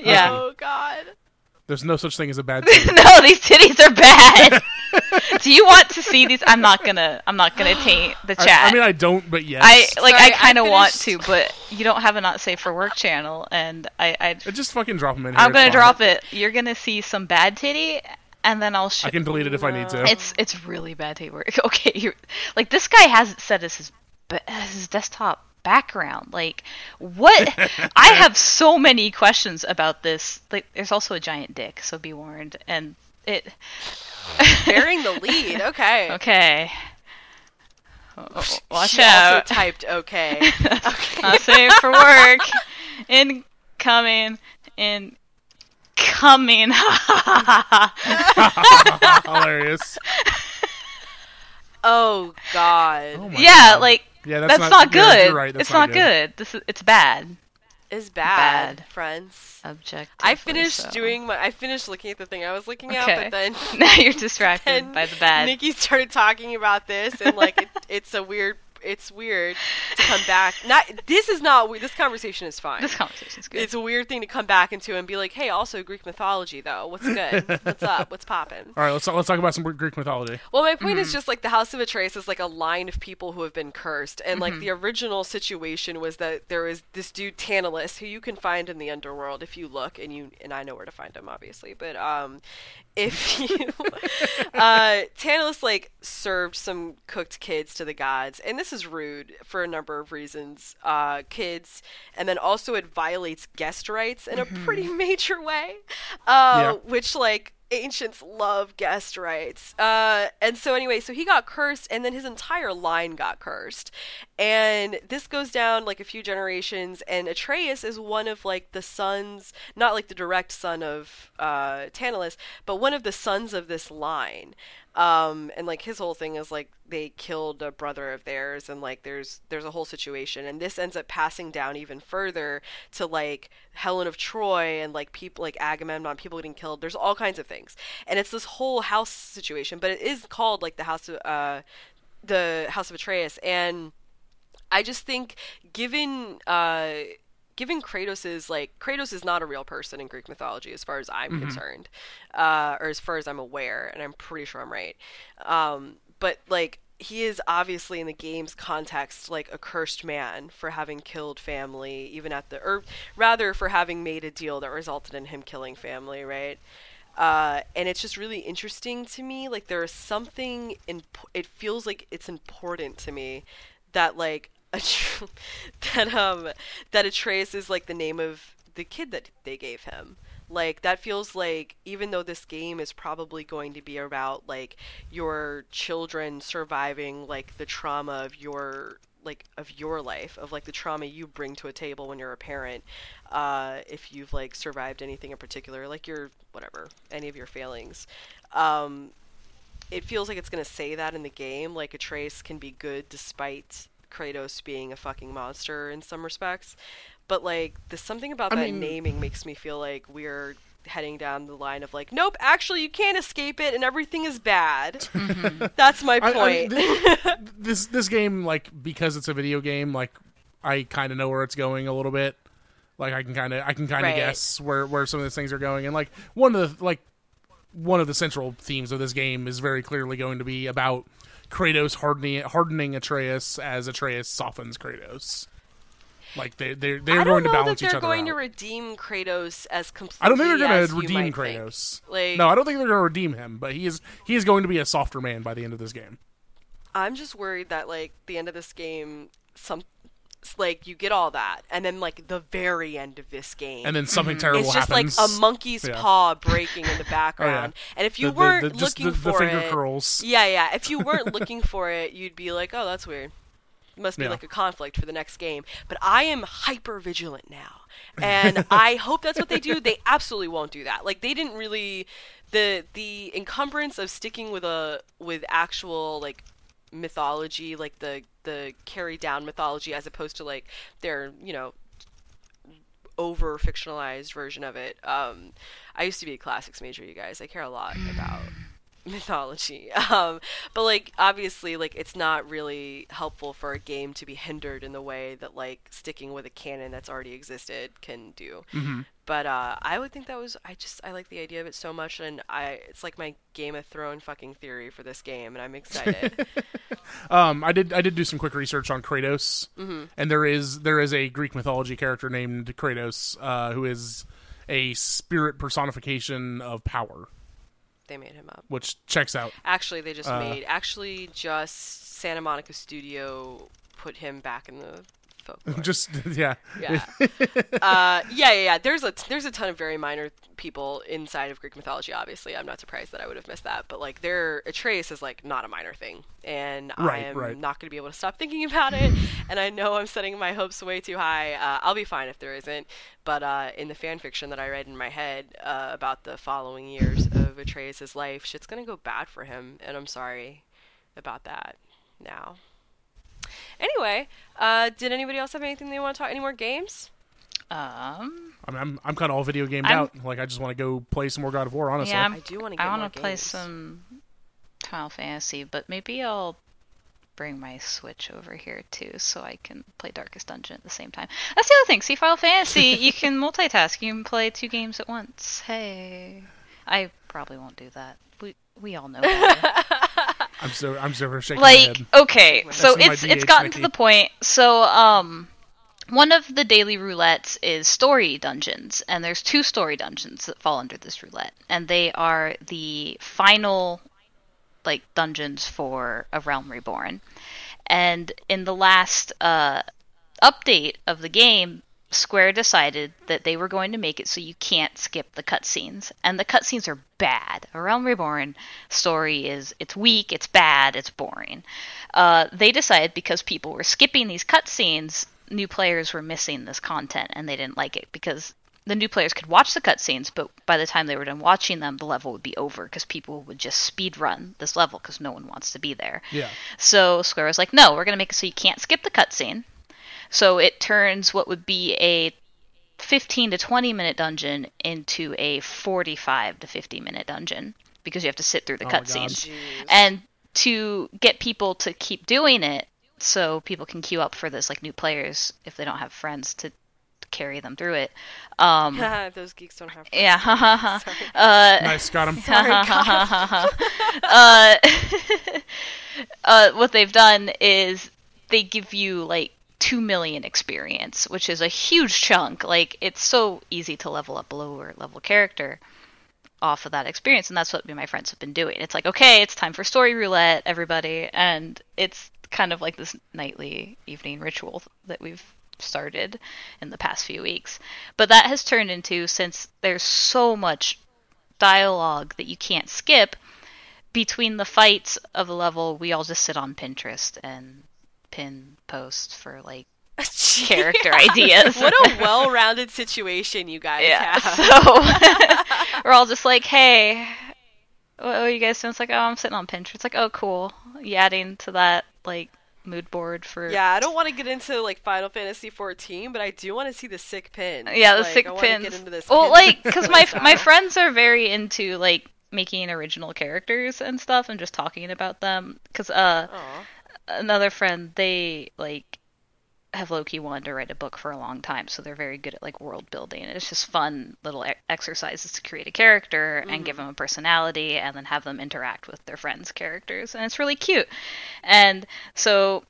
Speaker 2: yeah.
Speaker 1: Oh God.
Speaker 3: There's no such thing as a bad titty.
Speaker 2: no, these titties are bad. Do you want to see these? I'm not gonna. I'm not gonna taint the chat.
Speaker 3: I mean, I don't, but yes.
Speaker 2: I like.
Speaker 1: Sorry,
Speaker 2: I kind of want to, but you don't have a not safe for work channel, and I. I
Speaker 3: just fucking drop them in here.
Speaker 2: I'm gonna
Speaker 3: it's fine.
Speaker 2: drop it. You're gonna see some bad titty, and then I'll show.
Speaker 3: I can delete it if I need to.
Speaker 2: It's it's really bad titty work. Okay, you're like this guy has it set as his as his desktop background. Like what? I have so many questions about this. Like there's also a giant dick, so be warned. And it.
Speaker 1: Bearing the lead. Okay.
Speaker 2: Okay. Oh, watch
Speaker 1: she
Speaker 2: out.
Speaker 1: also typed okay. okay.
Speaker 2: Not safe for work. Incoming. Incoming. Incoming.
Speaker 3: Hilarious.
Speaker 1: Oh God.
Speaker 3: Oh my
Speaker 2: yeah,
Speaker 3: God.
Speaker 2: like
Speaker 3: yeah,
Speaker 2: that's,
Speaker 3: that's,
Speaker 2: not,
Speaker 3: yeah,
Speaker 2: good.
Speaker 3: you're right. That's
Speaker 2: it's not good. This is it's bad.
Speaker 1: Is bad,
Speaker 2: Bad.
Speaker 1: friends.
Speaker 2: Object.
Speaker 1: I finished doing my. I finished looking at the thing I was looking
Speaker 2: Okay.
Speaker 1: at, but then
Speaker 2: now you're distracted by the bad.
Speaker 1: Niki started talking about this, and like it, it's a weird. It's weird to come back. Not this is not. This conversation is fine.
Speaker 2: This conversation's good.
Speaker 1: It's a weird thing to come back into and be like, "Hey, also Greek mythology, though. What's good? What's up? What's poppin'?"
Speaker 3: All right, let's let's talk about some Greek mythology.
Speaker 1: Well, my point
Speaker 2: Mm-hmm.
Speaker 1: is just like the House of Atreus is like a line of people who have been cursed, and like
Speaker 2: Mm-hmm.
Speaker 1: the original situation was that there is this dude Tantalus who you can find in the underworld if you look, and you and I know where to find him, obviously. But um, if you uh, Tantalus like served some cooked kids to the gods, and this is rude for a number of reasons. Uh, kids, and then also it violates guest rights in a pretty major way, uh,
Speaker 3: Yeah.
Speaker 1: which like ancients love guest rights. Uh, and so anyway, so he got cursed, and then his entire line got cursed. And this goes down like a few generations, and Atreus is one of like the sons, not like the direct son of uh, Tantalus, but one of the sons of this line. Um, and like his whole thing is like they killed a brother of theirs, and like there's there's a whole situation, and this ends up passing down even further to like Helen of Troy and like people like Agamemnon, people getting killed. There's all kinds of things, and it's this whole house situation, but it is called like the house of uh, the House of Atreus, and I just think given uh given Kratos is like Kratos is not a real person in Greek mythology as far as I'm concerned. Uh or as far as I'm aware, and I'm pretty sure I'm right. Um but like he is obviously in the game's context like a cursed man for having killed family even at the or rather for having made a deal that resulted in him killing family, right? uh, and it's just really interesting to me. Like there is something in. It feels like it's important to me that like that um that Atreus is like the name of the kid that they gave him. Like that feels like even though this game is probably going to be about like your children surviving like the trauma of your like of your life of like the trauma you bring to a table when you're a parent uh, if you've like survived anything in particular like your whatever any of your failings um, it feels like it's going to say that in the game like Atreus can be good despite Kratos being a fucking monster in some respects. But like there's something about
Speaker 3: I
Speaker 1: that
Speaker 3: mean-
Speaker 1: naming makes me feel like we're heading down the line of like nope actually you can't escape it and everything is bad. Mm-hmm. That's my
Speaker 3: I- I-
Speaker 1: point.
Speaker 3: this this game, like because it's a video game, like I kind of know where it's going a little bit. Like I can kind of I can kind of
Speaker 1: Right.
Speaker 3: guess where where some of these things are going, and like one of the like one of the central themes of this game is very clearly going to be about Kratos hardening hardening Atreus as Atreus softens Kratos. Like they they they're going to balance each
Speaker 1: they're
Speaker 3: other
Speaker 1: going to redeem Kratos as completely.
Speaker 3: I don't think they're going to redeem. Kratos.
Speaker 1: Like,
Speaker 3: no, I don't think they're going to redeem him, but he is he is going to be a softer man by the end of this game.
Speaker 1: I'm just worried that like the end of this game, some like you get all that, and then like the very end of this game,
Speaker 3: And then something terrible
Speaker 1: it's just
Speaker 3: happens.
Speaker 1: like a monkey's
Speaker 3: Yeah. Oh,
Speaker 1: paw breaking in the background. Oh, and if you
Speaker 3: The- the-
Speaker 1: weren't
Speaker 3: the- just
Speaker 1: looking
Speaker 3: the, the
Speaker 1: for
Speaker 3: finger
Speaker 1: it,
Speaker 3: curls.
Speaker 1: yeah, yeah. If you weren't looking for it, you'd be like, oh, that's weird. Must be
Speaker 3: Yeah.
Speaker 1: like a conflict for the next game. But I am hyper vigilant now. And I hope that's what they do. They absolutely won't do that. Like they didn't really the the encumbrance of sticking with a with actual like mythology, like the the carried down mythology as opposed to like their, you know, over fictionalized version of it. Um, I used to be a classics major, you guys. I care a lot about mythology. Um, but like obviously, like it's not really helpful for a game to be hindered in the way that like sticking with a canon that's already existed can do.
Speaker 3: Mm-hmm.
Speaker 1: But uh, I would think that was I just I like the idea of it so much, and I it's like my Game of Thrones fucking theory for this game, and I'm excited.
Speaker 3: Um, I did I did do some quick research on Kratos,
Speaker 1: Mm-hmm.
Speaker 3: and there is there is a Greek mythology character named Kratos uh, who is a spirit personification of power,
Speaker 1: they made him up.
Speaker 3: which checks out.
Speaker 1: Actually, they just
Speaker 3: Uh,
Speaker 1: made actually just Santa Monica Studio put him back in the folklore.
Speaker 3: Just yeah,
Speaker 1: yeah. uh, yeah, yeah, yeah. There's a there's a ton of very minor people inside of Greek mythology. Obviously, I'm not surprised that I would have missed that. But like, their Atreus is like not a minor thing, and I am
Speaker 3: right.
Speaker 1: not going to be able to stop thinking about it. and I know I'm setting my hopes way too high. Uh, I'll be fine if there isn't. But uh, in the fan fiction that I read in my head uh, about the following years of Atreus' life, shit's going to go bad for him, and I'm sorry about that now. Anyway, uh, did anybody else have anything they want to talk? Any more games?
Speaker 2: Um,
Speaker 3: I mean, I'm I'm kind of all video gamed
Speaker 2: I'm-
Speaker 3: out. Like I just want to go play some more God of War. Honestly,
Speaker 2: yeah, I'm,
Speaker 1: I do wanna
Speaker 2: I want to play some Final Fantasy, but maybe I'll bring my Switch over here too, so I can play Darkest Dungeon at the same time. That's the other thing. See, Final Fantasy, you can multitask. You can play two games at once. Hey, I probably won't do that. We we all know.
Speaker 3: I'm so I'm so shaking my
Speaker 2: like
Speaker 3: head.
Speaker 2: okay
Speaker 1: That's
Speaker 2: so it's it's gotten
Speaker 3: Niki.
Speaker 2: to the point so um one of the daily roulettes is story dungeons and there's two story dungeons that fall under this roulette and they are the final like dungeons for a realm reborn and in the last uh update of the game Square decided that they were going to make it so you can't skip the cutscenes, and the cutscenes are bad. A Realm Reborn story is it's weak, it's bad, it's boring. Uh, they decided because people were skipping these cutscenes, new players were missing this content, and they didn't like it because the new players could watch the cutscenes, but by the time they were done watching them, the level would be over because people would just speed run this level because no one wants to be there.
Speaker 3: Yeah.
Speaker 2: So Square was like, no, we're going to make it so you can't skip the cutscene. So it turns what would be a 15 to 20 minute dungeon into a 45 to 50 minute dungeon because you have to sit through the
Speaker 3: Oh my
Speaker 2: cutscenes. And to get people to keep doing it so people can queue up for this, like new players, if they don't have friends to carry them through it. Um,
Speaker 1: Those geeks don't have.
Speaker 2: yeah, ha ha ha.
Speaker 1: Sorry.
Speaker 2: Uh,
Speaker 3: Nice, got him.
Speaker 1: Sorry, God.
Speaker 2: uh, uh, what they've done is they give you like two million experience, which is a huge chunk. Like it's so easy to level up a lower level character off of that experience, and that's what me and my friends have been doing. It's like, okay, it's time for story roulette, everybody, and it's kind of like this nightly evening ritual that we've started in the past few weeks. But that has turned into since there's so much dialogue that you can't skip between the fights of a level, we all just sit on Pinterest and pin posts for like character ideas.
Speaker 1: What a well-rounded situation you guys
Speaker 2: yeah.
Speaker 1: have.
Speaker 2: So we're all just like, hey, what are you guys doing? It's like, oh, I'm sitting on Pinterest. It's like, oh, cool. You adding to that like mood board for
Speaker 1: Yeah, I don't want to get into like Final Fantasy 14, but I do want to see the sick pins.
Speaker 2: Yeah, the
Speaker 1: Like,
Speaker 2: sick
Speaker 1: I
Speaker 2: pins.
Speaker 1: Get into this
Speaker 2: well,
Speaker 1: pin
Speaker 2: like because my
Speaker 1: style.
Speaker 2: my friends are very into like making original characters and stuff and just talking about them. Because uh,
Speaker 1: Aw.
Speaker 2: Another friend they like have Loki wanted to write a book for a long time, so they're very good at like world building. It's just fun little e- exercises to create a character and give mm-hmm. them a personality, and then have them interact with their friends' characters, and it's really cute. And so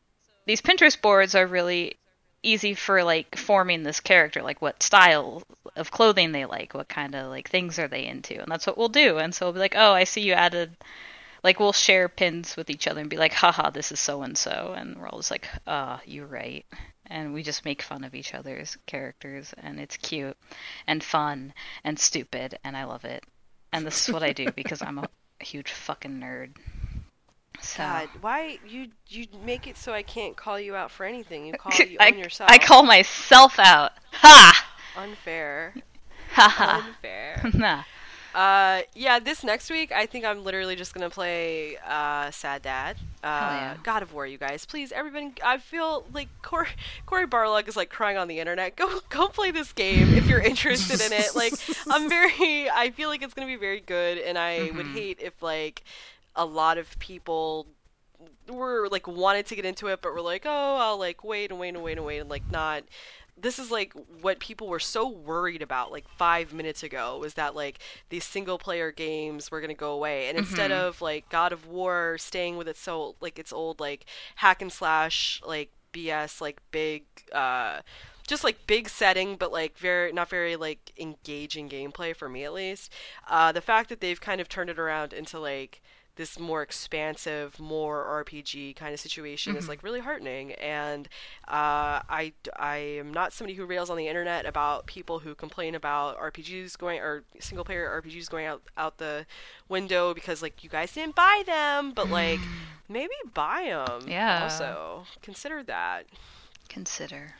Speaker 2: these Pinterest boards are really easy for like forming this character, like what style of clothing they like, what kind of like things are they into, and that's what we'll do. And so we'll be like, oh, I see you added like we'll share pins with each other and be like, haha, this is so and so, and we're all just like, ah, you're right. And we just make fun of each other's characters, and it's cute and fun and stupid, and I love it. And this is what I do because I'm a huge fucking nerd. So
Speaker 1: God, why you you make it so I can't call you out for anything? You call you
Speaker 2: I,
Speaker 1: own yourself.
Speaker 2: I call myself out. Ha!
Speaker 1: unfair.
Speaker 2: Ha ha.
Speaker 1: Unfair.
Speaker 2: Nah.
Speaker 1: Uh, yeah, this next week I think I'm literally just gonna play uh, Sad Dad. Uh,
Speaker 2: yeah.
Speaker 1: God of War, you guys, please, everybody. I feel like Cory, Cory Barlog is like crying on the internet. Go, go play this game if you're interested in it. Like, I'm very. I feel like it's gonna be very good, and I would hate if like a lot of people were like wanted to get into it, but were like, oh, I'll like wait and wait and wait and wait and like not. This is like what people were so worried about like five minutes ago was that like these single player games were gonna go away, and instead of like God of War staying with its so like its old like hack and slash like BS like big uh just like big setting but like very not very like engaging gameplay for me at least uh the fact that they've kind of turned it around into like this more expansive, more RPG kind of situation is like really heartening. And uh, I I am not somebody who rails on the internet about people who complain about RPGs going or single player RPGs going out out the window because like you guys didn't buy them, but like maybe buy them.
Speaker 2: Yeah.
Speaker 1: Also consider that.
Speaker 2: Consider.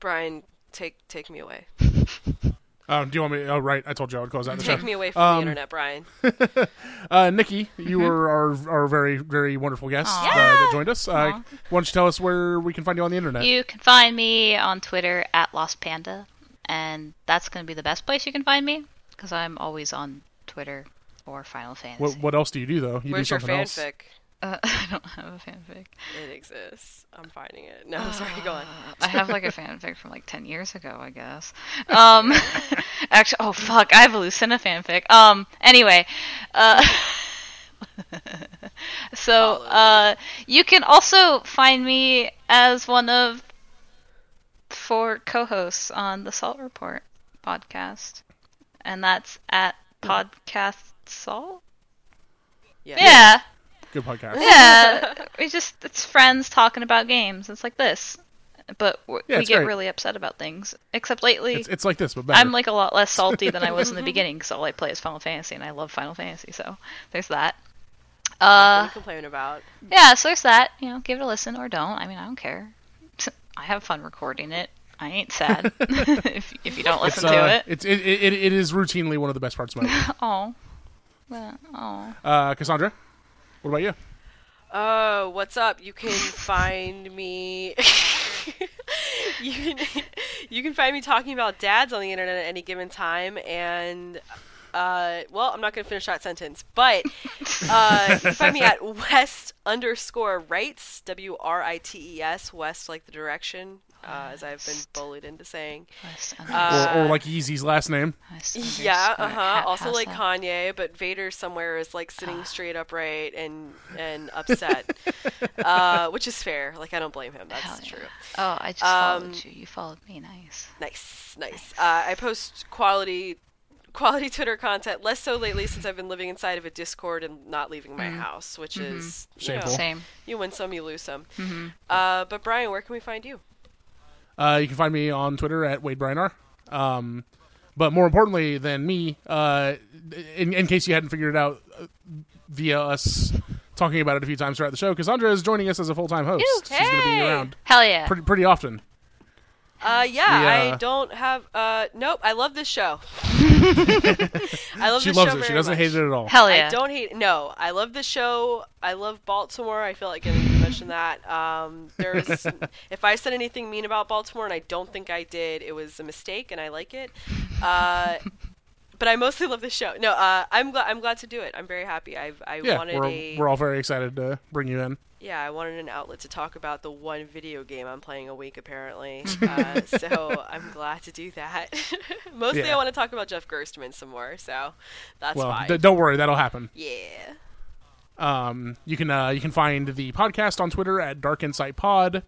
Speaker 1: Brian, take take me away.
Speaker 3: Oh, do you want me? Oh, right. I told you I would close out the show.
Speaker 1: Take me away from
Speaker 3: Um,
Speaker 1: the internet, Brian.
Speaker 3: Uh, Niki, you were our, our very, very wonderful guest uh, that joined us. Uh, why don't you tell us where we can find you on the internet?
Speaker 2: You can find me on Twitter at Lost Panda, and that's going to be the best place you can find me because I'm always on Twitter or Final Fantasy.
Speaker 3: What, what else do you do, though? You
Speaker 1: Where's
Speaker 3: do
Speaker 1: your
Speaker 3: something else.
Speaker 2: Uh, I don't have a fanfic.
Speaker 1: It exists. I'm finding it. No, sorry, go on.
Speaker 2: I have like a fanfic from like ten years ago, I guess. Um, actually, oh fuck, I have a Lucina fanfic. Um, anyway, uh, so uh, you can also find me as one of four co-hosts on the Salt Report podcast, and that's at podcast Salt.
Speaker 1: Yeah.
Speaker 2: Yeah,
Speaker 3: Good podcast.
Speaker 2: yeah. we just it's friends talking about games. It's like this, but
Speaker 3: Yeah,
Speaker 2: we get
Speaker 3: great.
Speaker 2: really upset about things. Except lately,
Speaker 3: It's, it's like this, but better.
Speaker 2: I'm like a lot less salty than I was in the beginning because all I play is Final Fantasy, and I love Final Fantasy. So there's that.
Speaker 1: What are
Speaker 2: Uh,
Speaker 1: you complaining about?
Speaker 2: yeah. So there's that. You know, give it a listen or don't. I mean, I don't care. I have fun recording it. I ain't sad if if you don't
Speaker 3: it's,
Speaker 2: listen to
Speaker 3: uh,
Speaker 2: it.
Speaker 3: It's, it, it, it is routinely one of the best parts of my life.
Speaker 2: Oh, well, oh.
Speaker 3: Uh, Kassandra, what about you?
Speaker 1: Oh, what's up? You can find me. you can you can find me talking about dads on the internet at any given time, and uh, well, I'm not gonna finish that sentence, but uh, you can find me at west underscore writes w r i t e s west like the direction, uh, as I've been bullied into saying.
Speaker 2: West
Speaker 3: Or,
Speaker 1: Uh,
Speaker 3: or like Yeezy's last name.
Speaker 1: Yeah, uh huh. Also like
Speaker 2: House.
Speaker 1: Kanye, but Vader somewhere is like sitting straight upright and and upset, uh, which is fair. Like I don't blame him. That's
Speaker 2: Hell yeah.
Speaker 1: true.
Speaker 2: Oh, I just
Speaker 1: Um,
Speaker 2: followed you. You followed me. Nice.
Speaker 1: Nice, nice. Uh, I post quality quality Twitter content. Less so lately since I've been living inside of a Discord and not leaving my house, which is you know,
Speaker 3: Shameful.
Speaker 2: Same.
Speaker 1: you win some, you lose some.
Speaker 2: Mm-hmm.
Speaker 1: Uh, but Brian, where can we find you?
Speaker 3: Uh, you can find me on Twitter at Wade Bryan R. Um, but more importantly than me, uh, in, in case you hadn't figured it out uh, via us talking about it a few times throughout the show, Kassandra is joining us as a full time host.
Speaker 1: Ew,
Speaker 3: She's going to be around
Speaker 2: Hell yeah.
Speaker 3: pretty, pretty often.
Speaker 1: Uh, yeah,
Speaker 3: We, uh,
Speaker 1: I don't have. Uh, nope. I love this show. I love
Speaker 3: She loves
Speaker 1: show
Speaker 3: it. She doesn't
Speaker 1: much.
Speaker 3: hate it at all.
Speaker 2: Hell yeah.
Speaker 1: I don't hate. No, I love the show. I love Baltimore. I feel like I need to mention that. Um, there's, if I said anything mean about Baltimore, and I don't think I did, it was a mistake, and I like it. Uh, but I mostly love the show. No, uh, I'm glad. I'm glad to do it. I'm very happy. I've I
Speaker 3: Yeah,
Speaker 1: wanted
Speaker 3: we're,
Speaker 1: a
Speaker 3: we're all very excited to bring you in.
Speaker 1: yeah. I wanted an outlet to talk about the one video game I'm playing a week apparently. uh, so I'm glad to do that. mostly,
Speaker 3: Yeah.
Speaker 1: I want to talk about Jeff Gerstmann some more. So that's
Speaker 3: Well,
Speaker 1: fine.
Speaker 3: d- don't worry, that'll happen.
Speaker 1: yeah.
Speaker 3: Um, you can uh, you can find the podcast on Twitter at Dark Insight Pod.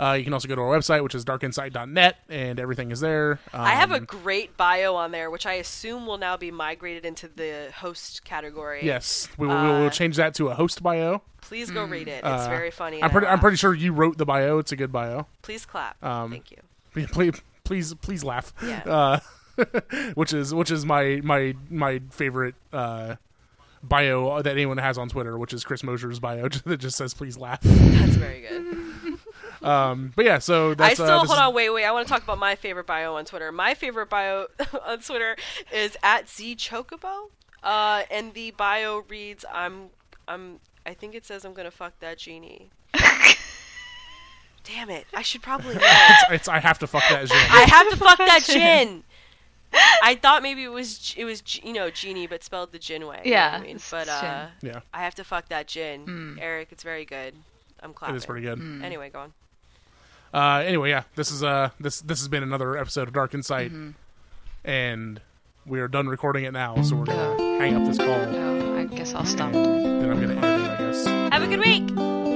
Speaker 3: Uh, you can also go to our website, which is darkinsight.net, and everything is there. Um,
Speaker 1: I have a great bio on there, which I assume will now be migrated into the host category.
Speaker 3: yes. We will, we will
Speaker 1: uh,
Speaker 3: change that to a host bio.
Speaker 1: Please go read it. It's
Speaker 3: Uh,
Speaker 1: very funny.
Speaker 3: I'm pretty I'm pretty sure you wrote the bio. It's a good bio.
Speaker 1: Please clap.
Speaker 3: um,
Speaker 1: Thank you.
Speaker 3: Please please please laugh.
Speaker 1: Yeah.
Speaker 3: Uh, which is which is my my my favorite uh, bio that anyone has on Twitter, which is Chris Mosier's bio that just says please laugh.
Speaker 1: That's very good.
Speaker 3: Um, but yeah, so
Speaker 1: I still
Speaker 3: uh,
Speaker 1: hold
Speaker 3: is-
Speaker 1: on. Wait, wait. I want to talk about my favorite bio on Twitter. My favorite bio on Twitter is at z chocobo, uh, and the bio reads, "I'm, I'm. I think it says I'm gonna fuck that genie." Damn it! I should probably. Know.
Speaker 3: It's I have to fuck that genie.
Speaker 1: I have to fuck that gin. I thought maybe it was it was you know genie, but spelled the gin way. you know
Speaker 2: Yeah,
Speaker 1: I mean, but uh,
Speaker 3: yeah,
Speaker 1: I have to fuck that gin, Eric. It's very good. I'm
Speaker 3: it
Speaker 1: clapping.
Speaker 3: is pretty good.
Speaker 1: Anyway, go on.
Speaker 3: Uh, anyway, yeah, this is uh this this has been another episode of Dark Insight,
Speaker 1: Mm-hmm.
Speaker 3: and we are done recording it now. So we're gonna hang up this call, and
Speaker 2: Oh, I guess I'll stop.
Speaker 3: then I'm gonna edit it. I guess.
Speaker 1: Have a good week.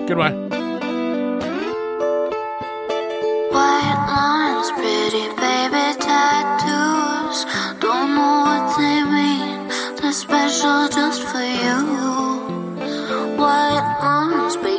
Speaker 3: Goodbye.
Speaker 4: White lines, pretty baby tattoos. Don't know what they mean. They're special just for you. White lines, baking